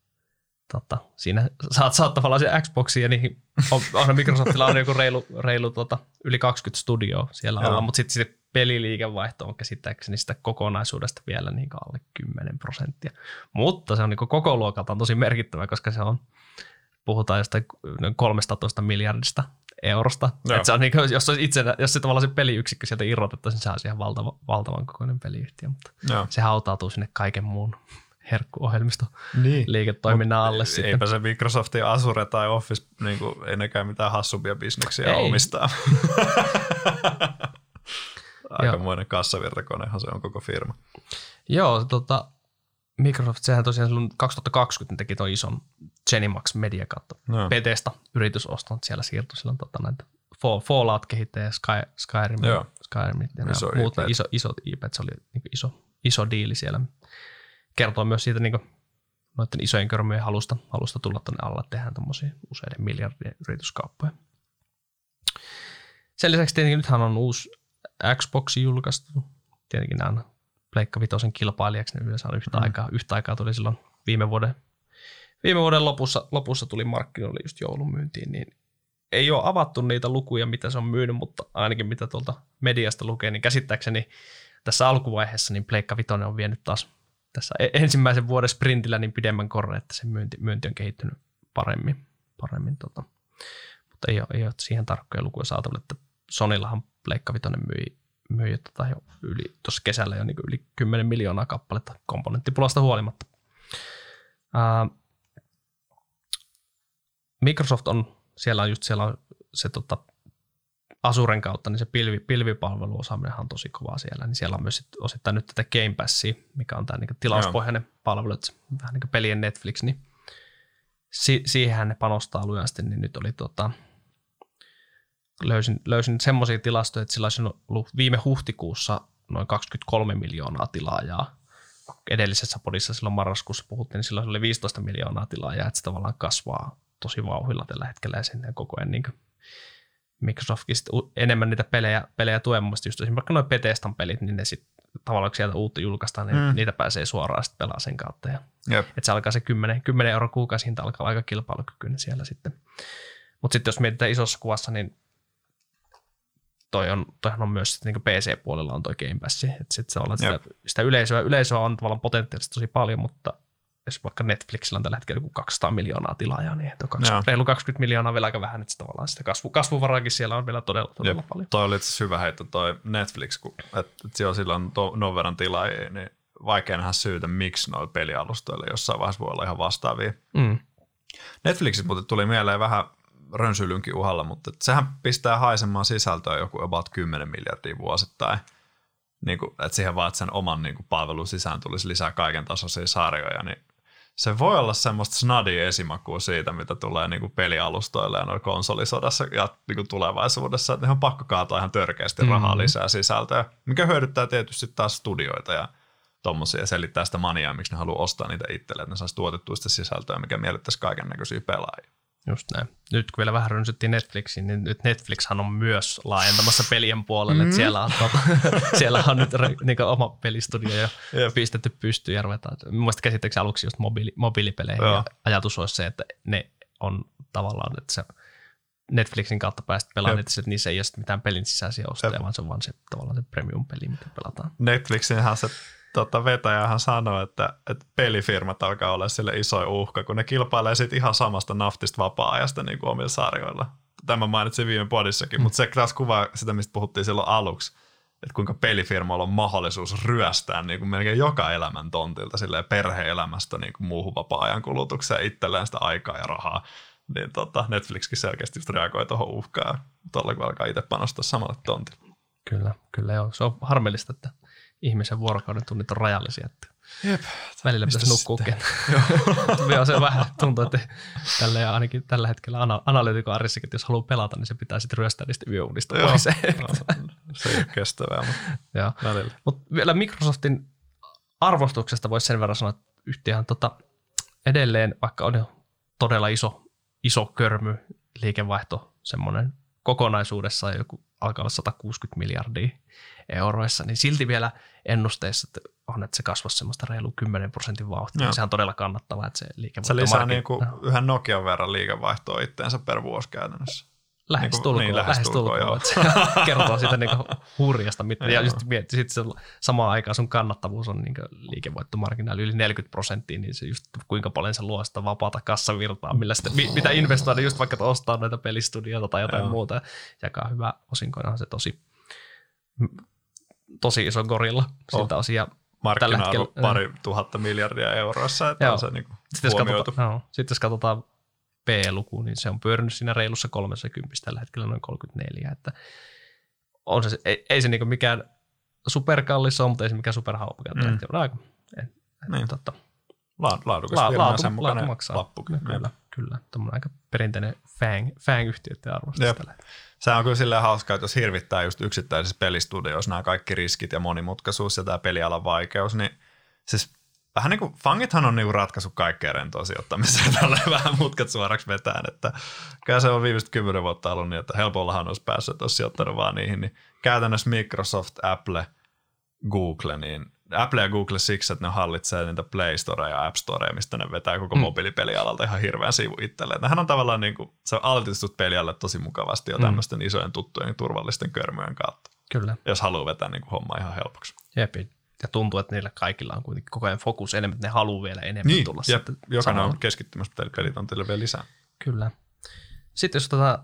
tota, siinä saat, saat tavallaan se Xboxia, niin on, on Microsoftilla on joku reilu, reilu tota, yli 20 studioa siellä alla, mutta sitten se peliliikevaihto on käsittääkseni sitä kokonaisuudesta vielä niin alle 10 prosenttia. Mutta se on niin koko luokaltaan tosi merkittävä, koska se on, puhutaan jostain 13 miljardista eurosta. Joo. Et se on niin kuin, jos, itse, jos se tavallaan se peliyksikkö sieltä irrotettaisiin, niin se olisi ihan valtava, valtavan kokoinen peliyhtiö, mutta Joo. se hautautuu sinne kaiken muun herkkuohjelmisto Niin. liiketoiminnan alle sitten. Eipä se Microsoftin Azure tai Office, niin kuin, ei nekään mitään hassumpia bisneksiä Ei. omistaa. Aikamoinen kassavirtakonehan se on koko firma. Joo, tota, Microsoft, sehän tosiaan silloin 2020 teki tuon ison Genimax Media kautta No. Bethesda yritysoston, siellä siirtyi silloin tota, näitä Fall- Fallout-kehittäjä Sky, Skyrim, Joo. Skyrim ja Iso iso muut IP. iso, isot IP, se oli niin iso, iso diili siellä. Kertoo myös siitä niin noiden isojen körmöjen halusta, halusta tulla tuonne alla, tehdään tuommoisia useiden miljardien yrityskauppoja. Sen lisäksi tietenkin nythän on uusi Xbox julkaistu. Tietenkin nämä on Pleikka Vitosen kilpailijaksi, ne yleensä on yhtä, Mm. aikaa, yhtä aikaa tuli silloin viime vuoden, viime vuoden lopussa, lopussa tuli markkinoille just joulun myyntiin, niin ei ole avattu niitä lukuja, mitä se on myynyt, mutta ainakin mitä tuolta mediasta lukee, niin käsittääkseni tässä alkuvaiheessa niin Pleikka Vitoinen on vienyt taas tässä e- ensimmäisen vuoden sprintillä niin pidemmän korre, että se myynti, myynti on kehittynyt paremmin. paremmin tota. Mutta ei ole, ei ole siihen tarkkoja lukuja saatavilla, että Sonillahan Pleikka Vitoinen myi, myi tota jo yli, tuossa kesällä jo niin yli 10 miljoonaa kappaletta komponenttipulasta huolimatta. Ää, Microsoft on, siellä on just siellä on se tota, Azuren kautta, niin se pilvi, pilvipalveluosaaminen on tosi kovaa siellä, niin siellä on myös sit osittain nyt tätä Game Passia, mikä on tämä niin tilauspohjainen palvelu, että vähän niin kuin pelien Netflix, niin si- siihenhän ne panostaa lujasti, niin nyt oli tota, löysin, löysin semmoisia tilastoja, että sillä olisi ollut viime huhtikuussa noin 23 miljoonaa tilaajaa. Edellisessä podissa silloin marraskuussa puhuttiin, niin silloin oli 15 miljoonaa tilaajaa, että se tavallaan kasvaa tosi vauhilla tällä hetkellä ja sinne koko ajan niin Microsoftkin sit u- enemmän niitä pelejä, pelejä tulee. Mun mielestä just esimerkiksi vaikka nuo Bethesdan pelit, niin ne sit tavallaan kun sieltä uutta julkaistaan, niin Mm. niitä pääsee suoraan sitten pelaa sen kautta. Ja että se alkaa se 10, 10 euro kuukausi hinta alkaa aika kilpailukykyinen siellä sitten. Mutta sitten jos mietitään isossa kuvassa, niin toi on, toihan on myös sit niinku PC-puolella on toi Game Pass. Että sit se olla sitä, sitä yleisöä, yleisöä on tavallaan potentiaalisesti tosi paljon, mutta jos vaikka Netflixillä on tällä hetkellä joku 200 miljoonaa tilaajaa, niin tuo 20, Joo. reilu 20 miljoonaa on vielä aika vähän, että tavallaan sitä kasvu, kasvuvaraakin siellä on vielä todella, todella Jep. paljon. Toi oli itse hyvä heitto toi Netflix, kun että et siellä on silloin to, non verran tilaajia, niin vaikea nähdä syytä, miksi noilla pelialustoilla jossain vaiheessa voi olla ihan vastaavia. Mm. Netflixin muuten tuli mieleen vähän rönsyilynkin uhalla, mutta sehän pistää haisemaan sisältöä joku about 10 miljardia vuosittain. Niin kuin, että siihen vaan, että sen oman niin kuin, palvelun sisään tulisi lisää kaiken tasoisia sarjoja, niin se voi olla semmoista snadia esimakua siitä, mitä tulee niin kuin pelialustoille ja noilla konsolisodassa ja niin kuin tulevaisuudessa, että ne on pakko kaataa ihan törkeästi rahaa Mhm. lisää sisältöä, mikä hyödyttää tietysti taas studioita ja tommosia selittää sitä maniaa, miksi ne haluaa ostaa niitä itselleen, että ne saisi tuotettua sitä sisältöä, mikä miellyttäisi kaiken näköisiä pelaajia. Just näin. Nyt kun vielä vähän rynsyttiin Netflixiin, niin nyt Netflixhan on myös laajentamassa pelien puolelle. Mm. Siellä, on, tota, siellä on nyt niin oma pelistudio jo Jep. pistetty pystyyn ja ruvetaan. Mielestäni käsittääkseni aluksi just mobiili, mobiilipeleihin. Joo. Ja ajatus olisi se, että ne on tavallaan, että se Netflixin kautta päästä pelaamaan, että niissä ei ole mitään pelin sisäisiä ostoja, Jep. vaan se on vaan se tavallaan se premium-peli, mitä pelataan. Netflixinhän se tota, vetäjähän sanoi, että, että pelifirmat alkaa olla sille iso uhka, kun ne kilpailee sit ihan samasta naftista vapaa-ajasta niin kuin omilla sarjoilla. Tämä mainitsin viime podissakin, mm. mutta se taas kuvaa sitä, mistä puhuttiin silloin aluksi, että kuinka pelifirmoilla on mahdollisuus ryöstää niin kuin melkein joka elämän tontilta silleen perhe-elämästä niin kuin muuhun vapaa-ajan kulutukseen itselleen sitä aikaa ja rahaa. Niin tota, Netflixkin selkeästi just reagoi tuohon uhkaan, tuolla kun alkaa itse panostaa samalle tontille. Kyllä, kyllä joo. Se on harmillista, että ihmisen vuorokauden tunnit on rajallisia. Että Jep. Välillä Mistä pitäisi nukkua Joo, se vähän tuntuu, että tälle ainakin tällä hetkellä ana- analyytikon arjessakin, että jos haluaa pelata, niin se pitää sitten ryöstää niistä yöunista Joo. pois. No, se ei ole kestävää, mutta välillä. Mutta vielä Microsoftin arvostuksesta voisi sen verran sanoa, että yhtiöhän tota, edelleen, vaikka on jo todella iso, iso körmy liikevaihto, semmoinen kokonaisuudessaan joku alkaa olla 160 miljardia euroissa, niin silti vielä ennusteissa että on, että se kasvaisi semmoista reilu 10 prosentin vauhtia. Joo. Niin sehän on todella kannattavaa, että se liikevaihto Se lisää market- niinku yhden Nokian verran liikevaihtoa itteensä per vuosi käytännössä. Lähestulkoon, niin, lähestulkoon, lähestulkoon, lähestulkoon joo. Se kertoo siitä niin hurjasta. Mitä, ja just mietti, sit se samaan aikaan sun kannattavuus on niin liikevoittomarginaali yli 40 prosenttia, niin se just kuinka paljon se luo sitä vapaata kassavirtaa, millä sitten, mi- mitä investoida just vaikka ostaa näitä pelistudioita tai jotain Joo. muuta ja jakaa hyvää osinkoina se tosi, tosi iso gorilla siltä Oh. osin. Ja Markkina-arvo hetkellä- pari tuhatta miljardia eurossa, että Joo. on se niin Sitten jos, katsotaan, no, sitten jos katsotaan P-luku, niin se on pyörinyt siinä reilussa 30 tällä hetkellä noin 34. Että on se, ei, ei se niinku mikään superkallis ole, mutta ei se mikään superhalpakaan. Mm. Aika, Niin. totta, laadukas la, firma laatu, sen laatu maksaa. lappukin. No, kyllä, kyllä. Tuommoinen aika perinteinen fang, fang-yhtiöiden arvostus Jep. tällä. Se on kyllä silleen hauskaa, että jos hirvittää just yksittäisissä pelistudioissa nämä kaikki riskit ja monimutkaisuus ja tämä pelialan vaikeus, niin siis vähän niin kuin, fangithan on niin ratkaissut kaikkeen rentoon sijoittamiseen tällä vähän mutkat suoraksi vetään, että kyllä se on viimeiset kymmenen vuotta ollut niin, että helpollahan olisi päässyt, että olisi sijoittanut vaan niihin, niin käytännössä Microsoft, Apple, Google, niin Apple ja Google siksi, että ne hallitsee niitä Play Store ja App Store, mistä ne vetää koko Mm. mobiilipelialalta ihan hirveän sivu itselleen. Nehän on tavallaan niin kuin, se on altistut pelialle tosi mukavasti jo Mm. tämmöisten isojen tuttujen turvallisten körmyjen kautta, Kyllä, jos haluaa vetää niin kuin homma ihan helpoksi. jep. Ja tuntuu, että niillä kaikilla on kuitenkin koko ajan fokus enemmän, että ne haluaa vielä enemmän tulla ja sitten jokainen samalla. on keskittymässä pelit on teille vielä lisää. Kyllä. Sitten jos otetaan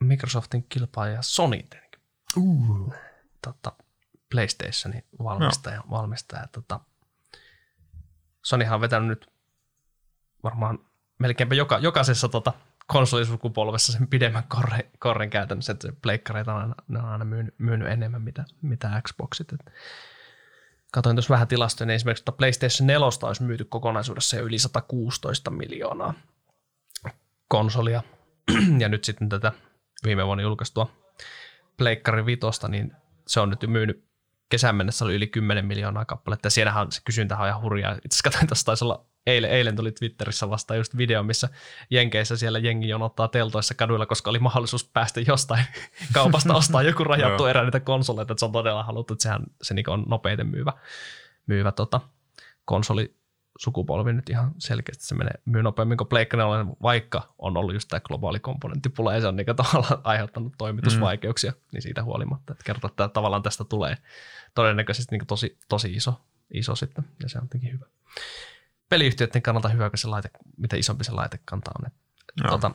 Microsoftin kilpailija Sony tietenkin. Uh. Tota, PlayStationin valmistaja. No. valmistaja tota, Sonyhan on vetänyt nyt varmaan melkeinpä joka, jokaisessa tota, konsolisukupolvessa sen pidemmän korren, korren käytännössä, että pleikkareita on aina, ne on aina myynyt, myynyt enemmän mitä, mitä Xboxit. Et Katoin tuossa vähän tilastoja, niin esimerkiksi tuota PlayStation 4 olisi myyty kokonaisuudessa jo yli 116 miljoonaa konsolia. ja nyt sitten tätä viime vuonna julkaistua Pleikkari Vitosta, niin se on nyt jo myynyt kesän mennessä oli yli 10 miljoonaa kappaletta. Ja siellähän se kysyntä on ihan hurjaa. Itse asiassa katsoin, tuossa taisi olla eilen, eilen tuli Twitterissä vasta just video, missä Jenkeissä siellä jengi jonottaa teltoissa kaduilla, koska oli mahdollisuus päästä jostain kaupasta ostaa joku rajattu erä niitä konsoleita, että se on todella haluttu, että sehän se niinku on nopeiten myyvä, myyvä tota, konsoli sukupolvi nyt ihan selkeästi se menee myy nopeammin kuin Pleikka 4, vaikka on ollut just tämä globaali komponenttipula ja se on niinku tavallaan aiheuttanut toimitusvaikeuksia, mm. niin siitä huolimatta, että kertoo, että tavallaan tästä tulee todennäköisesti niinku tosi, tosi iso, iso sitten ja se on jotenkin hyvä. Peliyhtiöiden kannalta hyvä, kun se laite, mitä isompi se laitekanta on. Et, Joo. tota,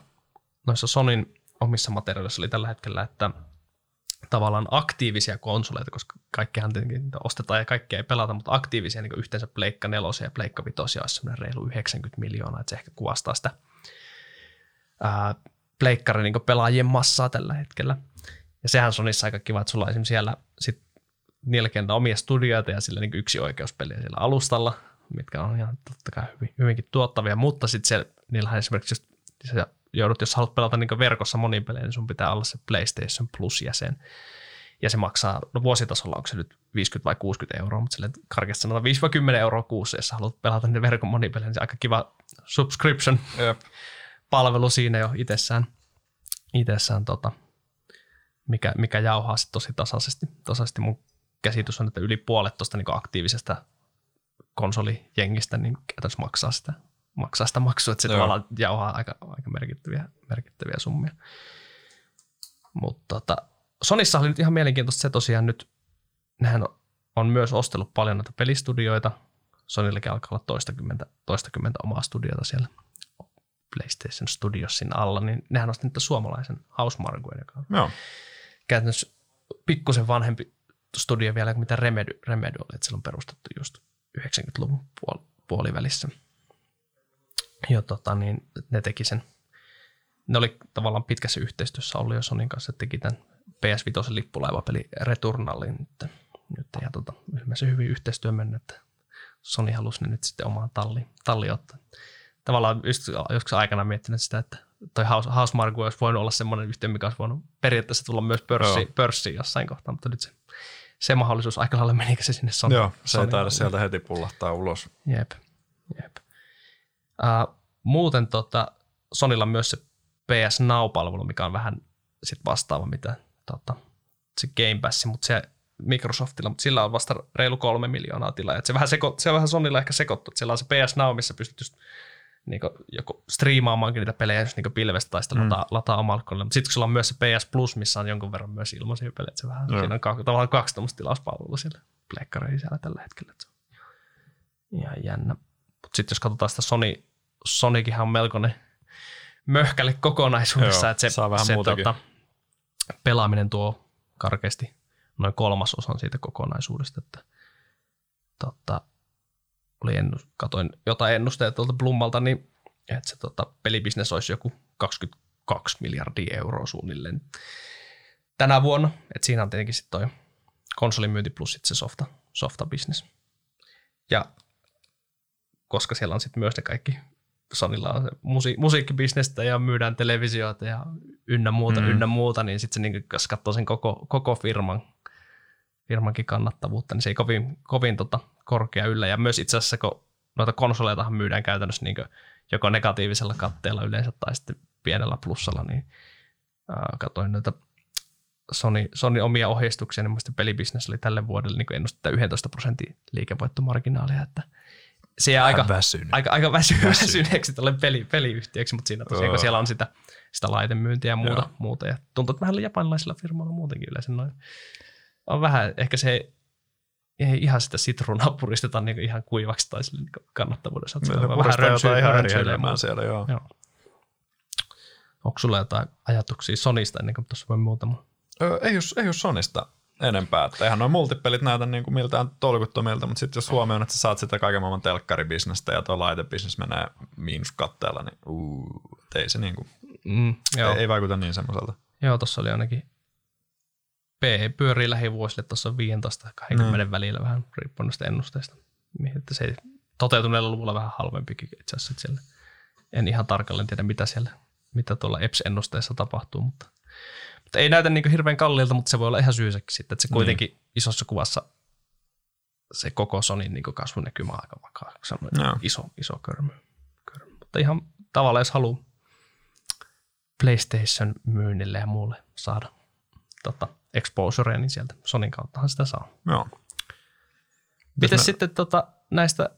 noissa Sonin omissa materiaaleissa oli tällä hetkellä, että tavallaan aktiivisia konsoleita, koska kaikkehan tietenkin ostetaan ja kaikkea ei pelata, mutta aktiivisia niin yhteensä Pleikka 4 ja Pleikka 5 olisi semmoinen reilu 90 miljoonaa, että se ehkä kuvastaa sitä ää, Pleikkarin niin pelaajien massaa tällä hetkellä. Ja sehän Sonissa aika kiva, että sulla on siellä sit niillä omia studioita ja sillä niin yksi oikeuspeliä siellä alustalla, mitkä on ihan totta kai hyvin, hyvinkin tuottavia, mutta sitten niillähän esimerkiksi just, joudut, jos haluat pelata niin verkossa monin pelejä, niin sun pitää olla se PlayStation Plus-jäsen. Ja se maksaa, no vuositasolla onko se nyt 50 vai 60 euroa, mutta silleen karkeasti sanotaan 5 vai 10 euroa kuussa, jos haluat pelata niitä verkon monipelejä, niin se on aika kiva subscription Jep. palvelu siinä jo itsessään, itsessään tota, mikä, mikä jauhaa sit tosi tasaisesti. tasaisesti. Mun käsitys on, että yli puolet tuosta niin aktiivisesta konsolijengistä niin käytännössä maksaa sitä, maksaa sitä maksua, että se tavallaan jauhaa aika, aika merkittäviä, merkittäviä summia. Mutta tota, Sonissa oli nyt ihan mielenkiintoista se tosiaan nyt, nehän on, myös ostellut paljon näitä pelistudioita. Sonyllakin alkaa olla toistakymmentä, toistakymmentä omaa studiota siellä PlayStation Studiosin alla, niin nehän on nyt suomalaisen Housemarquen, joka on Joo. käytännössä pikkusen vanhempi studio vielä kuin mitä Remedy, Remedy oli, että siellä on perustettu just 90-luvun puol- puolivälissä. Ja tota, niin ne teki sen, ne oli tavallaan pitkässä yhteistyössä ollut jo Sonin kanssa, että teki tämän PS5 lippulaivapeli Returnalin nyt, nyt ja tota, ilmeisesti hyvin yhteistyö mennyt, että Sony halusi ne nyt sitten omaan talliin, talliin ottaa. Tavallaan just joskus aikana miettinyt sitä, että toi House, Housemarque olisi voinut olla semmoinen yhtiö, mikä olisi voinut periaatteessa tulla myös pörssiin, Joo. pörssiin jossain kohtaa, mutta nyt se, se mahdollisuus aika lailla menikö se sinne Sony. Joo, se ei taida sieltä heti pullahtaa ulos. Jep, jep. Uh, muuten tota, Sonilla on myös se PS Now-palvelu, mikä on vähän sit vastaava, mitä tota, se Game Pass, mutta se Microsoftilla, mutta sillä on vasta reilu kolme miljoonaa tilaa. Et se, vähän seko, se on vähän Sonilla ehkä sekoittu, että siellä on se PS Now, missä pystyt just niin joku striimaamaankin niitä pelejä jos niin pilvestä tai sitten mm. lataa, lataa omalla koneella. Mutta sitten kun sulla on myös se PS Plus, missä on jonkun verran myös ilmaisia pelejä, se vähän, siinä on kaksi, tavallaan kaksi tämmöistä tilauspalvelua siellä pleikkareiden sisällä tällä hetkellä. Se on ihan jännä. Mutta sitten jos katsotaan sitä Sony, Sonikinhan on melkoinen möhkälle kokonaisuudessa, Joo, että se, saa vähän se tota, pelaaminen tuo karkeasti noin kolmasosan siitä kokonaisuudesta, että tota, oli ennus, katoin jotain ennusteita tuolta Blummalta, niin että se tota, pelibisnes olisi joku 22 miljardia euroa suunnilleen tänä vuonna. että siinä on tietenkin sitten toi konsolimyynti plus sit se softa, softa business. Ja koska siellä on sitten myös ne kaikki, Sonilla on se musi- musiikkibisnestä ja myydään televisioita ja ynnä muuta, mm. ynnä muuta, niin sitten se niin, jos katsoo sen koko, koko firman, firmankin kannattavuutta, niin se ei kovin, kovin tota, korkea yllä. Ja myös itse asiassa, kun noita konsoleitahan myydään käytännössä niin joko negatiivisella katteella yleensä tai sitten pienellä plussalla, niin äh, katsoin noita Sony, Sony omia ohjeistuksia, niin pelibisnes oli tälle vuodelle niin ennustettu 11 prosentin liikevoittomarginaalia, että se jää aika, aika, aika väsy, väsyneeksi tälle peli, peliyhtiöksi, mutta siinä tosiaan, kun siellä on sitä, sitä laitemyyntiä ja muuta, muuta ja tuntuu, että vähän japanilaisilla firmoilla muutenkin yleensä noin. On vähän, ehkä se ei ihan sitä sitruunaa puristeta niin ihan kuivaksi tai sille niin kannattavuudessa. Se on vähän rönsyä, ihan eri siellä, joo. joo. Onko sulla jotain ajatuksia Sonista ennen kuin tuossa voi muutama? Öö, ei, jos, ei jos Sonista enempää. Että eihän noin multipelit näytä niin kuin miltään tolkuttomilta, mutta sitten jos huomioon, että sä saat sitä kaiken maailman telkkaribisnestä ja tuo laitebisnes menee miinuskatteella, niin uu, ei se niin kuin, mm, joo. Ei, ei, vaikuta niin semmoiselta. Joo, tuossa oli ainakin PE pyörii lähivuosille tuossa 15-20 mm. välillä vähän riippuen noista ennusteista. Että se toteutuneella luvulla vähän halvempikin itse asiassa. Siellä. En ihan tarkalleen tiedä, mitä siellä, mitä tuolla EPS-ennusteessa tapahtuu, mutta ei näytä niin hirveän kalliilta, mutta se voi olla ihan syysäkin sitten, että se niin. kuitenkin niin. isossa kuvassa se koko Sonin niin kasvunäkymä on aika vakaa. Se on no. iso, iso körmy. körmy. Mutta ihan tavallaan, jos haluaa PlayStation myynnille ja muulle saada tota, exposurea, niin sieltä Sonin kauttahan sitä saa. Joo. Miten me... sitten tota, näistä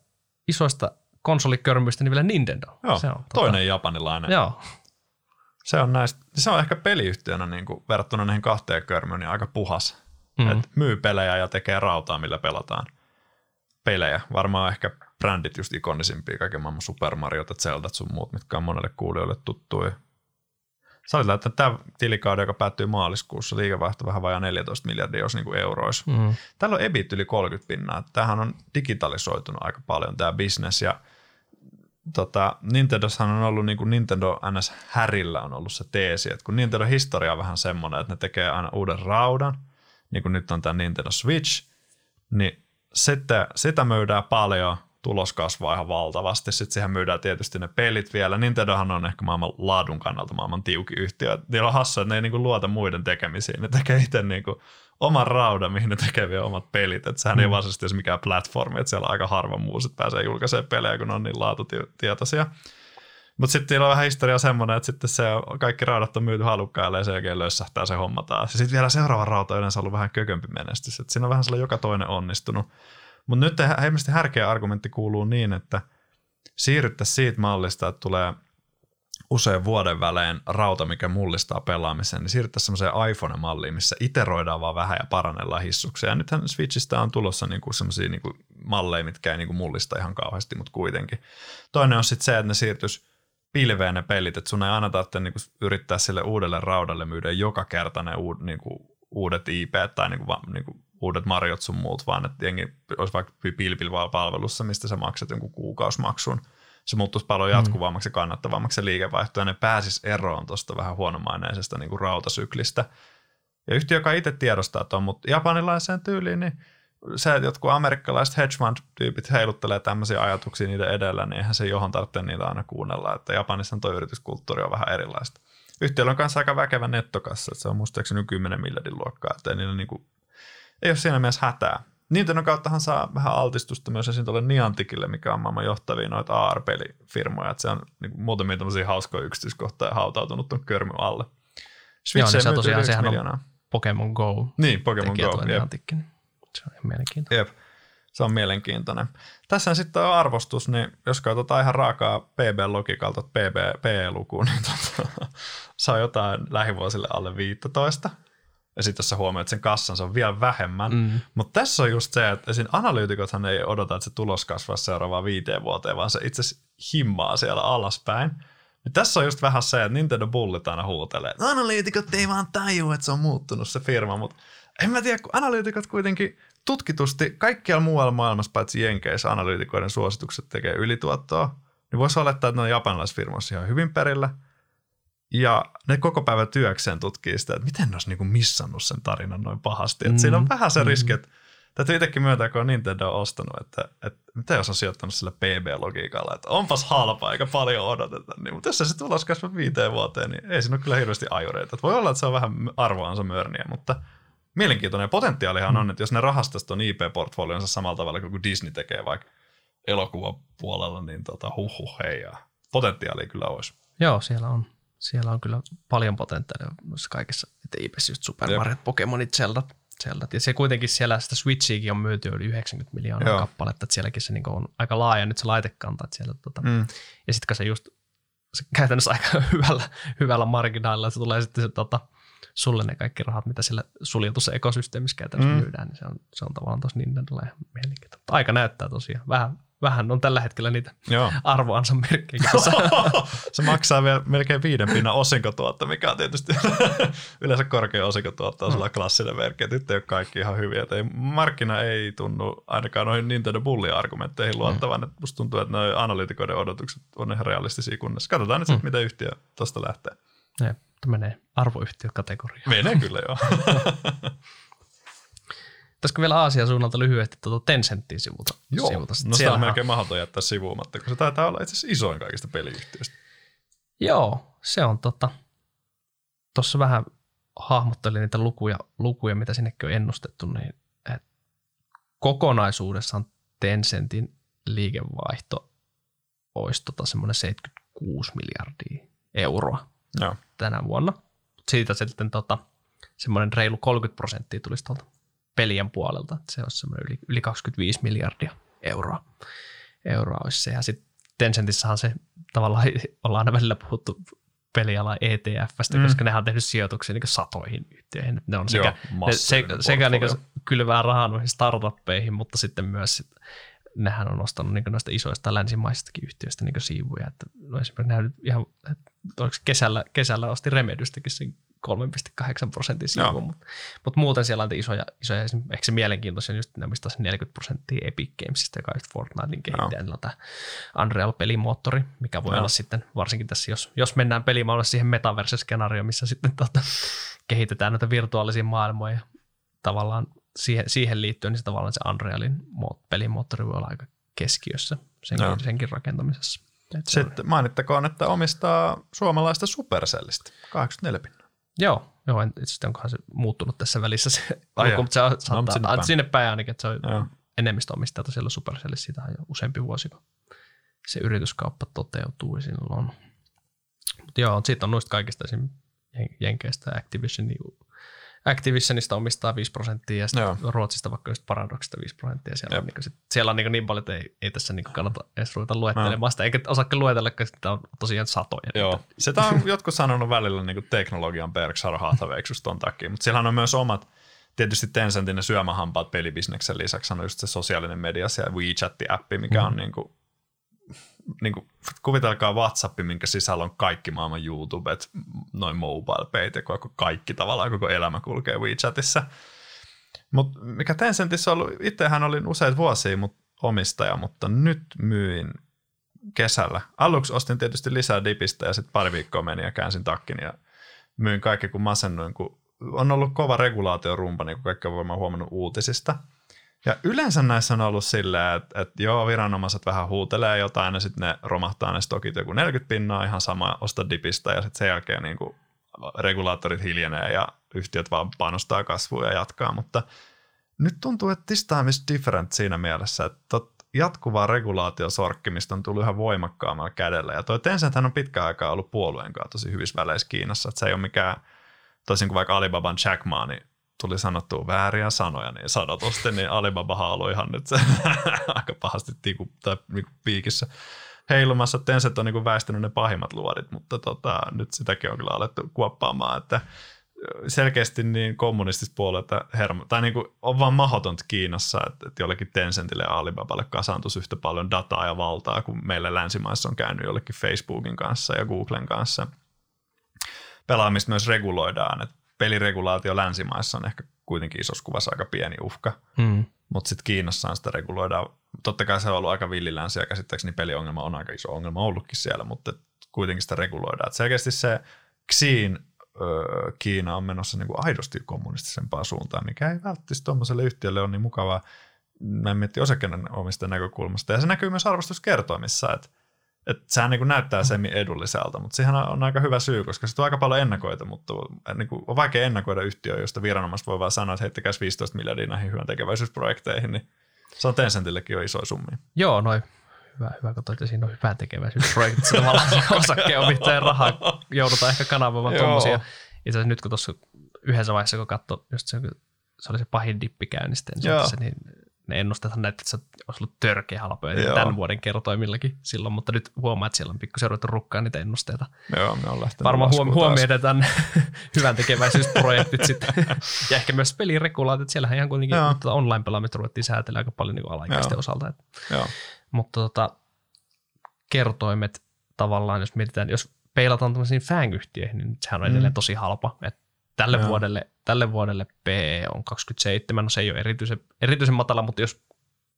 isoista konsolikörmyistä, niin vielä Nintendo. Joo, se on, toinen tota... japanilainen. Joo. Se on, näistä, se on ehkä peliyhtiönä niin kuin, verrattuna näihin kahteen körmyyn niin aika puhas. Mm. Et myy pelejä ja tekee rautaa, millä pelataan pelejä. Varmaan ehkä brändit just ikonisimpia, kaiken maailman Super Mario, Zelda sun muut, mitkä on monelle kuulijoille tuttuja. Sä olit että tämä tilikauden, joka päättyy maaliskuussa, liikevaihto vähän vajaa 14 miljardia, jos niin kuin euroissa. Mm. Täällä on EBIT yli 30 pinnaa. Tämähän on digitalisoitunut aika paljon tämä business ja tota, Nintendoshan on ollut niin kuin Nintendo NS Härillä on ollut se teesi, että kun Nintendo historia on vähän semmoinen, että ne tekee aina uuden raudan, niin kuin nyt on tämä Nintendo Switch, niin sitten, sitä myydään paljon – tulos kasvaa ihan valtavasti. Sitten siihen myydään tietysti ne pelit vielä. Nintendohan on ehkä maailman laadun kannalta maailman tiukin yhtiö. Niillä on hassu, että ne ei niinku luota muiden tekemisiin. Ne tekee itse niinku oman raudan, mihin ne tekee vielä omat pelit. Että sehän mm. ei vaan siis mikään platformi, että siellä aika harva muu sit pääsee julkaisemaan pelejä, kun ne on niin laatutietoisia. Mutta sitten niillä on vähän historia semmoinen, että sitten se kaikki raudat on myyty halukkaille ja sen jälkeen lössähtää se homma taas. Ja sitten vielä seuraava rauta on yleensä ollut vähän kökömpi menestys. Et siinä on vähän sellainen joka toinen onnistunut. Mutta nyt hemmästi härkeä argumentti kuuluu niin, että siirryttäisiin siitä mallista, että tulee usein vuoden välein rauta, mikä mullistaa pelaamisen, niin siirryttäisiin semmoiseen iPhone-malliin, missä iteroidaan vaan vähän ja parannellaan hissuksia. Ja nythän Switchistä on tulossa niinku semmoisia niinku malleja, mitkä ei niinku mullista ihan kauheasti, mutta kuitenkin. Toinen on sitten se, että ne siirtyisi pilveen ne pelit, että sun ei aina tarvitse niinku yrittää sille uudelle raudalle myydä joka kerta ne uud, niinku, uudet IP tai niinku, niinku uudet marjot sun muut, vaan että jengi olisi vaikka palvelussa, mistä sä maksat jonkun kuukausimaksun. Se muuttuisi paljon mm. jatkuvammaksi ja kannattavammaksi se liikevaihto, ja ne pääsis eroon tuosta vähän huonomaineisesta niin kuin rautasyklistä. Ja yhtiö, joka itse tiedostaa tuon, mutta japanilaiseen tyyliin, niin se, että jotkut amerikkalaiset hedge fund-tyypit heiluttelee tämmöisiä ajatuksia niiden edellä, niin eihän se johon tarvitse niitä aina kuunnella. Että Japanissa tuo yrityskulttuuri on vähän erilaista. Yhtiöllä on kanssa aika väkevä nettokassa, että se on muistaakseni 10 miljardin luokkaa, että ei niillä niinku ei ole siinä mielessä hätää. Nintendo kauttahan saa vähän altistusta myös esim. tuolle Nianticille, mikä on maailman johtavia noita AR-pelifirmoja, että se on niin muutamia tämmöisiä hauskoja yksityiskohtia hautautunut tuon körmy alle. Switch Joo, niin se tosiaan sehän miljoonaa. on Pokemon Go. Niin, Pokemon Go. Se on ihan mielenkiintoinen. Jep. se on mielenkiintoinen. Tässä sitten on arvostus, niin jos katsotaan ihan raakaa PB-logiikalta PB, PE-lukuun, niin tota, on jotain lähivuosille alle 15. Ja sitten jos sä huomioit sen kassan, se on vielä vähemmän. Mm. Mutta tässä on just se, että esim. analyytikothan ei odota, että se tulos kasvaa seuraavaan viiteen vuoteen, vaan se itse himmaa siellä alaspäin. Ja tässä on just vähän se, että Nintendo Bullit aina huutelee, että analyytikot ei vaan tajua, että se on muuttunut se firma, mutta en mä tiedä, kun analyytikot kuitenkin tutkitusti kaikkialla muualla maailmassa, paitsi Jenkeissä, analyytikoiden suositukset tekee ylituottoa, niin voisi olettaa, että ne on japanilaisfirmoissa ihan hyvin perillä. Ja ne koko päivän työkseen tutkii sitä, että miten ne olisi niinku missannut sen tarinan noin pahasti. Mm, siinä on vähän se mm. riski, että täytyy itsekin myöntää, kun on Nintendo ostanut, että, että mitä jos on sijoittanut sillä PB-logiikalla, että onpas halpa eikä paljon odoteta. Niin, mutta jos se tulos kasvaa viiteen vuoteen, niin ei siinä ole kyllä hirveästi ajureita. Että voi olla, että se on vähän arvoansa mörniä, mutta – mielenkiintoinen potentiaalihan on, että jos ne rahastaisi tuon IP-portfolionsa samalla tavalla kuin Disney tekee vaikka elokuvapuolella, niin tota, huhhuh, hei, ja potentiaalia kyllä olisi. Joo, siellä on, siellä on kyllä paljon potentiaalia noissa kaikissa, että IPS just Super Mario, Pokemonit, Zelda, Zelda. Ja se kuitenkin siellä sitä Switchiäkin on myyty yli 90 miljoonaa Joo. kappaletta, että sielläkin se niin on aika laaja nyt se laitekanta. Että siellä, tota, mm. Ja sitten kun se just se käytännössä aika hyvällä, hyvällä marginaalilla, se tulee sitten se tota, sulle ne kaikki rahat, mitä sillä suljetussa ekosysteemissä käytännössä mm. myydään, niin se on, se on tavallaan tosi Nintendolla ihan mielenkiintoista. Aika näyttää tosiaan. Vähän, vähän on tällä hetkellä niitä Joo. arvoansa merkkejä. se maksaa vielä melkein viiden pinnan osinkotuotta, mikä on tietysti yleensä korkea osinkotuotta on mm. klassinen merkki, että nyt ei ole kaikki ihan hyviä. Ei, markkina ei tunnu ainakaan noihin Nintendo Bulli-argumentteihin luottavan. Mm. musta tuntuu, että noin analytikoiden odotukset on ihan realistisia kunnes. Katsotaan nyt mm. sitten, miten yhtiö tuosta lähtee. Jep menee arvoyhtiökategoriaan. Menee kyllä, joo. Pitäisikö vielä Aasian suunnalta lyhyesti tuota Tencentin sivuta? Joo, sivuta. no sitä on melkein mahdoton jättää sivuumatta, kun se taitaa olla itse asiassa isoin kaikista peliyhtiöistä. Joo, se on tota, tuossa vähän hahmottelin niitä lukuja, lukuja, mitä sinnekin on ennustettu, niin et kokonaisuudessaan Tencentin liikevaihto olisi tota semmoinen 76 miljardia euroa. Joo tänä vuonna. Siitä sitten tota, semmoinen reilu 30 prosenttia tulisi tuolta pelien puolelta. Se olisi semmoinen yli, yli 25 miljardia euroa. euroa olisi se. Ja sitten Tencentissahan se tavallaan ollaan aina välillä puhuttu peliala ETFstä, mm. koska nehän on tehnyt sijoituksia niin satoihin yhtiöihin. Ne on sekä, Joo, ne, se, sekä niin kylvää rahaa noihin startuppeihin, mutta sitten myös sit, nehän on ostanut niin noista isoista länsimaisistakin yhtiöistä niin siivuja. Että no esimerkiksi ihan, että kesällä, kesällä osti Remedystäkin sen 3,8 prosentin sivu, mutta mut muuten siellä on isoja, isoja ehkä se mielenkiintoisen just ne mistä 40 prosenttia Epic Gamesista, joka on just Fortnitein kehittäjä, no. tämä Unreal-pelimoottori, mikä voi no. olla sitten, varsinkin tässä, jos, jos mennään pelimaailmassa siihen metaverse-skenaarioon, missä sitten tota, kehitetään näitä virtuaalisia maailmoja tavallaan siihen, siihen liittyen, niin se tavallaan se Unrealin pelimoottori voi olla aika keskiössä senkin, no. senkin rakentamisessa. Sitten mainittakoon, että omistaa suomalaista Supercellista, 84 pinnaa. Joo, joo en, itse onkohan se muuttunut tässä välissä se Ai luku, mutta se on, no, saattaa, sinne, päin. sinne päin ainakin, että se on joo. enemmistö omistajata siellä Supercellissä, siitä on jo useampi vuosi, kun se yrityskauppa toteutuu silloin. Mutta joo, sitten on noista kaikista esim. Jenkeistä Activision Activisionista omistaa 5 prosenttia ja sitten Ruotsista vaikka just Paradoxista 5 prosenttia. Siellä on, niin, sit, siellä on niin, niin paljon, että ei, ei tässä niin kannata edes ruveta luettelemaan sitä, eikä osaakin luetella, koska sitä on tosiaan satoja. Joo, sitä on jotkut sanonut välillä niin teknologian Berkshire Hathawayksi ton takia, mutta siellä on myös omat, tietysti Tencentin ne syömähampaat pelibisneksen lisäksi on just se sosiaalinen media ja WeChat-appi, mikä mm. on niin kuin niin kuin, kuvitelkaa WhatsApp, minkä sisällä on kaikki maailman YouTubet, noin mobile payt ja koko kaikki tavallaan, koko elämä kulkee WeChatissa. Mutta mikä Tencentissä on ollut, itsehän olin useita vuosia mut omistaja, mutta nyt myin kesällä. Aluksi ostin tietysti lisää dipistä ja sitten pari viikkoa meni ja käänsin takkin ja myin kaikki kun masennuin, kun on ollut kova regulaatiorumpa, niin kuin kaikki on huomannut uutisista – ja yleensä näissä on ollut silleen, että, että joo, viranomaiset vähän huutelee jotain ja sitten ne romahtaa ne stokit joku 40 pinnaa ihan sama osta dipistä ja sitten sen jälkeen niin kuin regulaattorit hiljenee ja yhtiöt vaan panostaa kasvua ja jatkaa, mutta nyt tuntuu, että this time is different siinä mielessä, että jatkuvaa regulaatiosorkkimista on tullut ihan voimakkaammalla kädellä. Ja toi Tencent on pitkään aikaa ollut puolueen kanssa tosi hyvissä väleissä Kiinassa, että se ei ole mikään, toisin kuin vaikka Alibaban Jack Ma, niin tuli sanottua vääriä sanoja niin sanotusti, niin Alibaba on ihan nyt se aika pahasti tiku, tai niinku piikissä heilumassa. Tencent on niinku väistänyt ne pahimmat luodit, mutta tota, nyt sitäkin on kyllä alettu kuoppaamaan, että selkeästi niin kommunistista puolelta hermo, tai niin kuin on vaan mahdotonta Kiinassa, että, että jollekin Tencentille ja Alibaballe kasaantuisi yhtä paljon dataa ja valtaa kuin meillä länsimaissa on käynyt jollekin Facebookin kanssa ja Googlen kanssa. Pelaamista myös reguloidaan, että peliregulaatio länsimaissa on ehkä kuitenkin isossa kuvassa aika pieni uhka, mm. mutta sitten Kiinassa sitä reguloidaan. Totta kai se on ollut aika villilänsi ja käsittääkseni peliongelma on aika iso ongelma ollutkin siellä, mutta kuitenkin sitä reguloidaan. Et selkeästi se Xiin Kiina on menossa niin kuin aidosti kommunistisempaan suuntaan, mikä ei välttämättä tuommoiselle yhtiölle ole niin mukavaa. Mä en mietti omistajan näkökulmasta. Ja se näkyy myös arvostuskertoimissa, että että sehän niin kuin näyttää semi-edulliselta, mutta siihen on aika hyvä syy, koska se on aika paljon ennakoita, mutta niin kuin on vaikea ennakoida yhtiöä, josta viranomaiset voi vaan sanoa, että heittäkää 15 miljardia näihin hyvän tekeväisyysprojekteihin, niin se on Tencentillekin jo iso summi. Joo, noin hyvä, hyvä kun toitte, siinä on hyvä tekeväisyysprojekti, se tavallaan osakkeen rahaa joudutaan ehkä kanavoimaan tuommoisia. Itse asiassa nyt kun tuossa yhdessä vaiheessa, kun katsoi, just se, se oli se pahin dippi niin, se, niin ne ennustetaan näitä, että se olisi ollut törkeä halpoja tämän vuoden kertoimillakin silloin, mutta nyt huomaa, että siellä on pikkusen ruvettu rukkaa niitä ennusteita. Joo, me on Varmaan huom- huomioidaan hyvän tekeväisyysprojektit sitten. ja ehkä myös peliregulaatiot. Siellähän ihan kuitenkin tuota online-pelaamista ruvettiin säätellä aika paljon niin alaikäisten osalta. Että. Joo. Mutta tota, kertoimet tavallaan, jos mietitään, jos peilataan tämmöisiin fang-yhtiöihin, niin sehän on edelleen mm. tosi halpa. Et tälle, Joo. vuodelle, tälle vuodelle PE on 27, no se ei ole erityisen, erityisen matala, mutta jos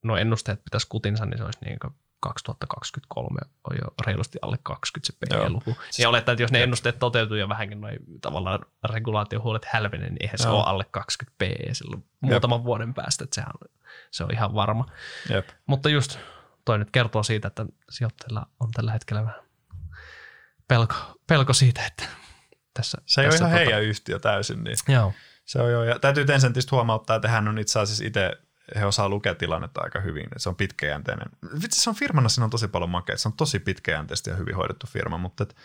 nuo ennusteet pitäisi kutinsa, niin se olisi niin 2023 on jo reilusti alle 20 se PE-luku. Ja olettaa, että jos ne ennusteet toteutuu ja vähänkin noin tavallaan regulaatiohuolet hälvenee, niin eihän se ole alle 20 PE silloin muutaman Jep. vuoden päästä, että sehän, se on ihan varma. Jep. Mutta just toi nyt kertoo siitä, että sijoittajilla on tällä hetkellä vähän pelko, pelko siitä, että tässä. Se ei tässä ole ihan tuota... heidän yhtiö täysin. Niin Joo. Se on jo, ja täytyy Tencentistä huomauttaa, että hän on itse asiassa itse, he osaa lukea tilannetta aika hyvin. Se on pitkäjänteinen. Vitsi, se on firmana, siinä on tosi paljon makeita. Se on tosi pitkäjänteisesti ja hyvin hoidettu firma, mutta et,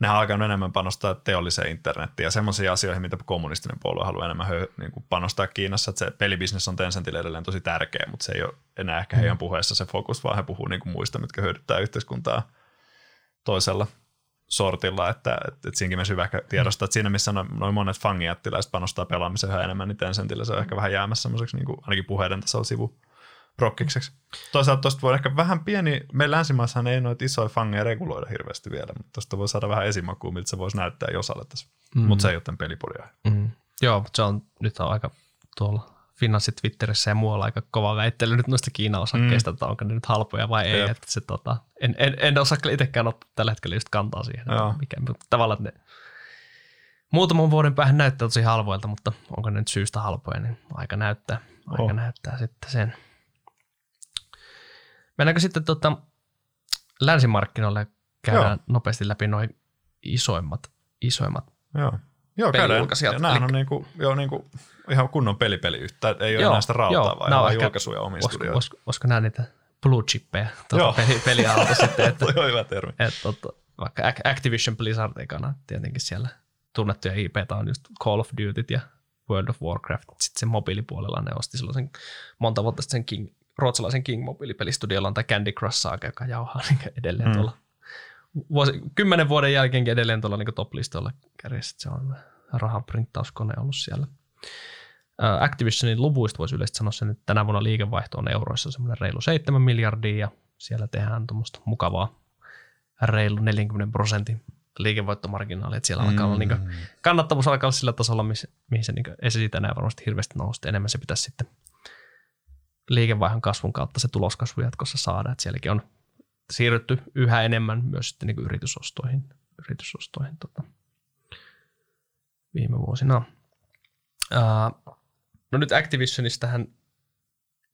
nehän on alkanut enemmän panostaa teolliseen internettiin ja semmoisiin asioihin, mitä kommunistinen puolue haluaa enemmän hö, niin kuin panostaa Kiinassa. Että se pelibisnes on Tencentille edelleen tosi tärkeä, mutta se ei ole enää ehkä heidän mm. puheessa se fokus, vaan he puhuu niin kuin muista, mitkä hyödyttää yhteiskuntaa toisella sortilla, että, että, että siinäkin myös hyvä tiedostaa, että siinä missä noin, noin monet fangijättiläiset panostaa pelaamiseen yhä enemmän, niin Tencentillä se on ehkä vähän jäämässä semmoiseksi niin kuin, ainakin puheiden tasolla sivu prokkikseksi. Toisaalta tuosta voi ehkä vähän pieni, meillä länsimaissahan ei noita isoja fangeja reguloida hirveästi vielä, mutta tuosta voi saada vähän esimakua, miltä se voisi näyttää jos alettaisiin. Mm. Mutta se ei ole tämän. Mm. Joo, mutta se on nyt on aika tuolla finanssi Twitterissä ja muualla aika kova väittely nyt noista Kiina-osakkeista, mm. että onko ne nyt halpoja vai ei. Että se, tota, en, en, en osaa itsekään ottaa tällä hetkellä just kantaa siihen, Joo. mikä, mutta tavallaan ne muutaman vuoden päähän näyttää tosi halvoilta, mutta onko ne nyt syystä halpoja, niin aika näyttää, aika oh. näyttää sitten sen. Mennäänkö sitten tota, länsimarkkinoille käydään Joo. nopeasti läpi noin isoimmat, isoimmat Joo. Joo, käydään. Ja nämä on niinku, jo niinku ihan kunnon pelipeliyhtä. Ei ole joo, enää sitä rautaa, joo, vaan ihan julkaisuja omiin olisiko, olisiko, olisiko nämä niitä blue chippeja tuota peli, pelialta sitten. Että, Toi on hyvä termi. Että, tota, vaikka Activision Blizzard ekana tietenkin siellä tunnettuja IP on just Call of Duty ja World of Warcraft. Sitten sen mobiilipuolella ne osti silloin sen monta vuotta sitten sen King, ruotsalaisen King mobiilipelistudiolla on tämä Candy Crush Saga, joka jauhaa niin edelleen mm. tuolla vuosi, kymmenen vuoden jälkeenkin edelleen tuolla niin top-listoilla kärjessä. Se on rahan printtauskone ollut siellä. Activisionin luvuista voisi yleisesti sanoa sen, että tänä vuonna liikevaihto on euroissa semmoinen reilu 7 miljardia ja siellä tehdään tuommoista mukavaa reilu 40 prosentin liikevoittomarginaali, että siellä alkaa olla niin kuin, kannattavuus alkaa olla sillä tasolla, missä, mihin se niin siitä enää varmasti hirveästi nousta. Enemmän se pitäisi sitten liikevaihdon kasvun kautta se tuloskasvu jatkossa saada, että sielläkin on siirrytty yhä enemmän myös sitten niin yritysostoihin, yritysostoihin tota, viime vuosina. Uh, no nyt Activisionistähän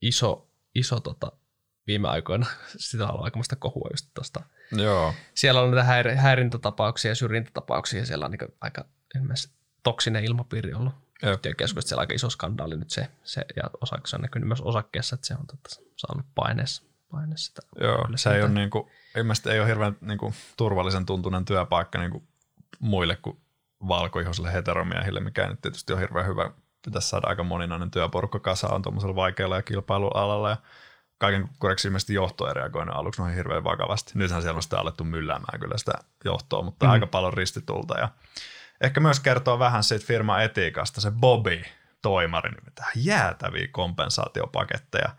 iso, iso tota, viime aikoina, sitä on aikamoista kohua just tosta. Joo. Siellä on näitä häir- häirintätapauksia ja syrjintätapauksia ja siellä on niin aika toksinen ilmapiiri ollut yhtiökeskuksessa. Siellä on aika iso skandaali nyt se, se ja osa, se on näkynyt myös osakkeessa, että se on tota, saanut paineessa. paineessa sitä Joo, se ei ole, niin kuin, ilmeisesti ei ole hirveän niin kuin, turvallisen tuntunen työpaikka niin kuin muille kuin valkoihoisille heteromiehille, mikä nyt tietysti ole hirveän hyvä pitäisi saada aika moninainen työporukka kasaan tuommoisella vaikealla ja kilpailualalla ja kaiken kureksi ilmeisesti johto ei reagoinut aluksi noin hirveän vakavasti. Nythän siellä on sitä alettu mylläämään kyllä sitä johtoa, mutta mm. aika paljon ristitulta ja ehkä myös kertoo vähän siitä firman etiikasta se Bobby toimari, niin mitä jäätäviä kompensaatiopaketteja,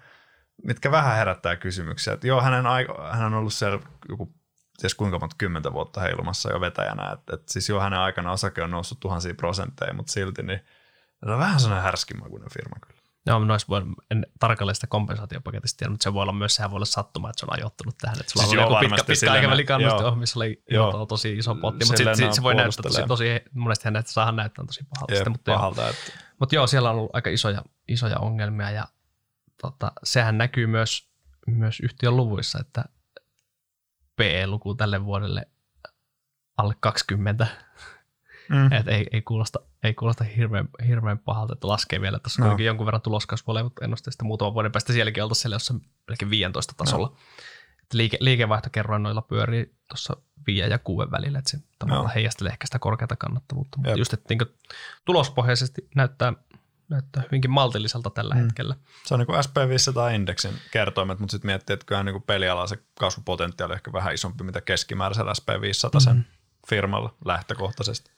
mitkä vähän herättää kysymyksiä. Että joo, hänen aiko, hän on ollut siellä joku ties kuinka monta kymmentä vuotta heilumassa jo vetäjänä. Että et siis jo hänen aikana osake on noussut tuhansia prosentteja, mutta silti niin se on vähän sellainen härskimakuinen firma kyllä. Joo, noissa voi, en tarkalleen sitä kompensaatiopaketista tiedä, mutta se voi olla myös, sehän voi olla sattuma, että se on ajoittunut tähän. Että sulla siis on joku pitkä, pitkä aikavälin kannuste, missä oli joo, tosi iso potti, mutta sitten sit se voi näyttää tosi, tosi monesti hän näyttää, saa näyttää tosi pahalta. Jep, mutta, pahalta joo, että... mutta joo, siellä on ollut aika isoja, isoja ongelmia ja tota, sehän näkyy myös, myös yhtiön luvuissa, että PE-luku tälle vuodelle alle 20. Mm. Et ei, ei, kuulosta, ei kuulosta hirveän, hirveän pahalta, että laskee vielä. Tuossa no. jonkun verran tuloskasvua ole, mutta ennusteista muutaman vuoden päästä sielläkin oltaisiin siellä jossain melkein 15 tasolla. No. liike, liikevaihtokerroinnoilla pyörii tuossa 5 ja 6 välillä, että se tavallaan no. heijastelee ehkä sitä korkeata kannattavuutta. Mutta Jep. just, että niin tulospohjaisesti näyttää, näyttää hyvinkin maltilliselta tällä mm. hetkellä. Se on niin kuin SP500-indeksin kertoimet, mutta sitten miettii, että kyllä niin kuin se kasvupotentiaali on ehkä vähän isompi, mitä keskimääräisellä SP500 sen mm. firmalla lähtökohtaisesti.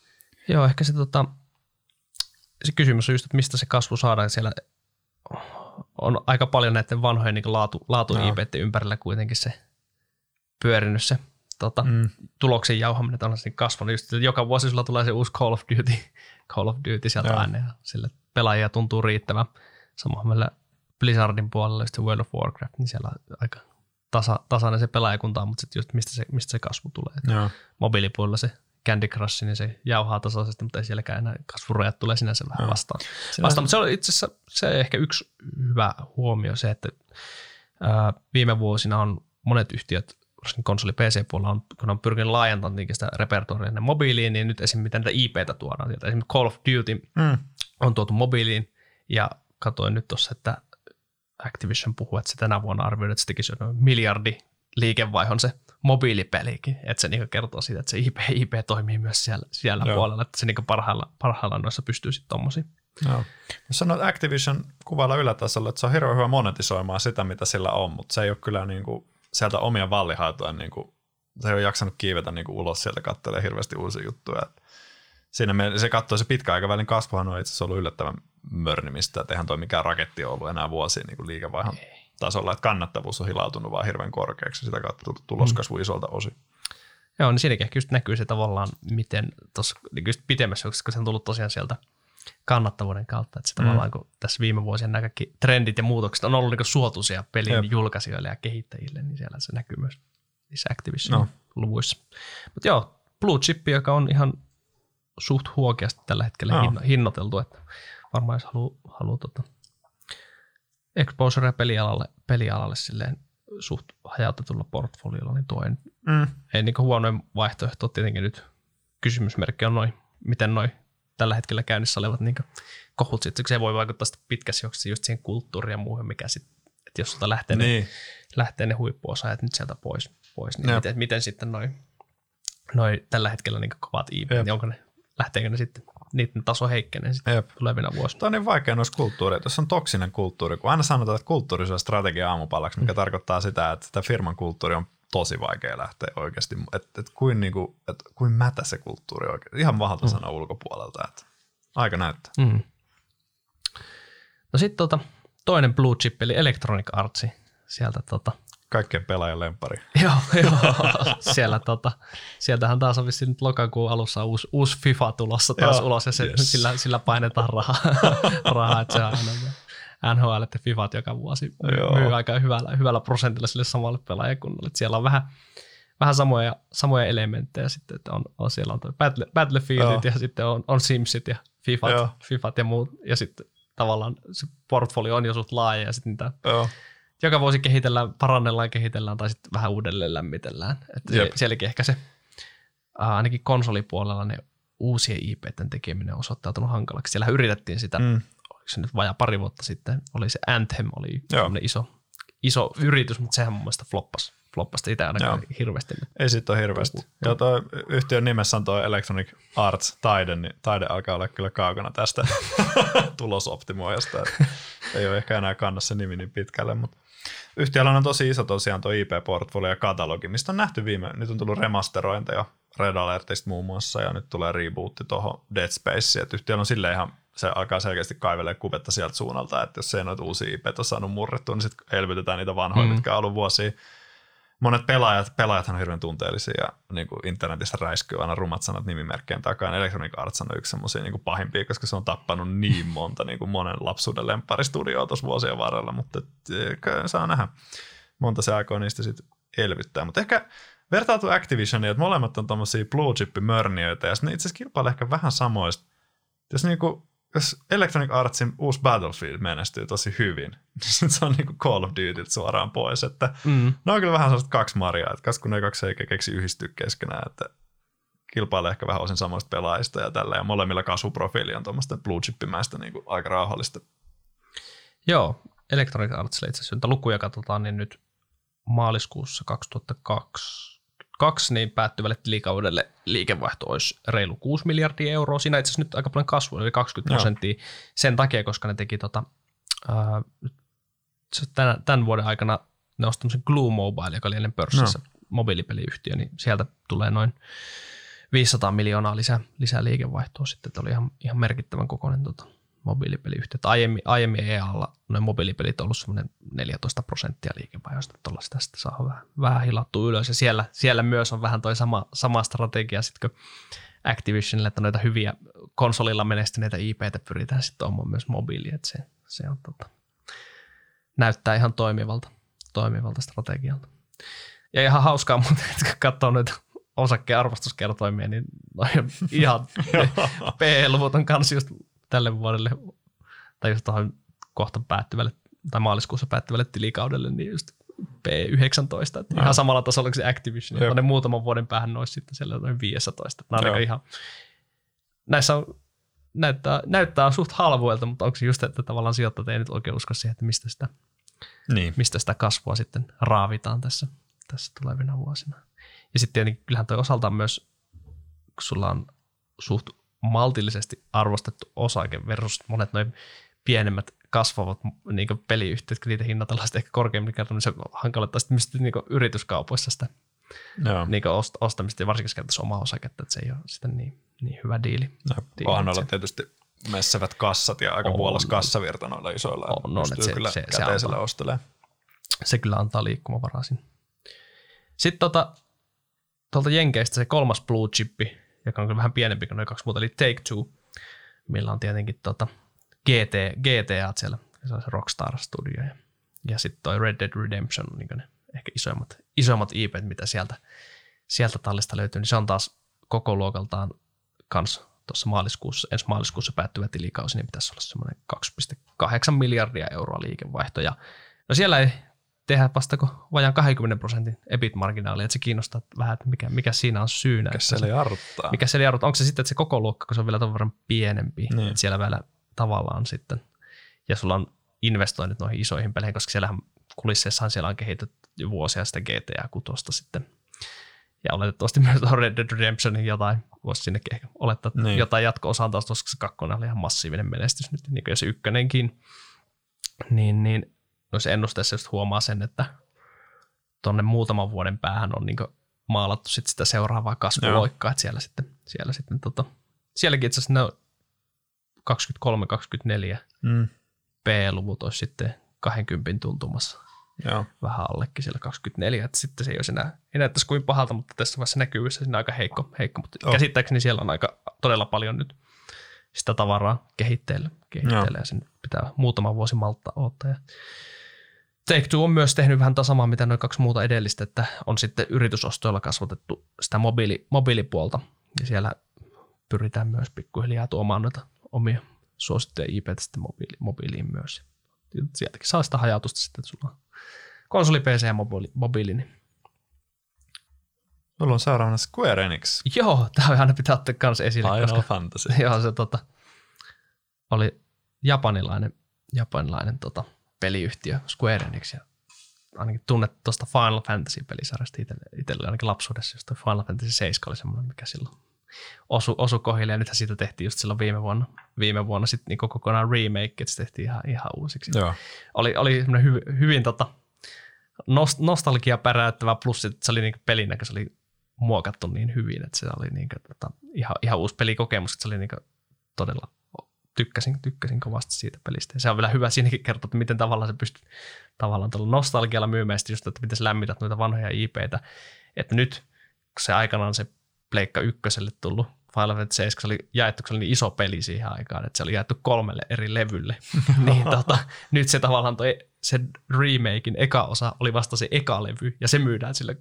Joo, ehkä se, tota, se kysymys on just, että mistä se kasvu saadaan. Siellä on aika paljon näiden vanhojen niin laatu, laatu no. ympärillä kuitenkin se pyörinyt se tota, mm. tuloksen jauhaminen on niin kasvanut. Just, että joka vuosi sulla tulee se uusi Call of Duty, Call of Duty sieltä Joo. aina ja sille pelaajia tuntuu riittävän. Samoin meillä Blizzardin puolella just World of Warcraft, niin siellä on aika tasa, tasainen se pelaajakunta on, mutta sitten just mistä se, mistä se kasvu tulee. Mobiilipuolella se Candy Crush, niin se jauhaa tasaisesti, mutta ei sielläkään enää kasvurajat tulee sinänsä vähän vastaan. vastaan. Mutta se on itse asiassa se ehkä yksi hyvä huomio se, että ää, viime vuosina on monet yhtiöt, konsoli PC-puolella, on, kun on pyrkinyt laajentamaan sitä repertoria mobiiliin, niin nyt esimerkiksi mitä niitä IPtä tuodaan. Esimerkiksi Call of Duty mm. on tuotu mobiiliin, ja katsoin nyt tuossa, että Activision puhuu, että se tänä vuonna arvioidaan, että se tekisi noin miljardi liikevaihon se mobiilipelikin, että se niinku kertoo siitä, että se IP, IP toimii myös siellä, siellä puolella, että se niinku parhailla, parhailla noissa pystyy sitten tommosia. Joo. Sanoo Activision kuvailla ylätasolla, että se on hirveän hyvä monetisoimaan sitä, mitä sillä on, mutta se ei ole kyllä niinku sieltä omia vallihaitoja, niinku, se ei ole jaksanut kiivetä niinku ulos sieltä kattelee hirveästi uusia juttuja. Siinä me, se katsoo se pitkä aikavälin kasvuhan on itse asiassa ollut yllättävän mörnimistä, että eihän toi mikään raketti ollut enää vuosia niin liikevaihan ei tasolla, että kannattavuus on hilautunut vaan hirveän korkeaksi sitä kautta tuloskasvu mm. isolta osin. Joo, niin siinäkin just näkyy se tavallaan, miten tuossa niin just pitemmässä, koska se on tullut tosiaan sieltä kannattavuuden kautta, että se mm. tavallaan kun tässä viime vuosien nämä kaikki trendit ja muutokset on ollut niin suotuisia pelin Jep. julkaisijoille ja kehittäjille, niin siellä se näkyy myös niissä Activision-luvuissa. No. Mutta joo, Blue Chip, joka on ihan suht huokeasti tällä hetkellä no. hinnoiteltu, että varmaan jos haluaa haluu, tota, exposure pelialalle, pelialalle silleen suht hajautetulla portfoliolla, niin tuo ei, mm. ei niin huonoin vaihtoehto. Tietenkin nyt kysymysmerkki on noin, miten noin tällä hetkellä käynnissä olevat niin kohut sitten, se voi vaikuttaa sitten pitkässä juoksussa just siihen kulttuuriin ja muuhun, mikä sitten, että jos sulta lähtee, niin. ne, lähtee ne huippuosaajat nyt sieltä pois, pois niin miten, miten, sitten noin noi tällä hetkellä niin kovat IP, niin onko ne, lähteekö ne sitten niiden taso heikkenee sitten Jep. tulevina vuosina. Tämä on niin vaikea noissa kulttuureissa. Jos on toksinen kulttuuri, kun aina sanotaan, että kulttuuri on strategia aamupalaksi, mikä mm. tarkoittaa sitä, että tämä firman kulttuuri on tosi vaikea lähteä oikeasti. Että et kuin, niinku, et kuin mätä se kulttuuri oikein. Ihan mahdolta mm. sanoa ulkopuolelta. Että aika näyttää. Mm. No sitten tota, toinen blue chip, eli Electronic Arts. Sieltä tota, Kaikkien pelaajan lempari. joo, joo. Siellä, tota, sieltähän taas on vissiin nyt lokakuun alussa uusi, uusi FIFA tulossa taas joo, ulos ja se, yes. sillä, sillä painetaan rahaa, rahaa että se on aina NHL ja FIFAt joka vuosi joo. myy aika hyvällä, hyvällä prosentilla sille samalle pelaajakunnalle. Siellä on vähän, vähän samoja, samoja elementtejä sitten, että on, on siellä on Battle, Battlefieldit joo. ja sitten on, on Simsit ja FIFAt, FIFAt ja muut ja sitten tavallaan se portfolio on jo suht laaja ja sitten niitä Joo joka vuosi kehitellään, parannellaan, kehitellään tai sitten vähän uudelleen lämmitellään. Että se, sielläkin ehkä se, ainakin konsolipuolella ne uusien IPten tekeminen on osoittautunut hankalaksi. Siellä yritettiin sitä, mm. oliko se nyt vajaa pari vuotta sitten, oli se Anthem, oli iso, iso yritys, mutta sehän mun mielestä floppas, floppasta itse ainakaan Joo. hirveästi. Ei siitä ole hirveästi. Ja toi yhtiön nimessä on tuo Electronic Arts taide, niin taide alkaa olla kyllä kaukana tästä tulosoptimoijasta. Ei ole ehkä enää kanna se nimi niin pitkälle, mutta yhtiöllä on tosi iso tosiaan tuo IP-portfolio ja katalogi, mistä on nähty viime, nyt on tullut remasterointeja Red Alertista muun muassa, ja nyt tulee rebootti tuohon Dead Spaceen, että yhtiöllä on silleen ihan, se alkaa selkeästi kaivelee kuvetta sieltä suunnalta, että jos ei noita uusia IP on saanut murrettua, niin sitten elvytetään niitä vanhoja, mm. mitkä on ollut vuosia. Monet pelaajat, pelaajat on hirveän tunteellisia ja niin kuin internetissä räiskyy aina rumat sanat nimimerkkien takaa. Electronic Arts on yksi semmoisia niin pahimpia, koska se on tappanut niin monta niin kuin monen lapsuuden lempparistudioa tuossa vuosien varrella, mutta saa nähdä. Monta se aikoo niistä sitten elvyttää. Mutta ehkä vertautuu Activisioniin, että molemmat on tommosia blue chip mörniöitä ja ne itse asiassa kilpailee ehkä vähän samoista. Jos, niinku, jos Electronic Artsin uusi Battlefield menestyy tosi hyvin, niin se on niinku Call of Duty suoraan pois. Että mm. Ne on kyllä vähän sellaista kaksi marjaa, että kas kun ne kaksi ei keksi yhdistyä keskenään, että kilpailee ehkä vähän osin samoista pelaajista ja tällä, ja molemmilla kasvuprofiili on tuommoista blue chippimäistä niin aika rauhallista. Joo, Electronic Artsille itse asiassa, lukuja katsotaan, niin nyt maaliskuussa 2002 kaksi niin päättyvälle tilikaudelle liikevaihto olisi reilu 6 miljardia euroa. Siinä itse asiassa nyt aika paljon kasvua, eli 20 prosenttia sen takia, koska ne teki tota, ää, tämän, tämän, vuoden aikana ne osti Glue Mobile, joka oli ennen pörssissä no. mobiilipeliyhtiö, niin sieltä tulee noin 500 miljoonaa lisää, lisää liikevaihtoa sitten, että oli ihan, ihan merkittävän kokoinen tota, mobiilipeliyhtiöt. Aiemmin, aiemmin EAlla noin mobiilipelit on ollut semmoinen 14 prosenttia liikevaihdosta, tuollaista tästä saa vähän, vähän hilattua ylös. Ja siellä, siellä myös on vähän toi sama, sama strategia sitten kuin Activisionille, että noita hyviä konsolilla menestyneitä IPtä pyritään sitten omaan myös mobiili, että se, se on tota, näyttää ihan toimivalta, toimivalta strategialta. Ja ihan hauskaa muuten, että katsoo noita osakkeen arvostuskertoimia, niin ihan P-luvut on kanssa just tälle vuodelle, tai just tuohon kohta päättyvälle, tai maaliskuussa päättyvälle tilikaudelle, niin just P19, että ihan samalla tasolla kuin se Activision, ja ne muutaman vuoden päähän noissa sitten siellä noin 15. Nämä on ihan, näissä on, näyttää, näyttää suht halvoilta, mutta onko se just, että tavallaan sijoittajat ei nyt oikein usko siihen, että mistä sitä, niin. mistä sitä kasvua sitten raavitaan tässä, tässä tulevina vuosina. Ja sitten tietenkin kyllähän toi osaltaan myös, kun sulla on suht maltillisesti arvostettu osake versus monet noin pienemmät kasvavat niin peliyhtiöt, kun niitä hinnatellaan ehkä korkeammin kerran, niin se hankaloittaa sitten myös niin yrityskaupoissa sitä Joo. Niin ostamista ja varsinkin käyttäisi omaa osaketta, että se ei ole sitten niin, niin hyvä diili. Pahan olla tietysti messevät kassat ja aika puolas kassavirta noilla isoilla. On, on että se, kyllä se, se, antaa, ostelee. se kyllä antaa liikkumavaraa sinne. Sitten tota, tuolta Jenkeistä se kolmas blue chippi, joka on vähän pienempi kuin noin kaksi muuta, eli Take Two, millä on tietenkin tota GT, GTA siellä, se on se Rockstar Studio. Ja, ja sitten toi Red Dead Redemption on niin ne ehkä isoimmat, isoimmat IP, mitä sieltä, sieltä tallista löytyy, niin se on taas koko luokaltaan kans tuossa maaliskuussa, ensi maaliskuussa päättyvä tilikausi, niin pitäisi olla semmoinen 2,8 miljardia euroa liikevaihto. Ja no siellä ei tehdä vasta kuin vajaan 20 prosentin EBIT-marginaali, että se kiinnostaa vähän, että mikä, mikä siinä on syynä. Mikä siellä jarruttaa. Mikä siellä jarruttaa. Onko se sitten, että se koko luokka, kun se on vielä tuon verran pienempi, niin. että siellä vielä tavallaan sitten, ja sulla on investoinnit noihin isoihin peleihin, koska siellähän kulisseissahan siellä on kehitetty vuosia sitä GTA 6 sitten. Ja oletettavasti myös Red Dead Redemptionin jotain, voisi sinnekin ehkä olettaa, että niin. jotain jatko-osaan taas, koska se kakkonen oli ihan massiivinen menestys nyt, niin kuin se ykkönenkin. Niin, niin noissa ennusteissa just huomaa sen, että tuonne muutaman vuoden päähän on niin maalattu sit sitä seuraavaa kasvuloikkaa, että siellä sitten, siellä sitten tota, sielläkin itse asiassa ne 23-24 mm. P-luvut olisi sitten 20 tuntumassa. Joo. Vähän allekin siellä 24, että sitten se ei olisi enää, ei näyttäisi kuin pahalta, mutta tässä vaiheessa siinä on aika heikko, heikko mutta oh. käsittääkseni siellä on aika todella paljon nyt sitä tavaraa kehitteillä, kehitteillä ja sen pitää muutama vuosi malttaa odottaa. Ja Take-Two on myös tehnyt vähän samaa, mitä noin kaksi muuta edellistä, että on sitten yritysostoilla kasvatettu sitä mobiili, mobiilipuolta. Ja siellä pyritään myös pikkuhiljaa tuomaan noita omia suosittuja IP sitten mobiili, mobiiliin myös. Sieltäkin saa sitä hajautusta sitten, että sulla on konsoli, PC ja mobiili, mobiili niin Mulla on seuraavana Square Enix. Joo, tämä aina pitää ottaa kanssa esille. Final koska, Fantasy. Joo, se tota, oli japanilainen, japanilainen tota, peliyhtiö Square Enix. Ja ainakin tunnettu tuosta Final Fantasy-pelisarjasta itselle ainakin lapsuudessa, jos Final Fantasy 7 oli semmoinen, mikä silloin osu, osu kohille, ja nythän siitä tehtiin just silloin viime vuonna, viime vuonna sitten niin kokonaan remake, että se tehtiin ihan, ihan uusiksi. Joo. Oli, oli hyvin, hyvin tota, nost, nostalgia päräyttävä, plus että se oli niin pelinä, se oli muokattu niin hyvin, että se oli niin kuin, tota, ihan, ihan uusi pelikokemus, että se oli niin kuin, todella tykkäsin, tykkäsin kovasti siitä pelistä. Ja se on vielä hyvä siinäkin kertoa, että miten tavallaan se pystyy tavallaan tuolla nostalgialla myymään just, että miten sä lämmität noita vanhoja IPitä. Että nyt, kun se aikanaan se Pleikka ykköselle tullut Final Fantasy 7 se oli jaettu, se oli niin iso peli siihen aikaan, että se oli jaettu kolmelle eri levylle. niin tota, nyt se tavallaan toi se remakein eka osa oli vasta se eka levy, ja se myydään sille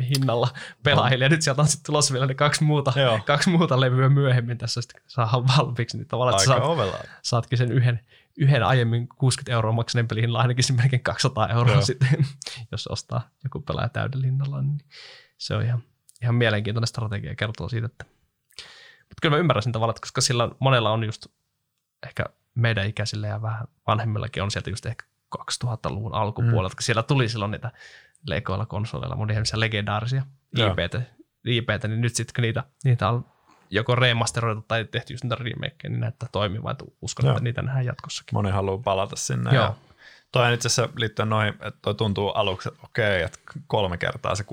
60-70 hinnalla pelaajille, ja nyt sieltä on sitten tulossa vielä ne kaksi muuta, kaksi muuta levyä myöhemmin tässä sitten saadaan valmiiksi, niin tavallaan, että saat, saatkin sen yhden, yhden aiemmin 60 euroa maksaneen pelin ainakin sen melkein 200 euroa Joo. sitten, jos ostaa joku pelaaja täydellä hinnalla, niin se on ihan, ihan mielenkiintoinen strategia ja kertoo siitä, että mutta kyllä mä ymmärrän sen tavallaan, koska sillä monella on just ehkä meidän ikäisille ja vähän vanhemmillakin on sieltä just ehkä 2000-luvun alkupuolelta, mm. siellä tuli silloin niitä Legoilla konsoleilla mun ihmisiä legendaarisia IPtä, IPtä, niin nyt sitten kun niitä, niitä on joko remasteroitu tai tehty just niitä remakeja, niin näyttää toimivaa, että uskon, Joo. että niitä nähdään jatkossakin. Moni haluaa palata sinne. Joo. Ja toi itse asiassa liittyen noihin, että toi tuntuu aluksi, että okei, että kolme kertaa se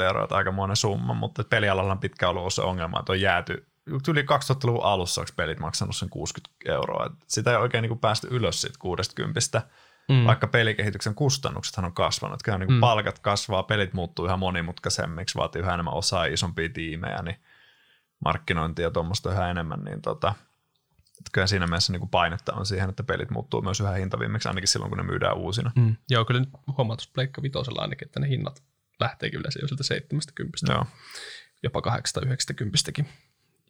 60-70 euroa, että aika monen summa, mutta pelialalla on pitkään ollut se ongelma, että on jääty yli 2000-luvun alussa onko pelit maksanut sen 60 euroa. Et sitä ei oikein niin kuin päästy ylös siitä 60, mm. vaikka pelikehityksen kustannuksethan on kasvanut. Kyllä niin kuin mm. palkat kasvaa, pelit muuttuu ihan monimutkaisemmiksi, vaatii yhä enemmän osaa isompia tiimejä, niin markkinointia ja tuommoista yhä enemmän, niin tota, kyllä siinä mielessä niin kuin painetta on siihen, että pelit muuttuu myös yhä hintavimmiksi, ainakin silloin, kun ne myydään uusina. Mm. Joo, kyllä nyt huomatus Pleikka Vitosella ainakin, että ne hinnat lähtee kyllä jo sieltä 70 Joo. jopa 890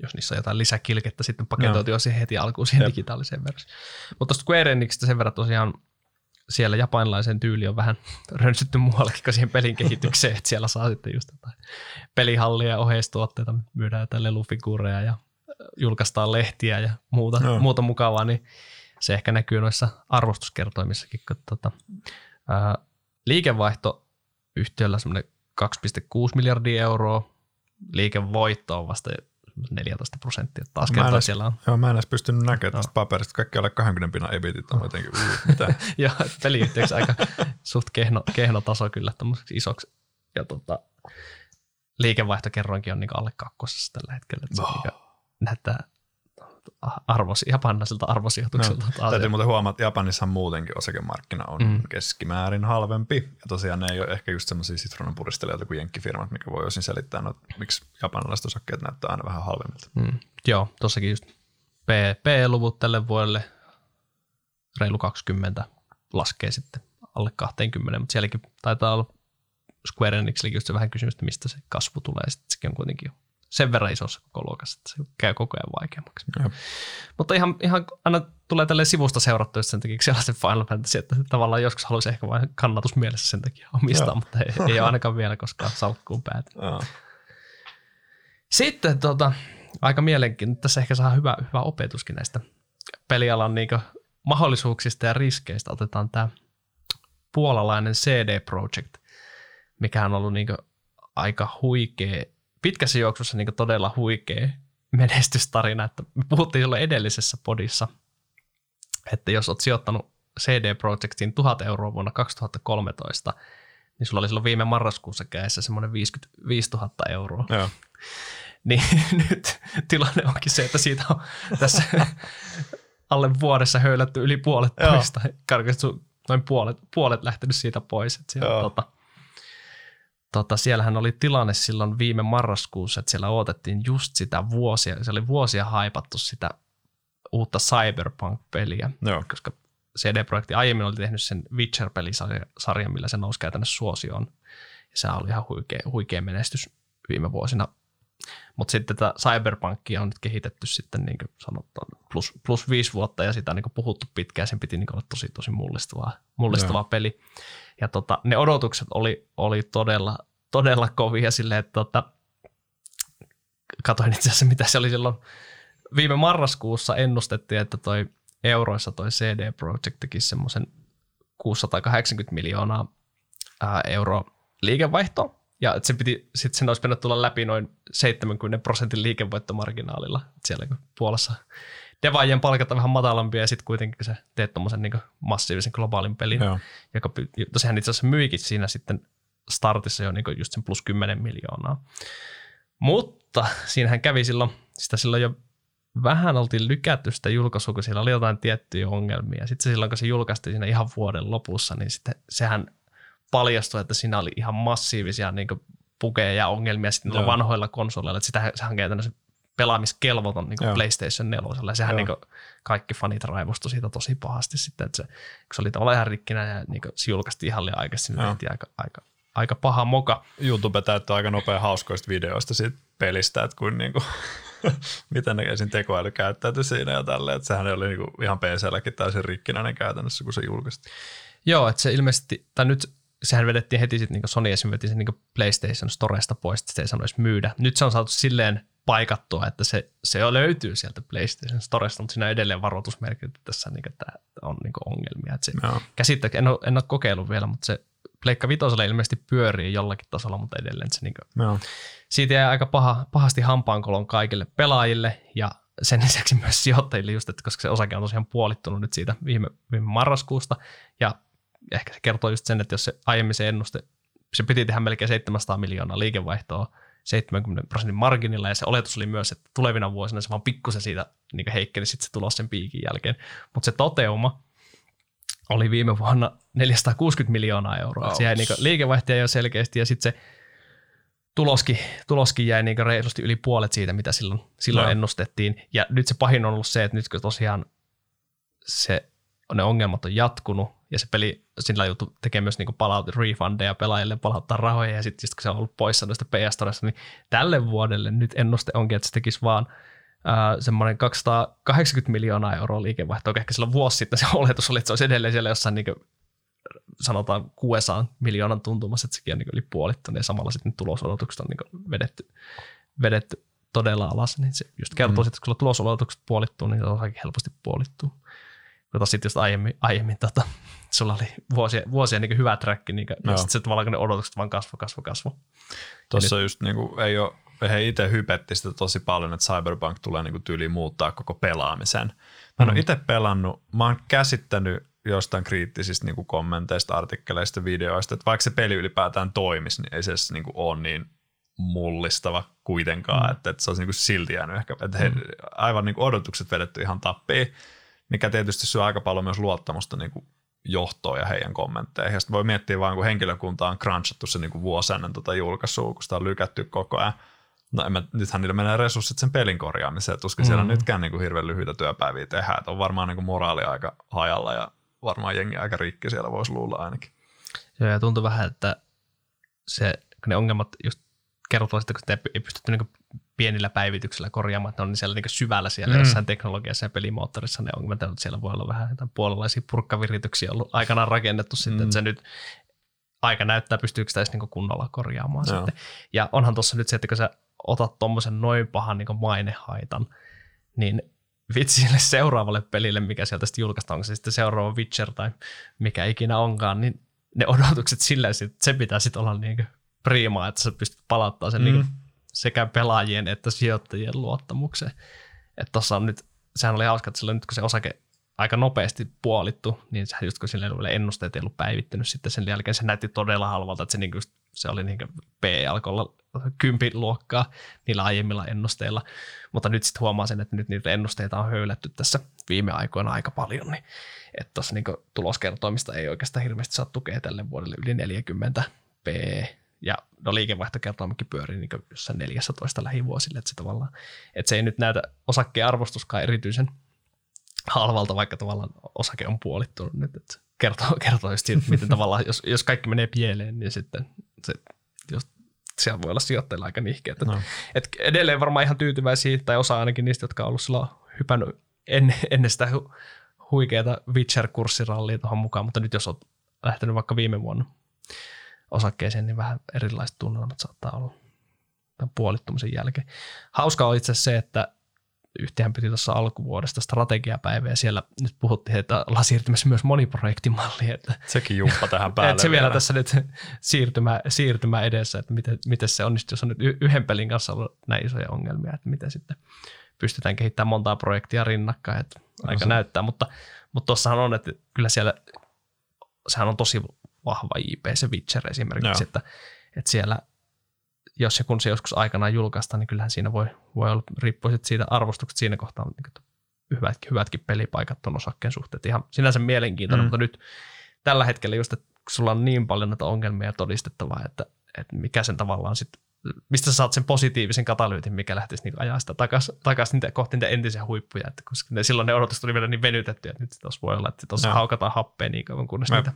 jos niissä on jotain lisäkilkettä sitten paketoitu jo siihen heti alkuun siihen Jep. digitaaliseen versioon. Mutta tuosta Square Enixistä sen verran tosiaan siellä japanilaisen tyyli on vähän rönsytty muuallekin kuin siihen pelin kehitykseen, että siellä saa sitten just jotain pelihallia ja oheistuotteita, myydään jotain lelufiguureja ja julkaistaan lehtiä ja muuta, no. muuta mukavaa, niin se ehkä näkyy noissa arvostuskertoimissakin, kun tuota, ää, liikevaihto yhtiöllä semmoinen 2,6 miljardia euroa, liikevoitto on vasta 14 prosenttia. Taas kertaa edes, siellä on. Joo, mä en edes pystynyt näkemään tästä paperista. Kaikki alle 20 pinnan ebitit on jotenkin, mitä? joo, peliyhtiöksi aika suht kehno, kehno taso kyllä tämmöiseksi isoksi. Ja tota, liikevaihtokerroinkin on niin alle kakkosessa tällä hetkellä. Että oh. se niin näyttää arvos, japanilaiselta arvosijoitukselta. No, täytyy muuten huomata, että Japanissa muutenkin osakemarkkina on mm. keskimäärin halvempi. Ja tosiaan ne ei ole ehkä just semmoisia sitruunan puristelijoita kuin jenkkifirmat, mikä voi osin selittää, no, miksi japanilaiset osakkeet näyttää aina vähän halvemmilta. Mm. Joo, tossakin just P-luvut tälle vuodelle reilu 20 laskee sitten alle 20, mutta sielläkin taitaa olla Square Enixilläkin just se vähän kysymystä, mistä se kasvu tulee. Sitten sekin on kuitenkin sen verran isossa koko luokassa, että se käy koko ajan vaikeammaksi. Ja. Mutta ihan, ihan aina tulee tälle sivusta seurattua sen takia sellaisen Final Fantasy, että tavallaan joskus haluaisi ehkä vain kannatus mielessä sen takia omistaa, ja. mutta ei, ei ole ainakaan vielä koskaan salkkuun pääty. Sitten tota, aika mielenkiintoista, tässä ehkä saa hyvä, hyvä opetuskin näistä pelialan niin mahdollisuuksista ja riskeistä. Otetaan tämä puolalainen CD Projekt, mikä on ollut niin aika huikea pitkässä juoksussa niin todella huikea menestystarina. Että me puhuttiin silloin edellisessä podissa, että jos olet sijoittanut CD Projektiin 1000 euroa vuonna 2013, niin sulla oli silloin viime marraskuussa käessä semmoinen 55 000 euroa. Joo. niin nyt tilanne onkin se, että siitä on tässä alle vuodessa höylätty yli puolet pois, tai noin puolet, puolet lähtenyt siitä pois. Että siellä, tota, tota, siellähän oli tilanne silloin viime marraskuussa, että siellä odotettiin just sitä vuosia, se oli vuosia haipattu sitä uutta Cyberpunk-peliä, Joo. koska CD-projekti aiemmin oli tehnyt sen Witcher-pelisarjan, millä se nousi käytännössä suosioon. Ja se oli ihan huikea, huikea menestys viime vuosina. Mutta sitten tätä Cyberpunkia on nyt kehitetty sitten niin kuin sanottu, plus, plus viisi vuotta ja sitä on niin puhuttu pitkään. Sen piti niin olla tosi tosi mullistavaa, mullistavaa peli. Ja tota, ne odotukset oli, oli todella, todella kovia silleen, että tota, katoin itse asiassa mitä se oli silloin viime marraskuussa ennustettiin, että toi euroissa toi CD Projekt teki semmoisen 680 miljoonaa euroa liikevaihtoa. Ja se piti, sit sen olisi pitänyt tulla läpi noin 70 prosentin liikevoittomarginaalilla siellä Puolassa. Devaajien palkat on vähän matalampia ja sitten kuitenkin sä teet tuommoisen niin massiivisen globaalin pelin, Joo. joka tosiaan itse asiassa myikin siinä sitten startissa jo niin just sen plus 10 miljoonaa. Mutta siinähän kävi silloin, sitä silloin jo vähän oltiin lykätty sitä julkaisua, kun siellä oli jotain tiettyjä ongelmia. Sitten se silloin, kun se julkaistiin siinä ihan vuoden lopussa, niin sitten sehän paljastui, että siinä oli ihan massiivisia niin pukeja ja ongelmia sitten vanhoilla konsoleilla. Että sehän on käytännössä pelaamiskelvoton niin Joo. PlayStation 4. Ja sehän niin kaikki fanit raivostui siitä tosi pahasti sitten, että se, kun se oli tavallaan ihan rikkinä ja niin se julkaistiin ihan liian aikaisin, niin tehtiin aika, aika, aika paha moka. YouTube täyttää aika nopea hauskoista videoista siitä pelistä, että kuin niinku, miten ne esim. tekoäly käyttäytyi siinä ja tälleen, että sehän oli niinku ihan PC-lläkin täysin rikkinäinen käytännössä, kun se julkaistiin. Joo, että se ilmeisesti, tai nyt sehän vedettiin heti sitten, niin Sony esimerkiksi veti sen niin PlayStation Storesta pois, että se ei sanoisi myydä. Nyt se on saatu silleen paikattua, että se, se jo löytyy sieltä PlayStation Storesta, mutta siinä on edelleen varoitusmerkit, että tässä niin tämä on niin ongelmia. Että se Joo. käsittää, en ole, en ole kokeillut vielä, mutta se Pleikka Vitosella ilmeisesti pyörii jollakin tasolla, mutta edelleen se niin Joo. siitä jäi aika paha, pahasti hampaankolon kaikille pelaajille ja sen lisäksi myös sijoittajille just, että koska se osake on tosiaan puolittunut nyt siitä viime, viime marraskuusta ja ehkä se kertoo just sen, että jos se aiemmin se ennuste, se piti tehdä melkein 700 miljoonaa liikevaihtoa 70 prosentin marginilla ja se oletus oli myös, että tulevina vuosina se vaan pikkusen siitä niin heikkeni sitten se tulos sen piikin jälkeen, mutta se toteuma oli viime vuonna 460 miljoonaa euroa. Oh. Se jäi niin liikevaihtoja jo selkeästi ja sitten se tuloskin, tuloskin jäi niin reilusti yli puolet siitä, mitä silloin, silloin Joo. ennustettiin. Ja nyt se pahin on ollut se, että nyt kun tosiaan se, ne ongelmat on jatkunut ja se peli sillä joutuu tekemään myös niin palautet, refundeja pelaajille, palauttaa rahoja ja sitten just kun se on ollut poissa noista ps Storesta, niin tälle vuodelle nyt ennuste onkin, että se tekisi vaan äh, semmoinen 280 miljoonaa euroa liikevaihtoa. Ehkä silloin vuosi sitten se oletus oli, että se olisi edelleen siellä jossain niin sanotaan 600 miljoonan tuntumassa, että sekin on niin yli puolittunut ja samalla sitten tulosodotukset on niin vedetty, vedetty todella alas, niin se just kertoo, mm. että kun sulla tulosodotukset puolittuu, niin se osakin helposti puolittuu. Mutta sitten just aiemmin, aiemmin tota, sulla oli vuosia, vuosia niin hyvä track, niin ja Joo. sitten se tavallaan kun ne odotukset vaan kasvo, kasvo, kasvo. Tuossa just niinku, ei ole, he itse hypetti sitä tosi paljon, että Cyberpunk tulee niinku tyyliin muuttaa koko pelaamisen. Mä en Mm. ole itse pelannut, mä oon käsittänyt jostain kriittisistä niinku kommenteista, artikkeleista, videoista, että vaikka se peli ylipäätään toimisi, niin ei se edes niinku ole niin mullistava kuitenkaan, mm. että, että se olisi niinku silti jäänyt ehkä, että he, aivan niinku odotukset vedetty ihan tappiin, mikä tietysti syö aika paljon myös luottamusta niinku johtoon ja heidän kommentteihin. Ja sitten voi miettiä vaan, kun henkilökunta on crunchattu se niinku vuosi ennen tota julkaisua, kun sitä on lykätty koko ajan. No en mä, nythän niillä menee resurssit sen pelin korjaamiseen, tuskin mm. siellä nytkään niinku hirveän lyhyitä työpäiviä tehdään. Et on varmaan niinku moraali aika hajalla ja varmaan jengi aika rikki siellä voisi luulla ainakin. Joo, ja tuntuu vähän, että se, kun ne ongelmat just kertoo sitä, kun sitä ei pystytty niin pienillä päivityksillä korjaamaan, että ne on siellä niin syvällä siellä mm. jossain teknologiassa ja pelimoottorissa ne ongelmat, että siellä voi olla vähän jotain puolalaisia purkkavirityksiä ollut aikanaan rakennettu sitten, Mm. että se nyt aika näyttää, pystyykö sitä edes niin kunnolla korjaamaan Joo. sitten. Ja onhan tuossa nyt se, että kun sä otat tuommoisen noin pahan niin mainehaitan, niin vitsi sille seuraavalle pelille, mikä sieltä sitten julkaistaan, onko se sitten seuraava Witcher tai mikä ikinä onkaan, niin ne odotukset sillä, että se pitää sitten olla niin priimaa, että sä pystyt palauttamaan sen mm. niin sekä pelaajien että sijoittajien luottamukseen. Että tuossa on nyt, sehän oli hauska, että silloin nyt kun se osake aika nopeasti puolittu, niin sehän just kun vielä ennusteet ei ollut päivittynyt sitten sen jälkeen, se näytti todella halvalta, että se, niin just, se oli niin P alkoi olla kympin luokkaa niillä aiemmilla ennusteilla, mutta nyt sitten huomaa sen, että nyt niitä ennusteita on höylätty tässä viime aikoina aika paljon, niin että tuossa niin tuloskertoimista ei oikeastaan hirveästi saa tukea tälle vuodelle yli 40 P, ja no liikevaihtokertoimekin pyörii niin jossain 14 lähivuosille, että se tavallaan, että se ei nyt näytä osakkeen arvostuskaan erityisen halvalta, vaikka tavallaan osake on puolittunut nyt, että kertoo, kertoo just siitä, miten tavallaan, jos, jos kaikki menee pieleen, niin sitten se, jos, siellä voi olla sijoittajilla aika nihkeä. No. Et edelleen varmaan ihan tyytyväisiä, tai osa ainakin niistä, jotka on ollut silloin hypännyt ennen, ennen sitä hu, huikeata Witcher-kurssirallia tuohon mukaan, mutta nyt jos olet lähtenyt vaikka viime vuonna osakkeeseen, niin vähän erilaiset tunnelmat saattaa olla tämän puolittumisen jälkeen. Hauska on itse se, että yhtihän piti tuossa alkuvuodesta strategiapäivä ja siellä nyt puhuttiin, että ollaan siirtymässä myös moniprojektimalliin. Että, Sekin jumppa tähän päälle. että se vielä, vielä tässä nyt siirtymä, siirtymä edessä, että miten, miten se onnistuu, jos on nyt yhden pelin kanssa ollut näin isoja ongelmia, että miten sitten pystytään kehittämään montaa projektia rinnakkain, että aika no näyttää, mutta mutta tuossahan on, että kyllä siellä, sehän on tosi vahva IP, se Witcher esimerkiksi, että, että siellä jos ja kun se joskus aikanaan julkaistaan, niin kyllähän siinä voi, voi olla, riippuu siitä arvostukset siinä kohtaa, niin hyvätkin, hyvätkin pelipaikat on osakkeen suhteet. Ihan sinänsä mielenkiintoinen, mm. mutta nyt tällä hetkellä just, että sulla on niin paljon näitä ongelmia todistettavaa, että, että mikä sen tavallaan sitten mistä sä saat sen positiivisen katalyytin, mikä lähtisi niin ajaa sitä takaisin takas niitä, kohti niitä entisiä huippuja, että koska ne, silloin ne odotukset oli vielä niin venytetty, että nyt tuossa voi olla, että tuossa no. haukataan happea niin kauan, kunnes no. niitä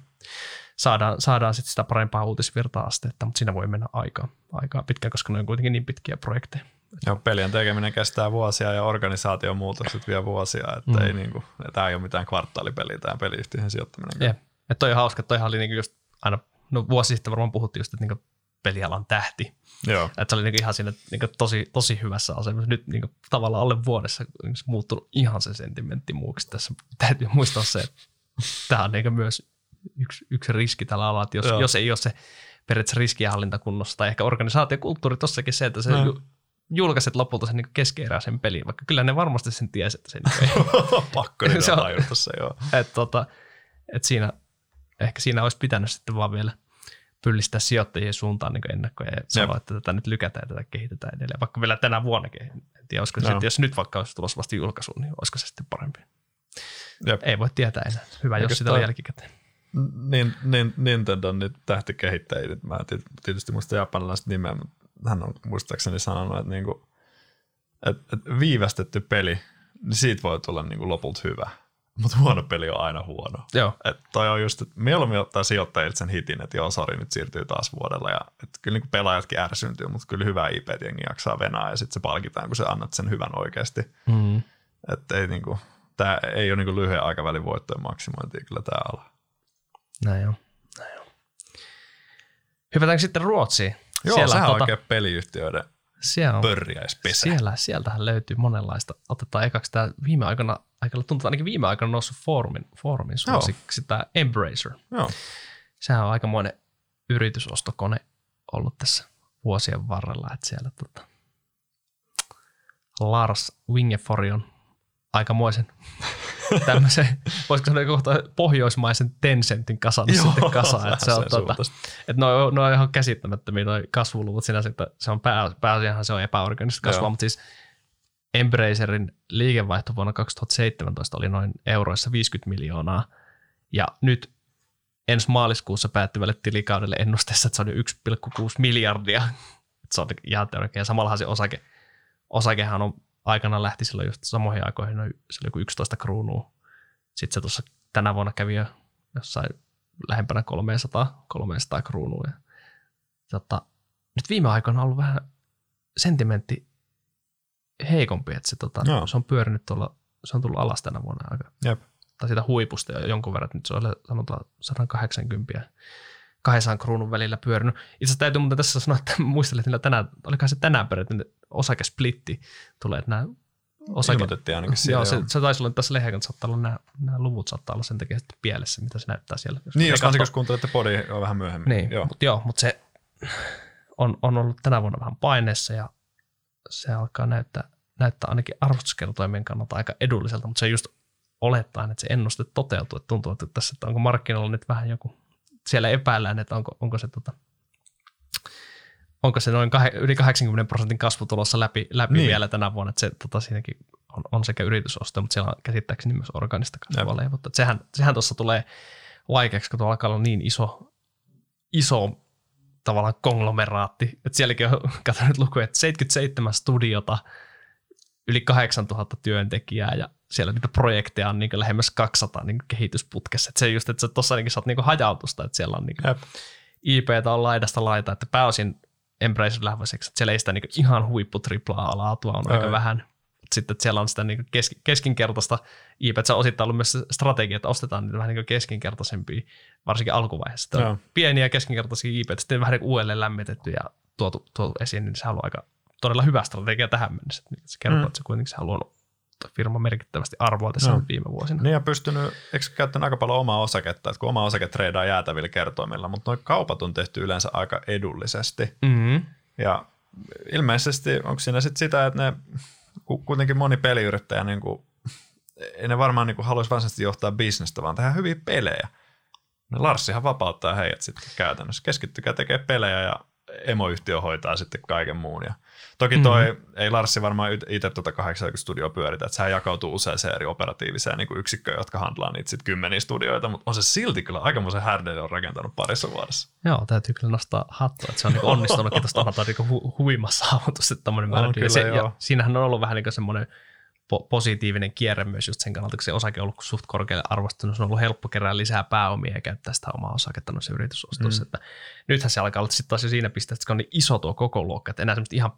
saadaan, saadaan sitten sitä parempaa uutisvirta-astetta, mutta siinä voi mennä aikaa, aikaa pitkään, koska ne on kuitenkin niin pitkiä projekteja. Joo, pelien tekeminen kestää vuosia ja organisaation muutokset vie vuosia, että mm. ei niin kuin, tämä ei ole mitään kvartaalipeliä, tämä peliyhtiöiden sijoittaminen. Jep. Että toi on hauska, toihan oli niin just aina, no vuosi sitten varmaan puhuttiin just, että niin pelialan tähti. Joo. Että se oli niinku ihan siinä niinku tosi, tosi hyvässä asemassa. Nyt niinku tavallaan alle vuodessa on muuttunut ihan se sentimentti muuksi. Tässä täytyy muistaa se, että tämä on niinku myös yksi, yksi riski tällä alalla, että jos, jos ei ole se periaatteessa riskienhallinta kunnossa tai ehkä organisaatiokulttuuri tossakin se, että se no. julkaiset lopulta sen niin keskeeräisen pelin, vaikka kyllä ne varmasti sen tiesi, että se niin ei. Pakko niin se on, se, joo. Että tota, et siinä, ehkä siinä olisi pitänyt sitten vaan vielä – pyllistää sijoittajien suuntaan niin ennakkoja ja sanoa, että tätä nyt lykätään ja tätä kehitetään edelleen. Vaikka vielä tänä vuonnakin. En tiedä, olisiko no. se, jos nyt vaikka olisi tulossa vasta julkaisuun, niin olisiko se sitten parempi. Jep. Ei voi tietää enää. Hyvä, Eikö jos sitä on jälkikäteen. Niin, niin, Nintendo on nyt tähtikehittäjä. Mä tietysti muista japanilaiset nimeä, mutta hän on muistaakseni sanonut, että, niinku, että, että viivästetty peli, niin siitä voi tulla niinku lopulta hyvä mutta huono peli on aina huono. Joo. Et toi on just, että mieluummin ottaa sijoittajilta sen hitin, että joo, sori, nyt siirtyy taas vuodella. Ja, että kyllä niin pelaajatkin ärsyntyy, mutta kyllä hyvä IP-jengi jaksaa venää ja sitten se palkitaan, kun se annat sen hyvän oikeasti. Mm. Että ei, niin kuin, tämä ei ole niin kuin lyhyen aikavälin voittojen maksimointia kyllä tämä ala. Näin on. Näin on. Hypätäänkö sitten Ruotsiin? Joo, Siellä sehän on tuota, oikein peliyhtiöiden siellä on, pörjäispesä. Siellä, sieltähän löytyy monenlaista. Otetaan ekaksi tämä viime aikana, aika tuntuu ainakin viime aikana noussut foorumin, foorumin suosiksi, tämä Embracer. Joo. Sehän on aikamoinen yritysostokone ollut tässä vuosien varrella, että siellä tota, Lars Wingeforion aikamoisen tämmöisen, voisiko sanoa kohta pohjoismaisen Tencentin kasan Joo, sitten kasaan. Että se on, tuota, että no, no on ihan käsittämättömiä noi kasvuluvut sinänsä, että se on pää, pääasiahan se on epäorganista kasvua, mutta siis Embracerin liikevaihto vuonna 2017 oli noin euroissa 50 miljoonaa ja nyt ensi maaliskuussa päättyvälle tilikaudelle ennusteessa, että se on 1,6 miljardia. Se on ihan Ja samallahan se osake, osakehan on aikana lähti silloin just samoihin aikoihin, noin, se oli joku 11 kruunua. Sitten se tuossa tänä vuonna kävi jo jossain lähempänä 300, 300 kruunua. Ja, tota, nyt viime aikoina on ollut vähän sentimentti heikompi, että se, tota, no. se on pyörinyt tuolla, se on tullut alas tänä vuonna aika. Jep. Tai sitä huipusta jo jonkun verran, että nyt se on sanotaan 180 200 kruunun välillä pyörinyt. Itse asiassa täytyy muuten tässä sanoa, että muistelin, että tänään, olikohan se tänään periaatteessa osakesplitti tulee, että nämä osake... Ilmoitettiin ainakin siellä. Joo, se, se taisi olla tässä lehden, että saattaa olla nämä, nämä luvut saattaa olla sen takia sitten pielessä, mitä se näyttää siellä. Jos niin, jos kansikas kuuntelette podi on vähän myöhemmin. Niin, joo. mutta joo, mutta se on, on ollut tänä vuonna vähän paineessa ja se alkaa näyttää, näyttää ainakin arvostuskertoimien kannalta aika edulliselta, mutta se just olettaen, että se ennuste toteutuu, että tuntuu, että tässä että onko markkinoilla nyt vähän joku siellä epäillään, että onko, onko se tota, onko se noin kah- yli 80 prosentin kasvu tulossa läpi, läpi niin. vielä tänä vuonna, että se tota, siinäkin on, on sekä yritysosto, mutta siellä on käsittääkseni myös organista kasvua leivottu. Sehän, sehän tuossa tulee vaikeaksi, kun tuolla alkaa olla niin iso, iso tavallaan konglomeraatti, että sielläkin on, katsoin nyt lukuja, että 77 studiota, yli 8000 työntekijää ja siellä niitä projekteja on niin lähemmäs 200 niin kehitysputkessa. Et se just, että tuossa ainakin saat niin hajautusta, että siellä on niin IPtä on laidasta laita, että pääosin Embracer lähtöiseksi, että siellä ei sitä niin ihan huippu triplaa laatua on aika vähän. Sitten että siellä on sitä niin kesk- keskinkertaista IP, että se on osittain ollut myös se strategia, että ostetaan niitä vähän niin keskinkertaisempia, varsinkin alkuvaiheessa. Pieniä keskinkertaisia IP, sitten vähän niin uudelleen lämmitetty ja tuotu, tuotu esiin, niin se on aika todella hyvä strategia tähän mennessä. Se kertoo, mm. että se kuitenkin se haluaa firma merkittävästi arvoa tässä No. viime vuosina. Niin ja pystynyt, eikö käyttänyt aika paljon omaa osaketta, että kun oma osake treidaa jäätävillä kertoimilla, mutta nuo kaupat on tehty yleensä aika edullisesti. Mm-hmm. Ja ilmeisesti onko siinä sitten sitä, että ne ku- kuitenkin moni peliyrittäjä, niin kuin, ei ne varmaan niin kuin haluaisi varsinaisesti johtaa bisnestä, vaan tehdä hyviä pelejä. No Larssihan vapauttaa heidät sitten käytännössä. Keskittykää tekemään pelejä ja emoyhtiö hoitaa sitten kaiken muun. Ja toki toi, mm-hmm. ei Larssi varmaan itse tuota 80 studioa pyöritä, että sehän jakautuu useaseen eri operatiiviseen niin yksikköön, jotka handlaa niitä sitten kymmeniä studioita, mutta on se silti kyllä aikamoisen härdeille on rakentanut parissa vuodessa. Joo, täytyy kyllä nostaa hattua, että se on niin onnistunutkin tuosta Avatar niin hu- huima saavutus, että tommonen On määrä. kyllä, se, joo. ja siinähän on ollut vähän niin semmoinen po- positiivinen kierre myös just sen kannalta, kun se osake on ollut suht korkealle arvostunut, se on ollut helppo kerää lisää pääomia ja käyttää sitä omaa osaketta noissa yritysostoissa. Mm. Että nythän se alkaa olla sitten taas jo siinä pisteessä, että se on niin iso tuo koko luokka, että enää semmoiset ihan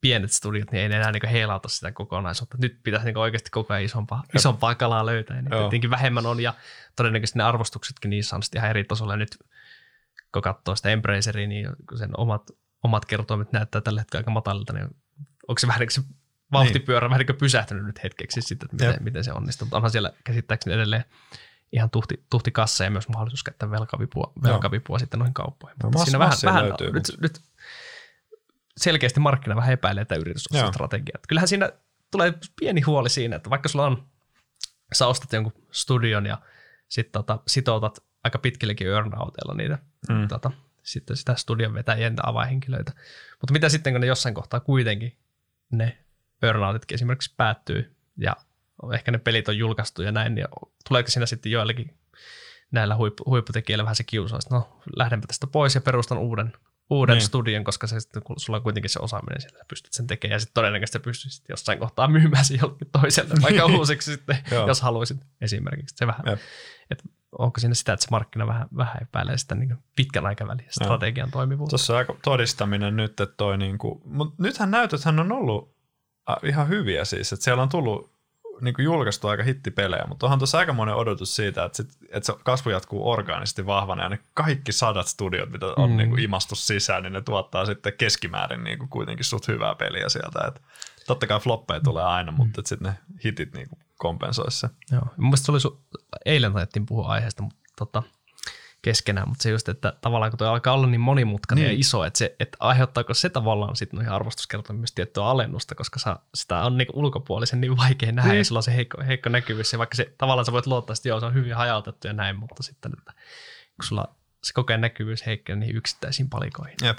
pienet studiot, niin ei ne enää niin heilauta sitä kokonaisuutta. Nyt pitäisi niin oikeasti koko ajan isompaa, isompaa kalaa löytää. Ja tietenkin vähemmän on ja todennäköisesti ne arvostuksetkin niissä on sitten ihan eri tasolla. Ja nyt kun katsoo sitä Embraceria, niin sen omat, omat kertoimet näyttää tällä hetkellä aika matalilta, niin onko se vähän niin kuin se vauhtipyörä vähän niin pysähtynyt nyt hetkeksi sitten, että Jep. miten, miten se onnistuu. Mutta onhan siellä käsittääkseni edelleen ihan tuhti, tuhti kassa ja myös mahdollisuus käyttää velkavipua, velkavipua sitten noihin kauppoihin. No, Mutta mass- siinä vähän, vähän löytyy, nyt, nyt, selkeästi markkina vähän epäilee tätä yritysostostrategiaa. Että Kyllähän siinä tulee pieni huoli siinä, että vaikka sulla on, sä ostat jonkun studion ja sitten tota, sitoutat aika pitkillekin earnouteilla niitä, Mm. tota, sitten sitä studion vetäjien avainhenkilöitä. Mutta mitä sitten, kun ne jossain kohtaa kuitenkin ne earnoutitkin esimerkiksi päättyy ja ehkä ne pelit on julkaistu ja näin, niin tuleeko siinä sitten joillekin näillä huippu, huipputekijöillä vähän se kiusaus, että no lähdenpä tästä pois ja perustan uuden, uuden Niin. niin. studion, koska se sitten, kun sulla on kuitenkin se osaaminen siellä, sä pystyt sen tekemään ja sitten todennäköisesti sitten jossain kohtaa myymään sen jollekin toiselle, vaikka uusiksi sitten, jos haluaisit esimerkiksi. Se vähän, että onko siinä sitä, että se markkina vähän, vähän epäilee sitä niin pitkän aikavälin strategian toimivuutta. Tuossa on aika todistaminen nyt, että toi niinku, mutta nythän näytöthän on ollut äh, ihan hyviä siis, että siellä on tullut niinku julkaistu aika hittipelejä, mutta onhan tuossa aika monen odotus siitä, että, sit, että se kasvu jatkuu orgaanisesti vahvana ja ne kaikki sadat studiot, mitä on mm. Mm. niinku imastu sisään, niin ne tuottaa sitten keskimäärin niinku kuitenkin suht hyvää peliä sieltä. Et totta kai floppeja tulee aina, mutta sitten ne hitit niinku kompensoisi se. Joo. Mun mielestä se oli su- eilen taidettiin puhua aiheesta mutta, tota, keskenään, mutta se just, että tavallaan kun tuo alkaa olla niin monimutkainen Niin. ja iso, että, se, että aiheuttaako se tavallaan sitten noihin arvostuskertoihin myös tiettyä alennusta, koska sa, sitä on niin ulkopuolisen niin vaikea nähdä Niin. ja sulla on se heikko, heikko näkyvyys ja vaikka se tavallaan sä voit luottaa, että joo, se on hyvin hajautettu ja näin, mutta sitten, että kun sulla se kokee näkyvyys heikkenee niihin yksittäisiin palikoihin. Jep.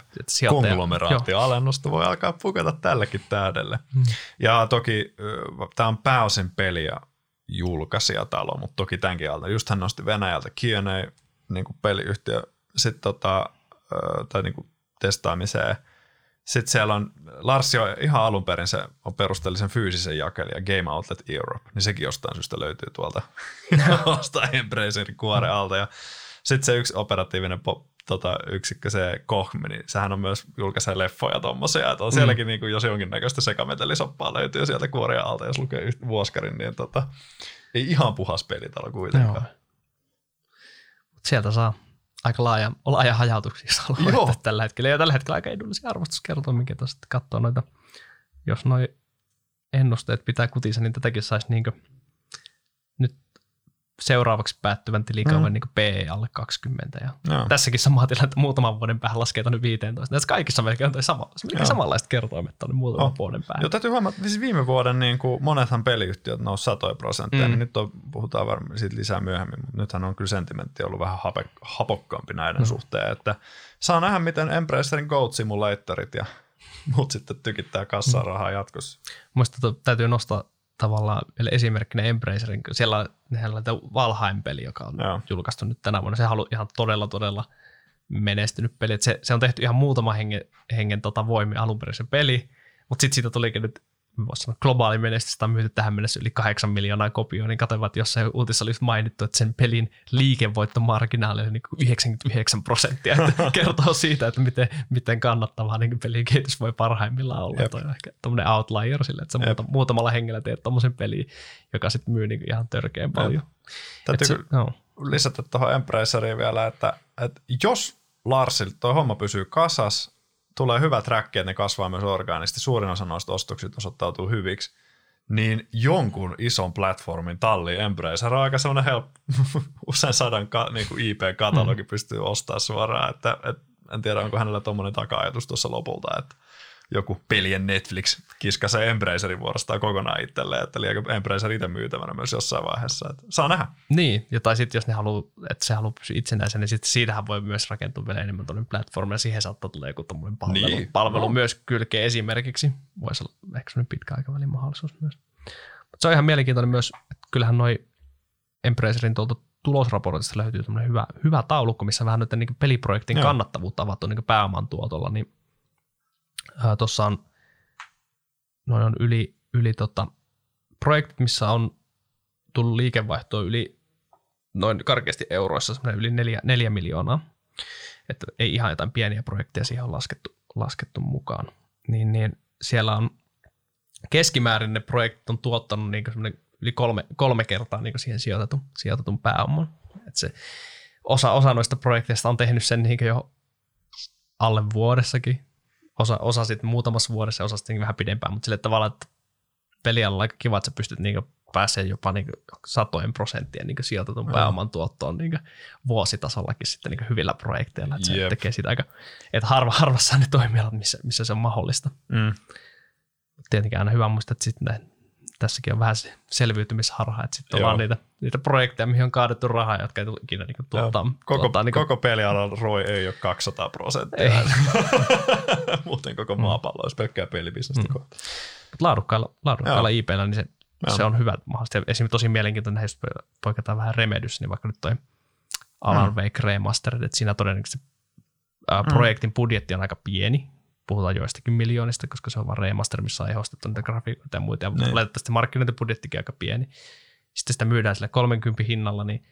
Konglomeraatioalennusta voi alkaa pukata tälläkin täydelle. Mm. Ja toki tämä on pääosin peli ja julkaisijatalo, mutta toki tämänkin alta. Just hän nosti Venäjältä Q&A niin kuin peliyhtiö sit tota, tai niin kuin testaamiseen. Sitten siellä on, Larsi on ihan alun perin se on perusteellisen fyysisen jakelija Game Outlet Europe, niin sekin jostain syystä löytyy tuolta jostain Embracerin kuoren alta. Ja sitten se yksi operatiivinen po, tota, yksikkö, se Kohmi, niin sehän on myös julkaisee leffoja tommosia, että on sielläkin niin kuin, jos jonkinnäköistä sekametelisoppaa löytyy sieltä kuoria alta, jos lukee vuoskarin, niin tota, ei ihan puhas pelitalo kuitenkaan. Joo. Sieltä saa aika laaja, laaja että tällä hetkellä. Ja tällä hetkellä aika edullisia arvostuskertoja, tuossa sitten katsoo noita, jos noi ennusteet pitää kutissa, niin tätäkin saisi niinkö seuraavaksi päättyvän tilikauden Mm. mm. niin PE alle 20. Ja Joo. tässäkin sama tilanne, että muutaman vuoden päähän laskee tuonne 15. Näissä kaikissa melkein on toi sama, melkein Joo. samanlaiset kertoimet tuonne muutaman Oh. vuoden päähän. Joo, täytyy huomata, että siis viime vuoden niin kuin monethan peliyhtiöt nousi satoja prosentteja, mm. Mm. niin nyt on, puhutaan varmaan siitä lisää myöhemmin, mutta nythän on kyllä sentimentti ollut vähän hape, hapokkaampi näiden mm. suhteen, että saa nähdä, miten Embracerin Goat Simulatorit ja muut sitten tykittää kassaa rahaa jatkossa. Muista täytyy nostaa tavallaan vielä esimerkkinä Embracerin, siellä on nehän on Valheim-peli, joka on Joo. Julkaistu nyt tänä vuonna. Se on ihan todella, todella menestynyt peli. Et se, se, on tehty ihan muutama hengen, hengen tota voimi alun perin se peli, mutta sitten siitä tulikin nyt voisi sanoa, globaali menestys, on myyty tähän mennessä yli 8 miljoonaa kopioa, niin katsoin, että jossain uutisessa olisi mainittu, että sen pelin liikevoittomarginaali oli niin kuin 99 prosenttia, että kertoo siitä, että miten, miten kannattavaa niin pelin kehitys voi parhaimmillaan olla. Jep. Toi on ehkä tuommoinen outlier sille, että sä muuta, muutamalla hengellä teet tuommoisen peliin, joka sitten myy niin ihan törkeän paljon. Täytyy se, no, lisätä tuohon Embraceriin vielä, että, että jos Larsil tuo homma pysyy kasas, tulee hyvä track, että ne kasvaa myös orgaanisesti. Suurin osa noista ostoksista osoittautuu hyviksi. niin jonkun ison platformin talli Embracer on aika semmoinen help, usein sadan ka, niin kuin IP-katalogi mm. pystyy ostamaan suoraan, että et, en tiedä onko hänellä tuommoinen taka-ajatus tuossa lopulta, että joku pelien Netflix kiskasee Embracerin vuorostaan kokonaan itselleen, että liekö Embracer itse myytävänä myös jossain vaiheessa. Että saa nähdä. Niin, ja tai sitten jos ne haluaa, että se haluaa pysyä itsenäisenä, niin sitten siitähän voi myös rakentua vielä enemmän tuollainen platform, ja siihen saattaa tulla joku tuommoinen palvelu, niin. palvelu no. myös kylkeen esimerkiksi. Voisi olla ehkä semmoinen pitkä aikavälin mahdollisuus myös. Mutta se on ihan mielenkiintoinen myös, että kyllähän noi Embracerin tuolta tulosraportista löytyy hyvä, hyvä taulukko, missä vähän nyt niin peliprojektin Joo. kannattavuutta avattu niin pääoman tuotolla, niin Tuossa on, noin on yli, yli tota, projektit, missä on tullut liikevaihtoa yli noin karkeasti euroissa, yli neljä, neljä miljoonaa. Että ei ihan jotain pieniä projekteja siihen on laskettu, laskettu mukaan. Niin, niin siellä on keskimäärin ne projektit on tuottanut niin yli kolme, kolme kertaa niin siihen sijoitetun, sijoitetun pääoman. Et se, osa, osa noista projekteista on tehnyt sen niin jo alle vuodessakin, osa, osa sitten muutamassa vuodessa ja osa sitten vähän pidempään, mutta sille tavallaan, että pelialla on aika kiva, että sä pystyt niinku pääsee jopa niinku satojen prosenttien niinku sijoitetun mm. pääoman tuottoon niinku vuositasollakin sitten niinku hyvillä projekteilla. Että se tekee sitä aika, että harva, harvassa ne toimialat, missä, missä se on mahdollista. Mm. Tietenkin aina hyvä muistaa, että sitten tässäkin on vähän se selviytymisharha, että sitten on vaan niitä, niitä projekteja, mihin on kaadettu rahaa, jotka ei tule ikinä niin tuottaa. Koko, tuottaa, niin koko pelialalla ROI ei ole 200 prosenttia. Muuten koko mm. maapallo olisi pelkkää pelibisnestä mm. kohta. Laadukkailla, laadukkailla IPllä niin se, se on hyvä mahdollisesti. Esimerkiksi tosi mielenkiintoinen, jos poiketaan vähän Remedys, niin vaikka nyt toi Alan mm. Wake Remastered, että siinä todennäköisesti ää, projektin budjetti on aika pieni, puhutaan joistakin miljoonista, koska se on vain remaster, missä on ehostettu niitä grafiikoita ja muita, ja niin. valitettavasti markkinointibudjettikin aika pieni. Sitten sitä myydään sille 30 hinnalla, niin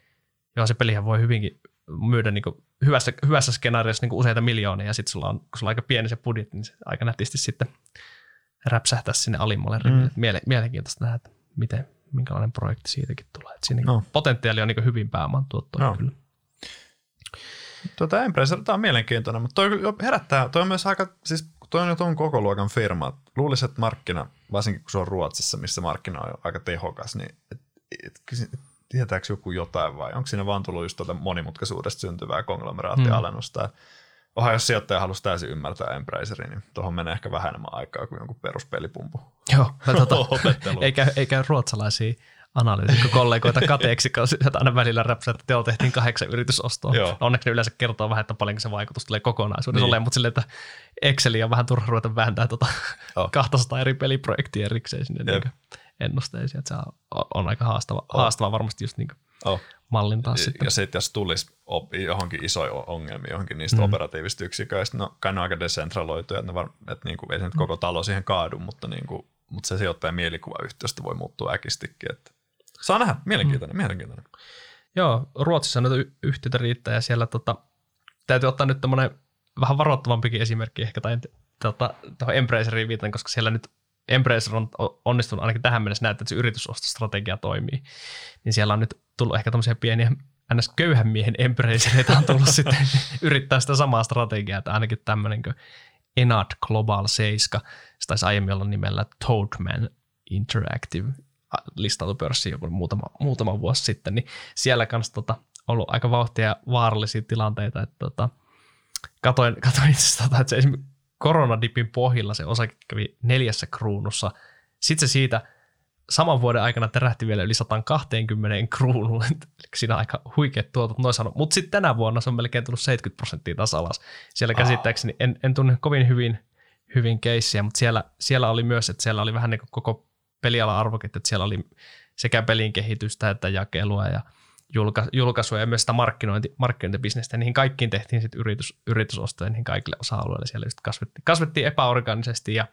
joo, se pelihän voi hyvinkin myydä niin hyvässä, hyvässä skenaariossa niin useita miljoonia, ja sitten sulla on, kun sulla on aika pieni se budjetti, niin se aika nätisti sitten räpsähtää sinne alimmalle mm. Miele, mielenkiintoista nähdä, että miten, minkälainen projekti siitäkin tulee. Että siinä no. potentiaali on niin hyvin pääoman tuottoa no. kyllä. Tuota Embracer, tämä on mielenkiintoinen, mutta toi herättää, toi on myös aika, siis toi on jo tuon koko luokan firma. Luulisin, että markkina, varsinkin kun se on Ruotsissa, missä markkina on aika tehokas, niin et, et, et, tietääkö joku jotain vai onko siinä vaan tullut just tuota monimutkaisuudesta syntyvää konglomeraattialennusta. Hmm. Onhan jos sijoittaja halusi täysin ymmärtää Embracerin, niin tuohon menee ehkä vähän enemmän aikaa kuin jonkun peruspelipumpu. Joo, tuota, eikä, eikä ruotsalaisia analyytikko-kollegoita kateeksi, kun aina välillä räpsää, että teillä tehtiin kahdeksan yritysostoa. Joo. Onneksi ne yleensä kertoo vähän, että paljonko se vaikutus tulee kokonaisuudessa niin. olemaan, mutta silleen, että Exceliä on vähän turha ruveta vääntää tuota oh. 200 eri peliprojektia erikseen sinne niin ennusteisiin, että se on, aika haastava, oh. haastava varmasti just niin oh. mallintaa ja, sitten. Ja sitten jos tulisi johonkin isoja ongelmia johonkin niistä mm. operatiivisista yksiköistä, no kai ne on aika decentraloituja, että, ne var, että niin kuin, ei se nyt koko talo siihen kaadu, mutta, niin kuin, mutta se sijoittajan mielikuvayhteistyöstä voi muuttua äkistikin, että Saa nähdä. Mielenkiintoinen, mm. mielenkiintoinen. Joo, Ruotsissa näitä yhtiöitä riittää ja siellä tota, täytyy ottaa nyt tämmöinen vähän varoittavampikin esimerkki ehkä tai tota, tuohon Embraceriin viitan, koska siellä nyt Embracer on onnistunut ainakin tähän mennessä näyttää, että se yritysostostrategia toimii. Niin siellä on nyt tullut ehkä tämmöisiä pieniä ns. köyhän miehen Embracereita on tullut sitten yrittää sitä samaa strategiaa, että ainakin tämmöinen kuin Enad Global 7, se taisi aiemmin olla nimellä Toadman Interactive listattu pörssiin joku muutama, muutama vuosi sitten, niin siellä kanssa tota, ollut aika vauhtia ja vaarallisia tilanteita, että tota, katoin, katoin itse asiassa, tota, että se esimerkiksi koronadipin pohjilla se osake kävi neljässä kruunussa. Sitten se siitä saman vuoden aikana terähti vielä yli 120 kruunuun, eli siinä on aika huikeat tuotot noin sanoo. Mutta sitten tänä vuonna se on melkein tullut 70 prosenttia taas alas. Siellä käsittääkseni, en, en tunne kovin hyvin, hyvin keissiä, mutta siellä, siellä oli myös, että siellä oli vähän niin kuin koko pelialan arvoketju, että siellä oli sekä pelin kehitystä että jakelua ja julka, julkaisuja ja myös sitä markkinointi, markkinointibisnestä. Niihin kaikkiin tehtiin sitten yritys, yritysostoja niihin kaikille osa-alueille. Siellä just kasvettiin, kasvettiin epäorganisesti ja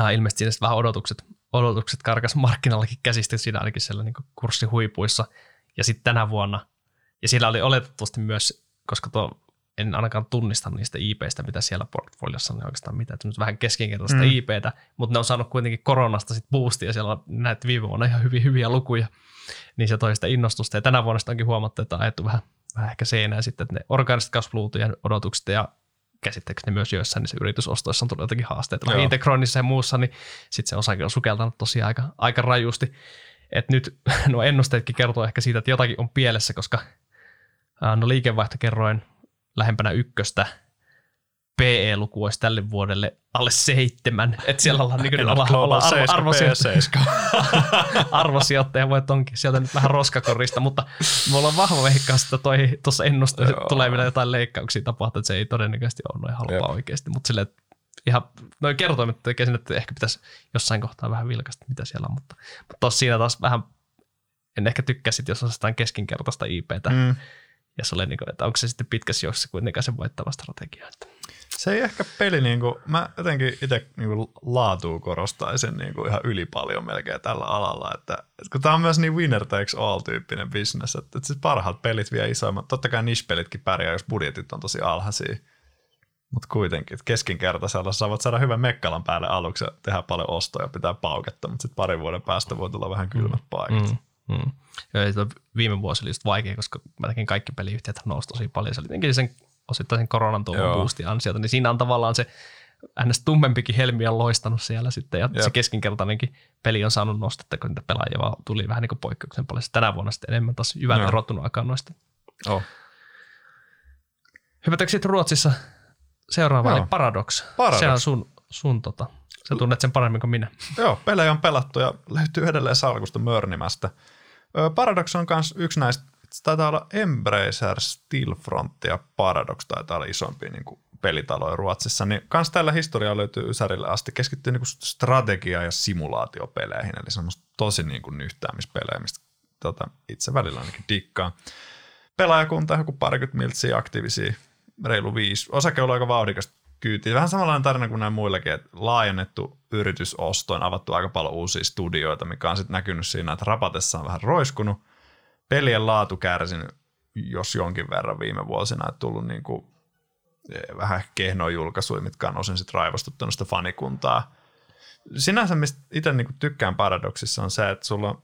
äh, ilmeisesti siinä vähän odotukset, odotukset karkas markkinallakin käsistä siinä ainakin siellä niin kurssihuipuissa. Ja sitten tänä vuonna, ja siellä oli oletettavasti myös, koska tuo en ainakaan tunnista niistä IPistä, mitä siellä portfoliossa on oikeastaan mitään, että vähän keskinkertaista mm. IPtä, mutta ne on saanut kuitenkin koronasta sitten boostia, siellä on näet viime vuonna ihan hyvin hyviä lukuja, niin se toi sitä innostusta, ja tänä vuonna sitä onkin huomattu, että on ajettu vähän, vähän ehkä seinää sitten, että ne orgaaniset kasvuluut ja odotukset ja käsittääkseni myös joissain niissä yritysostoissa on tullut jotakin haasteita. Joo. Integronissa ja muussa, niin sitten se osake on sukeltanut tosiaan aika, aika rajusti. Et nyt nuo ennusteetkin kertoo ehkä siitä, että jotakin on pielessä, koska no liikevaihto kerroin lähempänä ykköstä, PE-luku olisi tälle vuodelle alle seitsemän. Että siellä ollaan, niin kuin, olla, olla arvo, arvosijoittaja, arvosijoittaja voi onkin sieltä nyt vähän roskakorista, mutta mulla on vahva veikkaus, että toi, tuossa ennusteessa tulee vielä jotain leikkauksia tapahtua, että se ei todennäköisesti ole noin halpaa Jep. oikeasti, mutta sille ihan noin kertoimet tekee sen, että ehkä pitäisi jossain kohtaa vähän vilkasta, mitä siellä on, mutta, mutta tossa siinä taas vähän, en ehkä tykkäsit, jos on jotain keskinkertaista IPtä, mm. Ja se oli niin kuin, että onko se sitten pitkässä juoksussa kuitenkaan se voittava strategia. Että. Se ei ehkä peli, niin kuin, mä jotenkin itse niin kuin, laatuu korostaisin niin kuin, ihan yli paljon melkein tällä alalla, että, että kun tämä on myös niin winner takes all tyyppinen business, että, että siis parhaat pelit vie isoimmat, totta kai niche-pelitkin pärjää, jos budjetit on tosi alhaisia, mutta kuitenkin, että keskinkertaisella saavat saada hyvän mekkalan päälle aluksi ja tehdä paljon ostoja, pitää pauketta, mutta sitten parin vuoden päästä voi tulla vähän kylmät mm. paikat. Mm. Mm. Ja viime vuosi oli just vaikea, koska melkein kaikki peliyhtiöt nousi tosi paljon. Se oli sen osittain sen koronan tuoman boostin ansiota, niin siinä on tavallaan se ns. tummempikin helmi on loistanut siellä sitten, ja Jep. se keskinkertainenkin peli on saanut nostetta, kun niitä pelaajia vaan tuli vähän niin kuin poikkeuksen paljon. Tänä vuonna sitten enemmän taas jyvät erottunut aikaan noista. Oh. Hypätäänkö sitten Ruotsissa seuraavaan, eli Paradox. Paradox. Se on sun, sun tota, sä tunnet sen paremmin kuin minä. Joo, pelejä on pelattu ja löytyy edelleen salkusta Mörnimästä. Paradox on myös yksi näistä taitaa olla Embracer, Stillfront ja Paradox taitaa olla isompia niin pelitaloja Ruotsissa, niin kans tällä historiaa löytyy Ysärille asti. Keskittyy niin strategia- ja simulaatiopeleihin, eli semmoista tosi niin kuin nyhtäämispelejä, mistä tota, itse välillä ainakin dikkaan. Pelaajakunta joku parikymmentä miltsiä aktiivisia, reilu viisi. Osake on aika vauhdikas kyyti. Vähän samanlainen tarina kuin nämä muillekin, että laajennettu yritysostoin, avattu aika paljon uusia studioita, mikä on sitten näkynyt siinä, että rapatessa on vähän roiskunut – pelien laatu kärsinyt, jos jonkin verran viime vuosina, että tullut niin kuin eh, vähän kehnoja julkaisuja, mitkä on osin sitten raivostuttanut sitä fanikuntaa. Sinänsä, mistä itse niin kuin tykkään Paradoxissa, on se, että sulla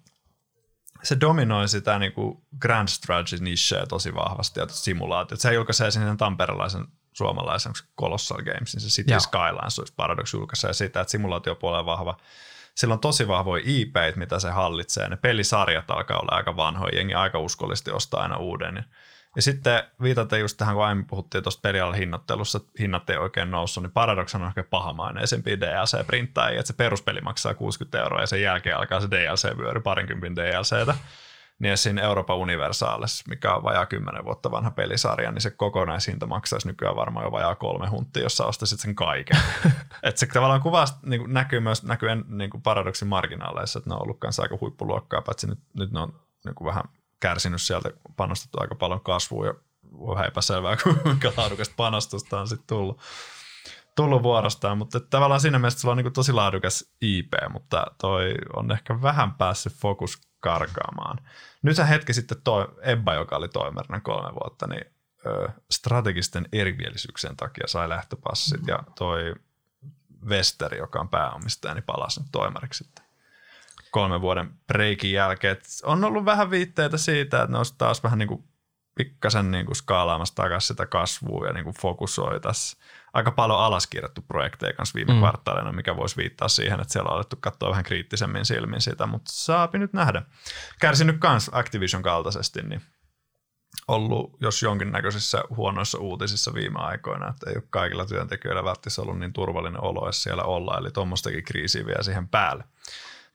se dominoi sitä niin kuin grand strategy nicheä tosi vahvasti ja simulaatiot. Se julkaisee sinne tamperelaisen suomalaisen Colossal Gamesin, se City Joo. Skylines olisi Paradox julkaisee sitä, että simulaatiopuolella on vahva sillä on tosi vahvoja IP, mitä se hallitsee. Ne pelisarjat alkaa olla aika vanhoja, jengi aika uskollisesti ostaa aina uuden. Ja sitten viitaten just tähän, kun aiemmin puhuttiin tuosta pelialan hinnoittelussa, että hinnat ei oikein noussut, niin Paradox on ehkä pahamaineisempi DLC-printtaajia, että se peruspeli maksaa 60 euroa ja sen jälkeen alkaa se DLC-vyöry parinkympin DLCtä niin siinä Euroopan Universalis, mikä on vajaa 10 vuotta vanha pelisarja, niin se kokonaishinta maksaisi nykyään varmaan jo vajaa kolme hunttia, jos sä ostaisit sen kaiken. että se tavallaan kuvaa, niin näkyy myös näkyy niin kuin paradoksin marginaaleissa, että ne on ollut kanssa aika huippuluokkaa, paitsi nyt, nyt ne on niin kuin vähän kärsinyt sieltä, panostettu aika paljon kasvuun ja voi epäselvää, kuinka laadukasta panostusta on sitten tullut tullut vuorostaan, mutta tavallaan siinä mielessä sulla on niin tosi laadukas IP, mutta toi on ehkä vähän päässyt fokus karkaamaan. Nyt se hetki sitten toi Ebba, joka oli toimerina kolme vuotta, niin ö, strategisten erimielisyyksien takia sai lähtöpassit mm. ja toi Vesteri, joka on pääomistaja, niin palasi nyt toimariksi sitten kolmen vuoden breikin jälkeen. Et on ollut vähän viitteitä siitä, että ne olisi taas vähän niin kuin pikkasen niin kuin skaalaamassa takaisin sitä kasvua ja niin kuin fokusoi tässä aika paljon alaskirjattu projekteja kanssa viime mm. kvartaalina, mikä voisi viittaa siihen, että siellä on alettu katsoa vähän kriittisemmin silmin sitä, mutta saapi nyt nähdä. Kärsinyt kans Activision kaltaisesti, niin ollut jos jonkinnäköisissä huonoissa uutisissa viime aikoina, että ei ole kaikilla työntekijöillä välttämättä ollut niin turvallinen olo edes siellä olla, eli tuommoistakin kriisiä vielä siihen päälle.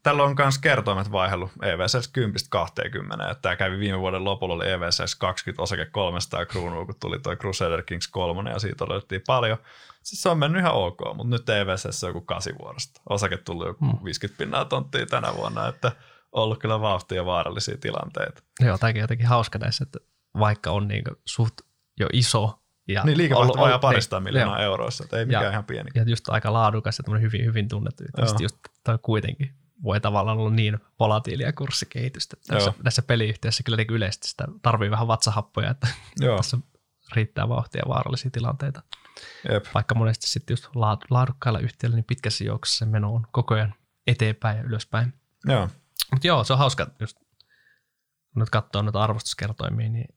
Tällä on myös kertoimet vaihdellut EVSS 10 20. Tämä kävi viime vuoden lopulla, oli EVSS 20 osake 300 kruunua, kun tuli tuo Crusader Kings 3 ja siitä odotettiin paljon. Siis se on mennyt ihan ok, mutta nyt EVSS on joku 8 vuorosta. Osake tuli joku 50 pinnaa tonttia tänä vuonna, että on ollut kyllä vauhtia ja vaarallisia tilanteita. Joo, tämäkin jotenkin hauska näissä, että vaikka on niin suht jo iso ja niin, liikevaihto vajaa parista miljoonaa euroissa, että ei mikään ja, ihan pieni. Ja just aika laadukas ja hyvin, hyvin tunnettu. Ja just toi kuitenkin voi tavallaan olla niin volatiilia kurssikehitystä. Tässä, tässä peliyhtiössä kyllä niin yleisesti sitä tarvii vähän vatsahappoja, että Joo. tässä riittää vauhtia ja vaarallisia tilanteita. Jep. Vaikka monesti sitten just laadukkailla yhtiöillä, niin pitkässä juoksussa se meno on koko ajan eteenpäin ja ylöspäin. Joo. Mutta joo, se on hauska, just kun nyt katsoo noita arvostuskertoimia, niin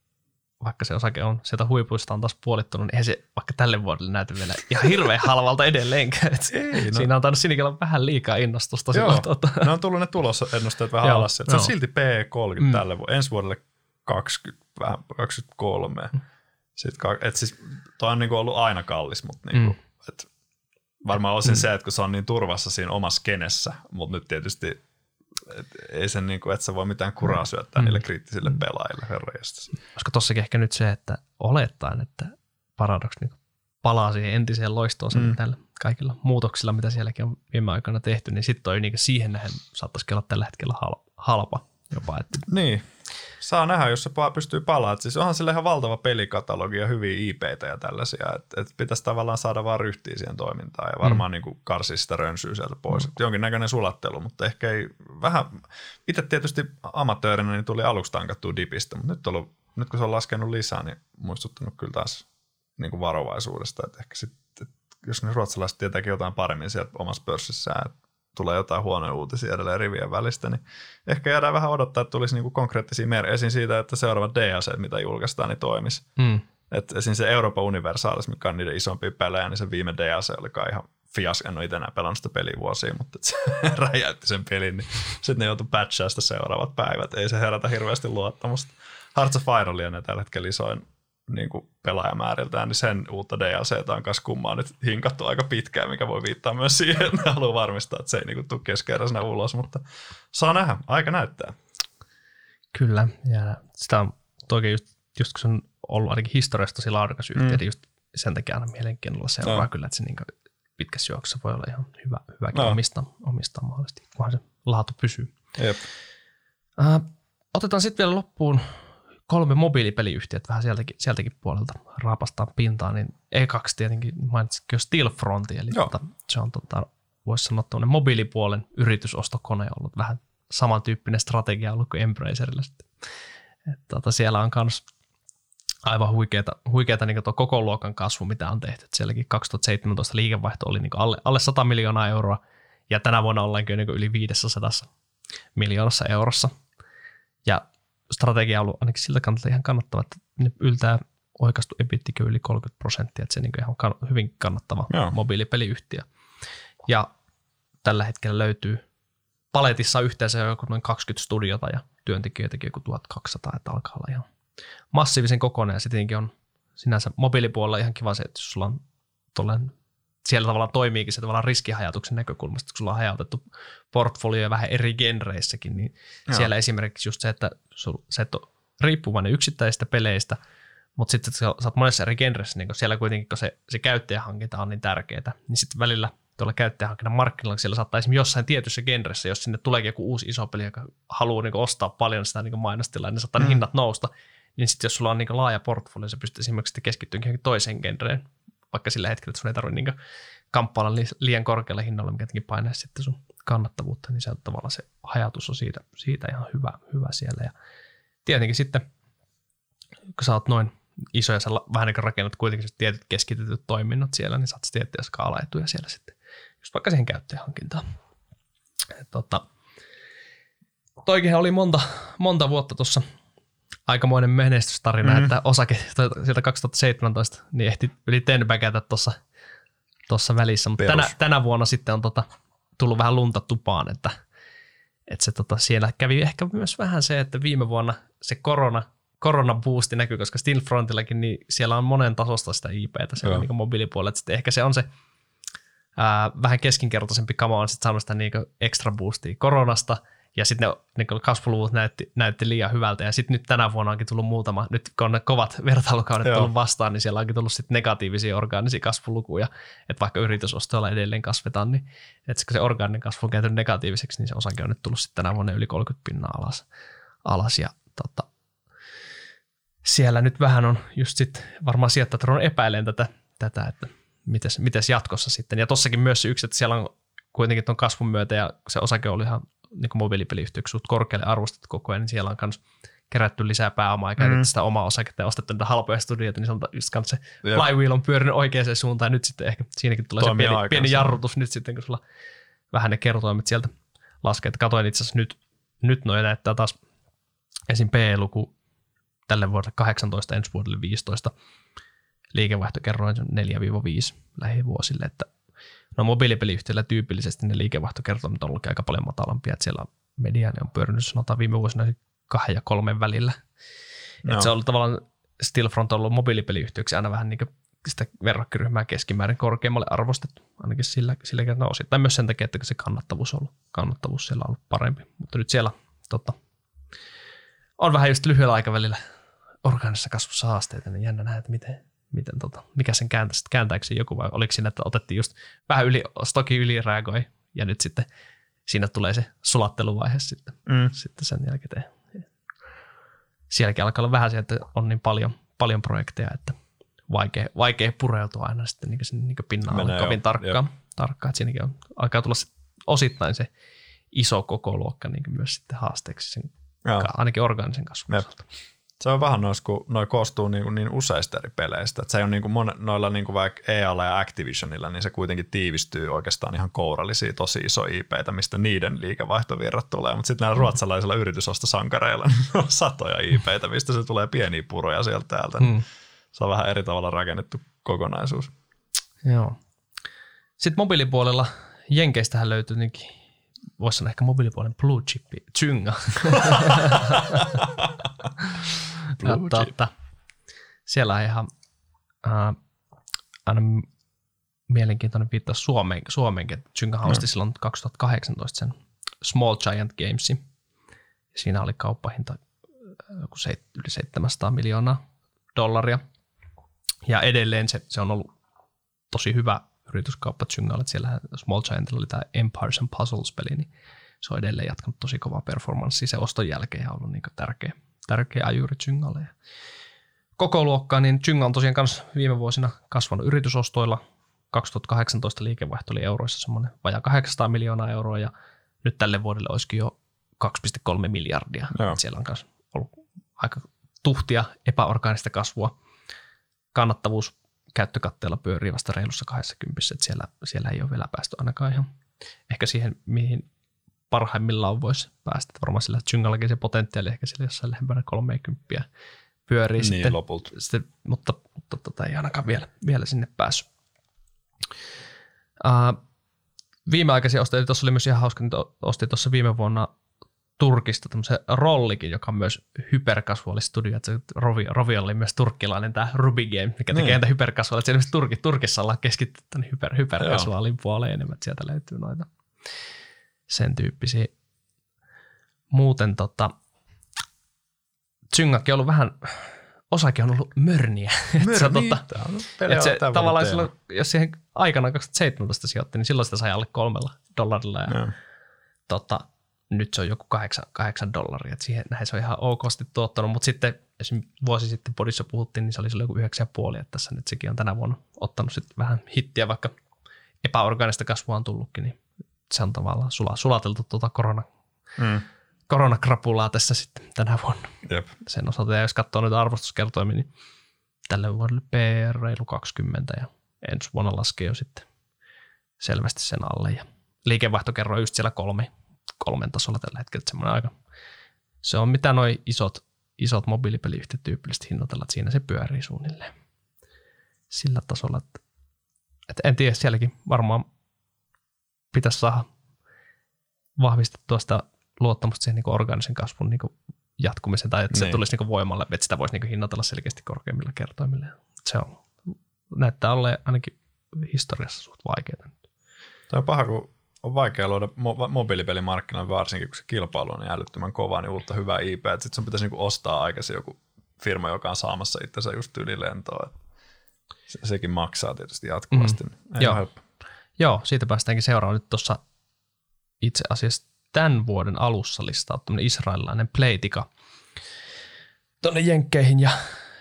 vaikka se osake on sieltä huipuista on taas puolittunut, niin eihän se vaikka tälle vuodelle näytä vielä ihan hirveän halvalta edelleenkään. Ei, no. Siinä on tainnut Sinikellä vähän liikaa innostusta. Joo, tuota. ne on tullut ne tulosennusteet vähän alas. Se on silti P30 mm. tälle vuodelle. Ensi vuodelle 20, vähän 23. Mm. Sitten, et siis, toi on niinku ollut aina kallis, mutta niinku, mm. et varmaan osin mm. se, että kun se on niin turvassa siinä omassa kenessä, mutta nyt tietysti et ei sen niin kuin, että sä voi mitään kuraa syöttää mm. niille kriittisille pelaajille herrajasta. Olisiko tossakin ehkä nyt se, että olettaen, että Paradox niin palaa siihen entiseen loistoon mm. tällä kaikilla muutoksilla, mitä sielläkin on viime aikoina tehty, niin sitten toi niin siihen nähden saattaisi olla tällä hetkellä halpa jopa. Että. Niin, Saa nähdä, jos se pystyy palaamaan. Siis onhan sillä ihan valtava pelikatalogi ja hyviä IPtä ja tällaisia, että et pitäisi tavallaan saada vaan ryhtiä siihen toimintaan ja varmaan mm. niin karsia sitä rönsyä sieltä pois. Mm. jonkinnäköinen sulattelu, mutta ehkä ei vähän, itse tietysti amatöörinä niin tuli aluksi tankattua dipistä, mutta nyt, ollut, nyt kun se on laskenut lisää, niin muistuttanut kyllä taas niin kuin varovaisuudesta, että ehkä sitten, jos ne ruotsalaiset tietääkin jotain paremmin sieltä omassa pörssissään, että tulee jotain huonoja uutisia edelleen rivien välistä, niin ehkä jäädään vähän odottaa, että tulisi niinku konkreettisia merkkejä siitä, että seuraavat DLC, mitä julkaistaan, niin toimisi. Mm. Et esim. se Euroopan Universalis, mikä on niiden isompia pelejä, niin se viime DLC oli ihan fias, en ole itse enää pelannut sitä peliä vuosia, mutta se räjäytti sen pelin, niin sitten ne joutui patchaa sitä seuraavat päivät. Ei se herätä hirveästi luottamusta. Hearts of Fire oli tällä hetkellä isoin niin kuin pelaajamääriltään, niin sen uutta DLCtä on kanssa kummaa nyt hinkattu aika pitkään, mikä voi viittaa myös siihen, että haluaa varmistaa, että se ei niin tule keskeeräisenä ulos, mutta saa nähdä, aika näyttää. Kyllä, ja sitä on toki just, just kun se on ollut ainakin historiasta tosi laadukas yhtiö, mm. niin just sen takia aina mielenkiinnolla seuraa no. kyllä, että se niin pitkässä juoksussa voi olla ihan hyvä, hyväkin no. omistaa, omistaa mahdollisesti, kunhan se laatu pysyy. Jep. Uh, otetaan sitten vielä loppuun kolme mobiilipeliyhtiöt vähän sieltäkin, sieltäkin puolelta raapastaa pintaan, niin ekaksi tietenkin mainitsitkin jo Stillfront, eli tota, se on tota, voisi sanoa tuonne mobiilipuolen yritysostokone ollut vähän samantyyppinen strategia ollut kuin Embracerilla sitten. Et, tota, siellä on myös aivan huikeata, huikeata niin tuo koko luokan kasvu, mitä on tehty. Et sielläkin 2017 liikevaihto oli niin alle, alle 100 miljoonaa euroa, ja tänä vuonna ollaankin niin yli 500 miljoonassa eurossa. Ja strategia on ollut ainakin siltä kannalta ihan kannattava, että ne yltää oikastu ebittikö yli 30 prosenttia, että se niin ihan kann- hyvin kannattava Joo. mobiilipeliyhtiö. Ja tällä hetkellä löytyy paletissa yhteensä joku noin 20 studiota ja työntekijöitäkin joku 1200, että alkaa olla ihan massiivisen kokoinen ja sittenkin on sinänsä mobiilipuolella ihan kiva se, että jos sulla on tuollainen siellä tavallaan toimiikin se tavallaan riskihajatuksen näkökulmasta, kun sulla on hajautettu portfolio vähän eri genreissäkin, niin Joo. siellä esimerkiksi just se, että sul, sä et ole riippuvainen yksittäisistä peleistä, mutta sitten sä, sä oot monessa eri genressä, niin siellä kuitenkin kun se, se käyttäjähankinta on niin tärkeää, niin sitten välillä tuolla käyttäjähankinnan markkinoilla siellä saattaa esimerkiksi jossain tietyssä genressä, jos sinne tuleekin joku uusi iso peli, joka haluaa niin ostaa paljon sitä niin mainostilaa, niin saattaa mm. hinnat nousta, niin sitten jos sulla on niin laaja portfolio, sä pystyt esimerkiksi keskittymään toiseen genreen, vaikka sillä hetkellä, että sun ei tarvitse niin kamppailla liian korkealla hinnalla, mikä jotenkin painaisi sitten sun kannattavuutta, niin se tavallaan se hajatus on siitä, siitä ihan hyvä, hyvä siellä. Ja tietenkin sitten, kun sä oot noin iso ja sä vähän niin rakennat kuitenkin tietyt keskitetyt toiminnot siellä, niin saat tiettyjä skaalaetuja siellä sitten, just vaikka siihen käyttäjähankintaan. Tota, toikin oli monta, monta vuotta tuossa aikamoinen menestystarina, mm-hmm. että osake sieltä 2017 niin ehti yli tenbäkätä tuossa tuossa välissä, mutta tänä, tänä, vuonna sitten on tota, tullut vähän lunta tupaan, että, että se tota, siellä kävi ehkä myös vähän se, että viime vuonna se korona, koronabuusti näkyy, koska Stillfrontillakin, niin siellä on monen tasosta sitä IPtä siellä niin mobiilipuolella, että sitten ehkä se on se ää, vähän keskinkertaisempi kama on sitten saanut sitä niin extra boostia koronasta – ja sitten ne niin kasvuluvut näytti, näytti liian hyvältä. Ja sitten nyt tänä vuonna onkin tullut muutama, nyt kun on ne kovat vertailukaudet Joo. tullut vastaan, niin siellä onkin tullut sitten negatiivisia orgaanisia kasvulukuja. Että vaikka yritysostoilla edelleen kasvetaan, niin että kun se orgaaninen kasvu on käyty negatiiviseksi, niin se osake on nyt tullut sitten tänä vuonna yli 30 pinnaa alas. alas ja tota, siellä nyt vähän on just sitten varmaan sijoittajat on epäileen tätä, tätä että mites, mites jatkossa sitten. Ja tossakin myös se yksi, että siellä on kuitenkin tuon kasvun myötä ja se osake oli ihan niin mobiilipeliyhtiöksi suht korkealle arvostettu koko ajan, niin siellä on myös kerätty lisää pääomaa ja käytetty mm. sitä omaa osaketta ja ostettu niitä halpoja studioita, niin se on just se Jep. flywheel on pyörinyt oikeaan suuntaan ja nyt sitten ehkä siinäkin tulee Toimii se pieni, pieni jarrutus nyt sitten, kun sulla vähän ne kertoimet sieltä laskee. Katoin itse asiassa nyt, nyt noin näyttää taas esim. P-luku tälle vuodelle 18, ensi vuodelle 15. Liikevaihtokerroin 4-5 lähivuosille, että no mobiilipeliyhtiöillä tyypillisesti ne liikevaihtokertoimet on ollut aika paljon matalampia, että siellä mediaani on pyörinyt sanotaan viime vuosina kahden ja kolmen välillä. No. Että se on ollut tavallaan Stillfront on ollut mobiilipeliyhtiöksi aina vähän niin kuin sitä verrokkiryhmää keskimäärin korkeammalle arvostettu, ainakin sillä, sillä kertaa osittain myös sen takia, että se kannattavuus on ollut, kannattavuus siellä on ollut parempi. Mutta nyt siellä tota, on vähän just lyhyellä aikavälillä organisessa kasvussa haasteita, niin jännä nähdä, että miten, miten tota, mikä sen kääntä, kääntääkö se joku vai oliko siinä, että otettiin just vähän yli, stoki yli reagoi ja nyt sitten siinä tulee se sulatteluvaihe sitten, mm. sitten sen jälkeen. Sielläkin alkaa olla vähän se, että on niin paljon, paljon projekteja, että vaikea, vaikea pureutua aina sitten niin sinne niin pinnalle kovin tarkkaan. tarkkaan. Että siinäkin on, alkaa tulla osittain se iso koko luokka niin myös sitten haasteeksi sen, Joo. ainakin orgaanisen kasvun osalta. Se on vähän noissa, kun noi koostuu niin, niin useista eri peleistä. Että se on niin kuin mon, noilla niin kuin vaikka EAlla ja Activisionilla, niin se kuitenkin tiivistyy oikeastaan ihan kourallisia tosi iso IPitä, mistä niiden liikevaihtovirrat tulee. Mutta sitten näillä mm. ruotsalaisilla yritysostosankareilla niin on satoja IPitä, mistä se tulee pieniä puroja sieltä täältä. Mm. Se on vähän eri tavalla rakennettu kokonaisuus. Joo. Sitten mobiilipuolella Jenkeistähän löytyy niinkin, voisi sanoa ehkä mobiilipuolen blue chip, Zynga. blue chip. Totta, siellä on ihan äh, aina mielenkiintoinen viittaus Suomeen, Suomeenkin, että hausti no. silloin 2018 sen Small Giant Gamesin. Siinä oli kauppahinta joku yli 700 miljoonaa dollaria. Ja edelleen se, se on ollut tosi hyvä yrityskauppa Zyngalle. Siellä Small Giantilla oli tämä Empires and Puzzles-peli, niin se on edelleen jatkanut tosi kovaa performanssia se oston jälkeen ja ollut niin tärkeä, tärkeä ajuri Zyngalle. koko luokkaa, niin Zynga on tosiaan myös viime vuosina kasvanut yritysostoilla. 2018 liikevaihto oli euroissa semmoinen vajaa 800 miljoonaa euroa ja nyt tälle vuodelle olisikin jo 2,3 miljardia. Joo. Siellä on myös ollut aika tuhtia epäorgaanista kasvua kannattavuus käyttökatteella pyörii vasta reilussa 20, että siellä, siellä ei ole vielä päästy ainakaan ihan ehkä siihen, mihin parhaimmillaan voisi päästä. Varmaan sillä Zyngallakin se potentiaali ehkä sillä jossain lähempänä 30 pyörii niin, sitten, lopulta. sitten, mutta, mutta tota, ei ainakaan vielä, vielä sinne päässyt. Uh, viimeaikaisia ostoja, tuossa oli myös ihan hauska, että ostin tuossa viime vuonna Turkista tämmöisen rollikin, joka on myös hyperkasvuaalistudio. Että se Rovi, Rovi oli myös turkkilainen tämä Ruby Game, mikä tekee niin. näitä hyperkasvuaalia. Siellä Turki, Turkissa ollaan keskittynyt tänne hyper, hyperkasvuaalin puoleen enemmän, että sieltä löytyy noita sen tyyppisiä. Muuten tota, on ollut vähän, osakin on ollut mörniä. Mörniä? se, tota, että se tavallaan silloin, jos siihen aikana 2017 sijoitti, niin silloin sitä sai alle kolmella dollarilla. Ja, ja. Tota, nyt se on joku 8, 8 dollaria, että siihen näin se on ihan okosti tuottanut, mutta sitten esimerkiksi vuosi sitten podissa puhuttiin, niin se oli joku 9,5, että tässä nyt sekin on tänä vuonna ottanut sitten vähän hittiä, vaikka epäorganista kasvua on tullutkin, niin se on tavallaan sula, sulateltu tuota korona, mm. koronakrapulaa tässä sitten tänä vuonna. Jep. Sen osalta, ja jos katsoo nyt arvostuskertoimia, niin tälle vuodelle PR reilu 20 ja ensi vuonna laskee jo sitten selvästi sen alle ja liikevaihtokerro on just siellä kolme, kolmen tasolla tällä hetkellä. Semmoinen aika, se on mitä noin isot, isot mobiilipeliyhtiöt tyypillisesti hinnoitella, että siinä se pyörii suunnilleen sillä tasolla. Että, että en tiedä, sielläkin varmaan pitäisi saada vahvistettua sitä luottamusta siihen niin organisen kasvun niin jatkumisen tai että niin. se tulisi niin voimalle, että sitä voisi niin hinnoitella selkeästi korkeimmilla kertoimilla. Se on, näyttää olleen ainakin historiassa suht vaikeaa. Tämä on paha, kun on vaikea luoda mo- mobiilipelimarkkinoille, varsinkin kun se kilpailu on niin älyttömän kova, niin uutta hyvää IP. Sitten sun pitäisi niinku ostaa aikaisin joku firma, joka on saamassa itsensä just ylilentoa. Se, sekin maksaa tietysti jatkuvasti. Mm. Ei Joo. Joo, siitä päästäänkin seuraavaan nyt tuossa itse asiassa tämän vuoden alussa listautunut israelilainen Playtika tuonne Jenkkeihin ja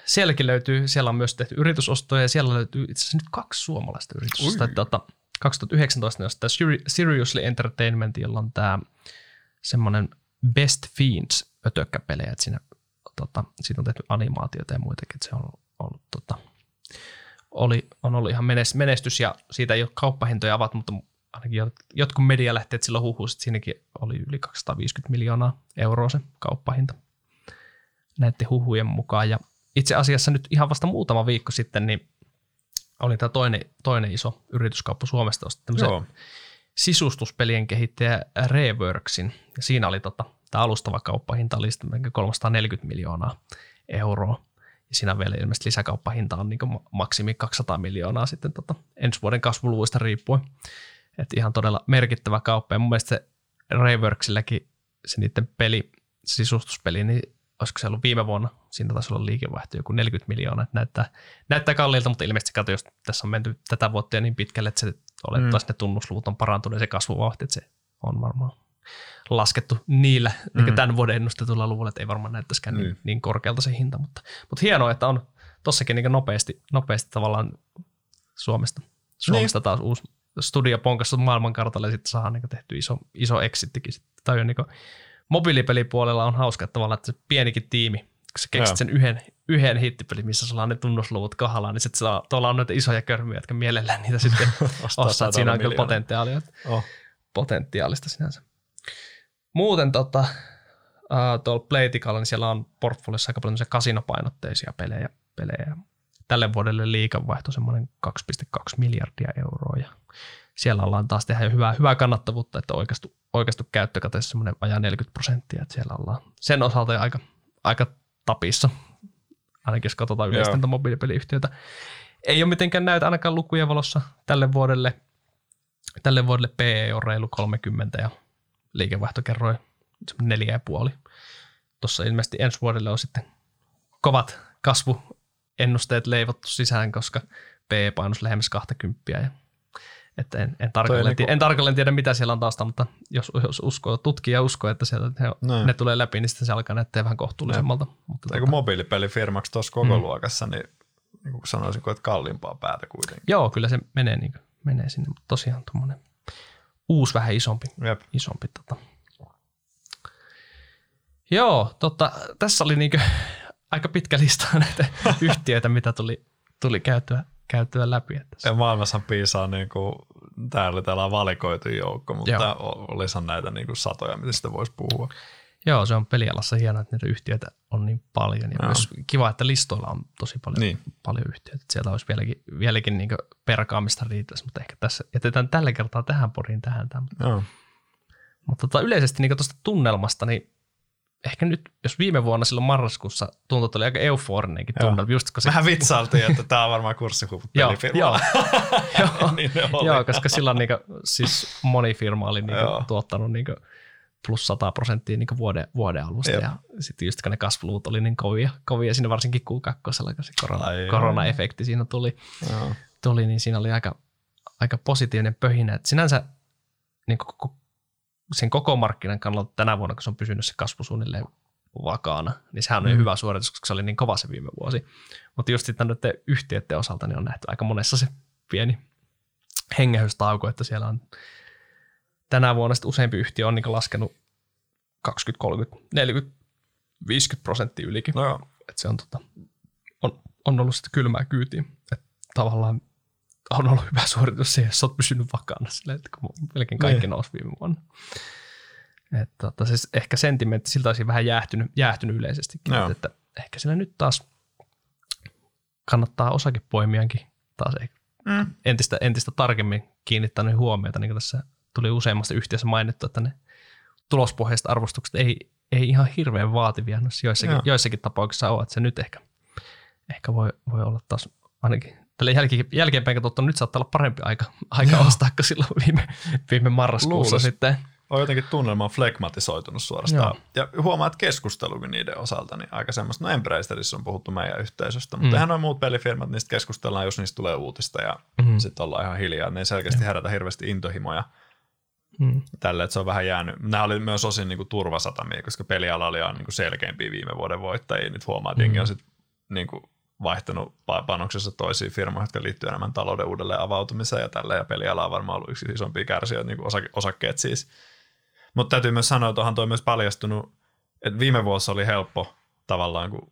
sielläkin löytyy, siellä on myös tehty yritysostoja ja siellä löytyy itse asiassa nyt kaksi suomalaista yritysostoa. Tota, 2019 on tämä Seriously Entertainment, jolla on tämä semmoinen Best Fiends ötökkäpelejä, että siinä, tota, siinä on tehty animaatiota ja muitakin, että se on ollut, tota, oli, on ollut ihan menestys ja siitä ei ole kauppahintoja avattu, mutta ainakin jotkut medialähteet silloin huhuivat, että siinäkin oli yli 250 miljoonaa euroa se kauppahinta. näiden huhujen mukaan. Ja itse asiassa nyt ihan vasta muutama viikko sitten, niin oli tämä toinen, toinen iso yrityskauppa Suomesta, tämmöisen sisustuspelien kehittäjä Reworksin. Ja siinä oli tota, tämä alustava kauppahinta oli sitten 340 miljoonaa euroa. Ja siinä vielä ilmeisesti lisäkauppahinta on niin maksimi 200 miljoonaa sitten tota, ensi vuoden kasvuluvuista riippuen. Että ihan todella merkittävä kauppa. Ja mun mielestä se Reworksilläkin se niiden peli, sisustuspeli, niin olisiko se ollut viime vuonna, siinä taisi olla liikevaihto joku 40 miljoonaa, että näyttää, näyttää kalliilta, mutta ilmeisesti kato, jos tässä on menty tätä vuotta niin pitkälle, että se olettaisiin mm. ne tunnusluvut on parantunut ja se kasvuvauhti, että se on varmaan laskettu niillä mm. tämän vuoden ennustetulla luvulla, että ei varmaan näyttäisikään mm. niin, niin korkealta se hinta, mutta, mutta hienoa, että on tossakin niin nopeasti, nopeasti tavallaan Suomesta, Suomesta niin. taas uusi studio ponkassa maailmankartalle ja sitten saadaan niin tehty iso, iso exittikin. Tai on niin mobiilipelipuolella on hauska että tavallaan, että se pienikin tiimi, kun sä keksit sen yhden, yhden hittipelin, missä sulla on ne tunnusluvut kohdallaan, niin sitten tuolla on noita isoja körmyjä, jotka mielellään niitä sitten ostaa. Siinä on kyllä potentiaalia, oh. potentiaalista sinänsä. Muuten tota, uh, tuolla Playtikalla, niin siellä on portfoliossa aika paljon kasinopainotteisia pelejä. pelejä. Tälle vuodelle liikavaihto semmoinen 2,2 miljardia euroa ja siellä ollaan taas tehdä jo hyvää, hyvää kannattavuutta, että oikeastu, oikeastu käyttökate semmoinen vajaa 40 prosenttia, että siellä ollaan sen osalta aika, aika tapissa, ainakin jos katsotaan yleistä mobiilipeliyhtiötä. Ei ole mitenkään näytä ainakaan lukujen valossa tälle vuodelle. Tälle vuodelle PE on reilu 30 ja liikevaihtokerroin neljä ja puoli. Tuossa ilmeisesti ensi vuodelle on sitten kovat kasvuennusteet leivottu sisään, koska PE-painos lähemmäs 20 ja että en, en, tarkalleen, niinku... tiedä, en tarkalleen tiedä, mitä siellä on tausta, mutta jos, jos uskoo, tutkija uskoo, että siellä he, ne tulee läpi, niin sitten se alkaa näyttää vähän kohtuullisemmalta. Ne. Mutta Eikö tota... mobiilipelifirmaksi tuossa koko mm. luokassa, niin, niin kuin sanoisin, että kalliimpaa päätä kuitenkin. Joo, kyllä se menee, niin kuin, menee sinne, mutta tosiaan tuommoinen uusi vähän isompi. Jep. isompi tota. Joo, tota, tässä oli niin aika pitkä lista näitä yhtiöitä, mitä tuli, tuli käytyä käytyä läpi. Että ja maailmassa piisaa niin kuin, täällä, täällä on valikoitu joukko, mutta Joo. olisihan näitä niin kuin satoja, mitä sitä voisi puhua. Joo, se on pelialassa hienoa, että niitä yhtiöitä on niin paljon. Ja Joo. myös kiva, että listoilla on tosi paljon, niin. paljon yhtiöitä. Sieltä olisi vieläkin, vieläkin niin perkaamista riittäisi, mutta ehkä tässä jätetään tällä kertaa tähän poriin tähän. Tämän. Joo. Mutta tota, yleisesti niin tuosta tunnelmasta, niin ehkä nyt, jos viime vuonna silloin marraskuussa tuntui, että oli aika euforinenkin tunnelma. Just, kun se... Vähän vitsailtiin, että tämä on varmaan joo, joo, joo, niin joo, koska silloin niin kuin, siis moni firma oli niin kuin, tuottanut niin kuin, plus 100 prosenttia niin vuoden, vuoden alusta. Jep. Ja sitten just kun ne kasvuluvut oli niin kovia, kovia siinä varsinkin Q2, kun se korona, Ai koronaefekti siinä tuli, tuli, niin siinä oli aika, aika positiivinen pöhinä. Et sinänsä niin koko sen koko markkinan kannalta tänä vuonna, kun se on pysynyt se kasvu suunnilleen vakaana, niin sehän on mm. hyvä suoritus, koska se oli niin kova se viime vuosi. Mutta just sitten noiden yhtiöiden osalta niin on nähty aika monessa se pieni hengähystauko, että siellä on tänä vuonna sitten useampi yhtiö on niin laskenut 20, 30, 40, 50 prosenttia ylikin. No joo. Et se on, tota, on, on ollut sitten kylmää kyytiä. Että tavallaan on ollut hyvä suoritus se, jos olet pysynyt vakaana sille, että kun melkein kaikki niin. nousi viime vuonna. Että, tota, siis ehkä sentimentti siltä olisi vähän jäähtynyt, jäähtynyt yleisestikin, no. että ehkä sillä nyt taas kannattaa osakepoimiankin taas mm. entistä, entistä tarkemmin kiinnittänyt huomiota, niin kuin tässä tuli useammasta yhtiössä mainittu, että ne tulospohjaiset arvostukset ei, ei ihan hirveän vaativia noissa joissakin, joissakin tapauksissa ole, että se nyt ehkä, ehkä voi, voi olla taas ainakin tälle jälkeen, jälkeenpäin katsottu, nyt saattaa olla parempi aika, aika ostaa kuin silloin viime, viime marraskuussa Luulis. sitten. On jotenkin tunnelma flegmatisoitunut suorastaan. Joo. Ja huomaa, että keskustelukin niiden osalta, niin aika semmoista, no Embracerissa on puhuttu meidän yhteisöstä, mutta mm. eihän noin muut pelifirmat, niistä keskustellaan, jos niistä tulee uutista ja mm. sitten ollaan ihan hiljaa. Ne ei selkeästi herätä hirveästi intohimoja mm. tälle, että se on vähän jäänyt. Nämä oli myös osin niin kuin turvasatamia, koska peliala oli niin kuin selkeämpiä viime vuoden voittajia. Nyt huomaa, että mm. on sitten niin kuin vaihtanut panoksessa toisiin firmoihin, jotka liittyy enemmän talouden uudelleen avautumiseen ja tällä ja peliala on varmaan ollut yksi isompia kärsijöitä, niin kuin osakkeet siis. Mutta täytyy myös sanoa, että onhan toi myös paljastunut, että viime vuosi oli helppo tavallaan, kun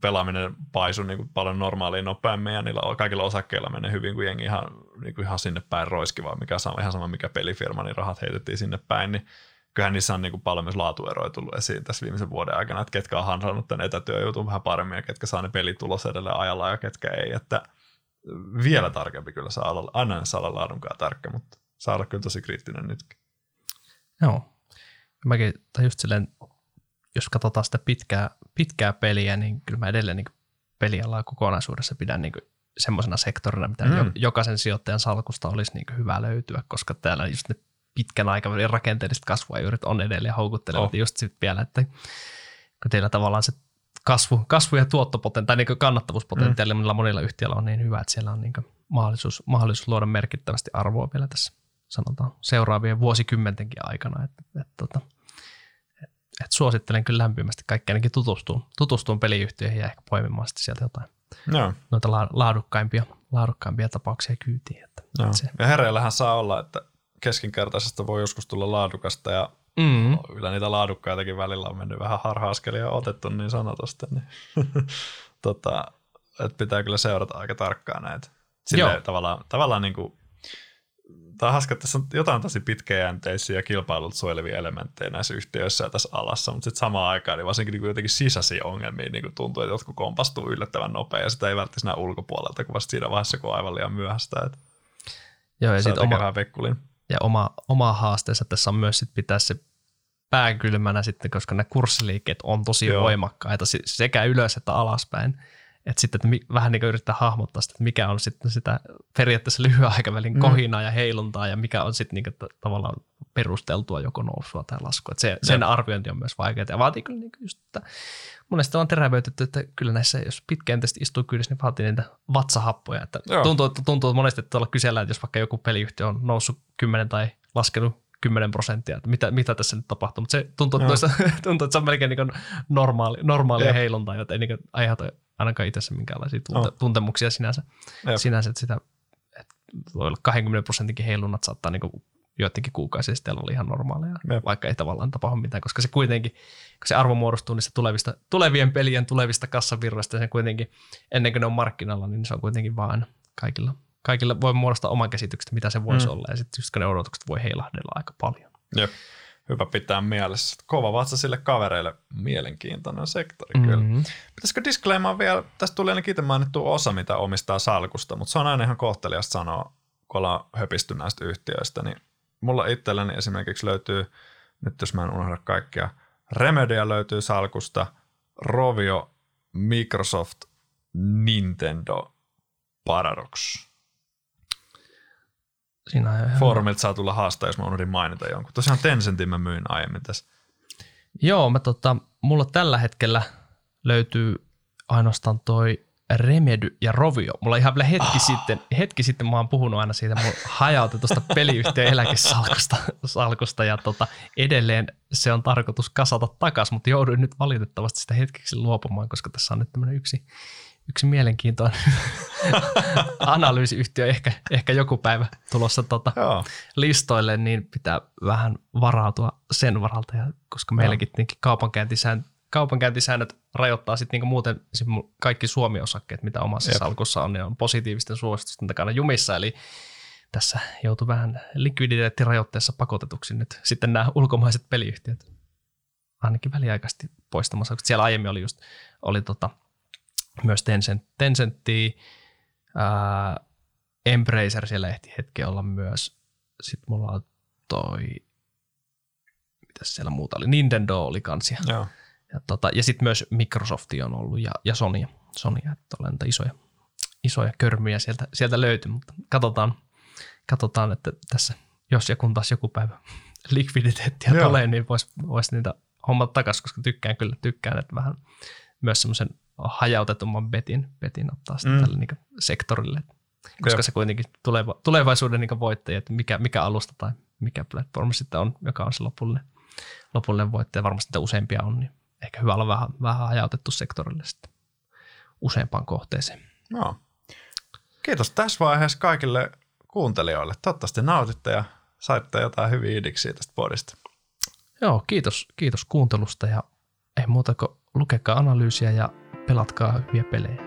pelaaminen paisui niin kuin paljon normaaliin nopeammin ja niillä kaikilla osakkeilla menee hyvin, kun jengi ihan, niin kuin ihan sinne päin roiskiva, mikä on ihan sama mikä pelifirma, niin rahat heitettiin sinne päin, niin kyllähän niissä on niin kuin paljon myös laatueroja tullut esiin tässä viimeisen vuoden aikana, että ketkä on hansannut tämän etätyöjutun vähän paremmin ja ketkä saa ne pelitulos edelleen ajalla ja ketkä ei, että vielä tarkempi kyllä saa olla, aina saa olla laadunkaan tarkka, mutta saa olla kyllä tosi kriittinen nytkin. Joo. Mäkin, tai just silleen, jos katsotaan sitä pitkää, pitkää peliä, niin kyllä mä edelleen niin pelialaa kokonaisuudessa pidän niin semmoisena sektorina, mitä mm. jokaisen sijoittajan salkusta olisi niin hyvä löytyä, koska täällä just ne pitkän aikavälin rakenteelliset kasvuajuurit on edelleen houkuttelevat. Oh. Just sitten vielä, että kun teillä tavallaan se kasvu, kasvu- ja tuottopotentiaali, tai niin kannattavuuspotentiaali, mm. monilla yhtiöillä on niin hyvä, että siellä on niin mahdollisuus, mahdollisuus luoda merkittävästi arvoa vielä tässä sanotaan seuraavien vuosikymmentenkin aikana. Että, että, että, että suosittelen kyllä lämpimästi kaikki ainakin tutustuun, tutustuun peliyhtiöihin ja ehkä poimimaan sitten sieltä jotain no. noita laadukkaimpia, laadukkaimpia tapauksia kyytiin. Että, no. se. Ja hereillähän saa olla, että keskinkertaisesta voi joskus tulla laadukasta ja mm. kyllä niitä laadukkaitakin välillä on mennyt vähän harha-askelia otettu niin sanotusti. Niin tota, että pitää kyllä seurata aika tarkkaan näitä. Silleen, tavallaan, tavallaan niin kuin tämä on hauska, että tässä on jotain tosi pitkäjänteisiä ja kilpailut suojelevia elementtejä näissä yhtiöissä ja tässä alassa, mutta sitten samaan aikaan niin varsinkin niin jotenkin sisäisiä ongelmia niin tuntuu, että jotkut kompastuu yllättävän nopea ja sitä ei välttämättä ulkopuolelta, kun vasta siinä vaiheessa, kun on aivan liian myöhäistä. Että Joo, ja sitten oma, ja oma, oma haasteensa tässä on myös sit pitää se pääkylmänä sitten, koska ne kurssiliikkeet on tosi Joo. voimakkaita sekä ylös että alaspäin. Että sitten että vähän niin kuin yrittää hahmottaa sitä, että mikä on sitten sitä periaatteessa lyhyen aikavälin mm. kohinaa ja heiluntaa ja mikä on sitten niin kuin tavallaan perusteltua joko nousua tai laskua. Että se, sen arviointi on myös vaikeaa ja vaatii kyllä niin just, että monesti on terävöitetty, että kyllä näissä, jos pitkäjänteisesti istuu kyydissä, niin vaatii niitä vatsahappoja. Että tuntuu, tuntuu monesti, että tuolla kysellään, että jos vaikka joku peliyhtiö on noussut 10 tai laskenut 10 prosenttia, että mitä, mitä tässä nyt tapahtuu. Mutta se tuntuu, että, noissa, tuntuu, että se on melkein niin normaali, normaalia heiluntaa, joten ei niin aiheuta ainakaan itsessä minkäänlaisia tunte, oh. tuntemuksia sinänsä. sinänsä että sitä, että voi olla 20 prosentinkin heilunnat saattaa niin joidenkin kuukausia sitten olla ihan normaalia, Jep. vaikka ei tavallaan tapahdu mitään, koska se kuitenkin, kun se arvo muodostuu niistä tulevista, tulevien pelien tulevista kassavirroista, se kuitenkin, ennen kuin ne on markkinalla, niin se on kuitenkin vaan kaikilla, kaikilla voi muodostaa oman käsityksen, mitä se voisi mm. olla, ja sitten just ne odotukset voi heilahdella aika paljon. Jep hyvä pitää mielessä. Kova vatsa sille kavereille, mielenkiintoinen sektori mm-hmm. kyllä. Pitäisikö disclaimaa vielä, tästä tuli ainakin itse mainittu osa, mitä omistaa salkusta, mutta se on aina ihan kohteliasta sanoa, kun ollaan höpisty näistä yhtiöistä, niin mulla itselläni esimerkiksi löytyy, nyt jos mä en unohda kaikkia, Remedia löytyy salkusta, Rovio, Microsoft, Nintendo, Paradox. Siinä on ihan Foorumilta saa tulla haastaa, jos mä unohdin mainita jonkun. Tosiaan Tencentin mä myin aiemmin tässä. Joo, mä tota, mulla tällä hetkellä löytyy ainoastaan toi Remedy ja Rovio. Mulla ihan vielä hetki, oh. sitten, hetki sitten mä oon puhunut aina siitä mun hajautetusta peliyhtiön eläkesalkusta salkusta, ja tota, edelleen se on tarkoitus kasata takaisin, mutta jouduin nyt valitettavasti sitä hetkeksi luopumaan, koska tässä on nyt tämmöinen yksi, yksi mielenkiintoinen analyysiyhtiö ehkä, ehkä joku päivä tulossa tota listoille, niin pitää vähän varautua sen varalta, ja koska meilläkin kaupankäyntisääntö kaupankäyntisäännöt rajoittaa sitten niinku muuten kaikki Suomi-osakkeet, mitä omassa Jep. salkussa on, niin on positiivisten suositusten takana jumissa, eli tässä joutuu vähän likviditeettirajoitteessa pakotetuksi nyt sitten nämä ulkomaiset peliyhtiöt. Ainakin väliaikaisesti poistamassa, koska siellä aiemmin oli just, oli tota, myös Tencent, Tencenttiä, ää, Embracer siellä ehti hetki olla myös, sitten mulla on toi, mitä siellä muuta oli, Nintendo oli kansia. Joo. Ja, tota, ja sitten myös Microsoft on ollut ja, ja Sony, Sony että olen isoja, isoja körmyjä sieltä, sieltä löytyy, mutta katsotaan, katsotaan, että tässä, jos ja kun taas joku päivä likviditeettiä Joo. tulee, niin voisi vois niitä hommat takaisin, koska tykkään kyllä, tykkään, että vähän myös semmoisen hajautetumman betin, betin ottaa sitten mm. tälle niin sektorille, koska Joo. se kuitenkin tuleva, tulevaisuuden niin voittaja, että mikä, mikä alusta tai mikä platform sitten on, joka on se lopullinen, lopullinen voittaja, varmasti useampia on, niin ehkä hyvä olla vähän, vähän hajautettu sektorille sitten useampaan kohteeseen. No. Kiitos tässä vaiheessa kaikille kuuntelijoille. Toivottavasti nautitte ja saitte jotain hyviä idiksiä tästä podista. Joo, kiitos, kiitos kuuntelusta ja ei muuta kuin lukekaa analyysiä ja pelatkaa hyviä pelejä.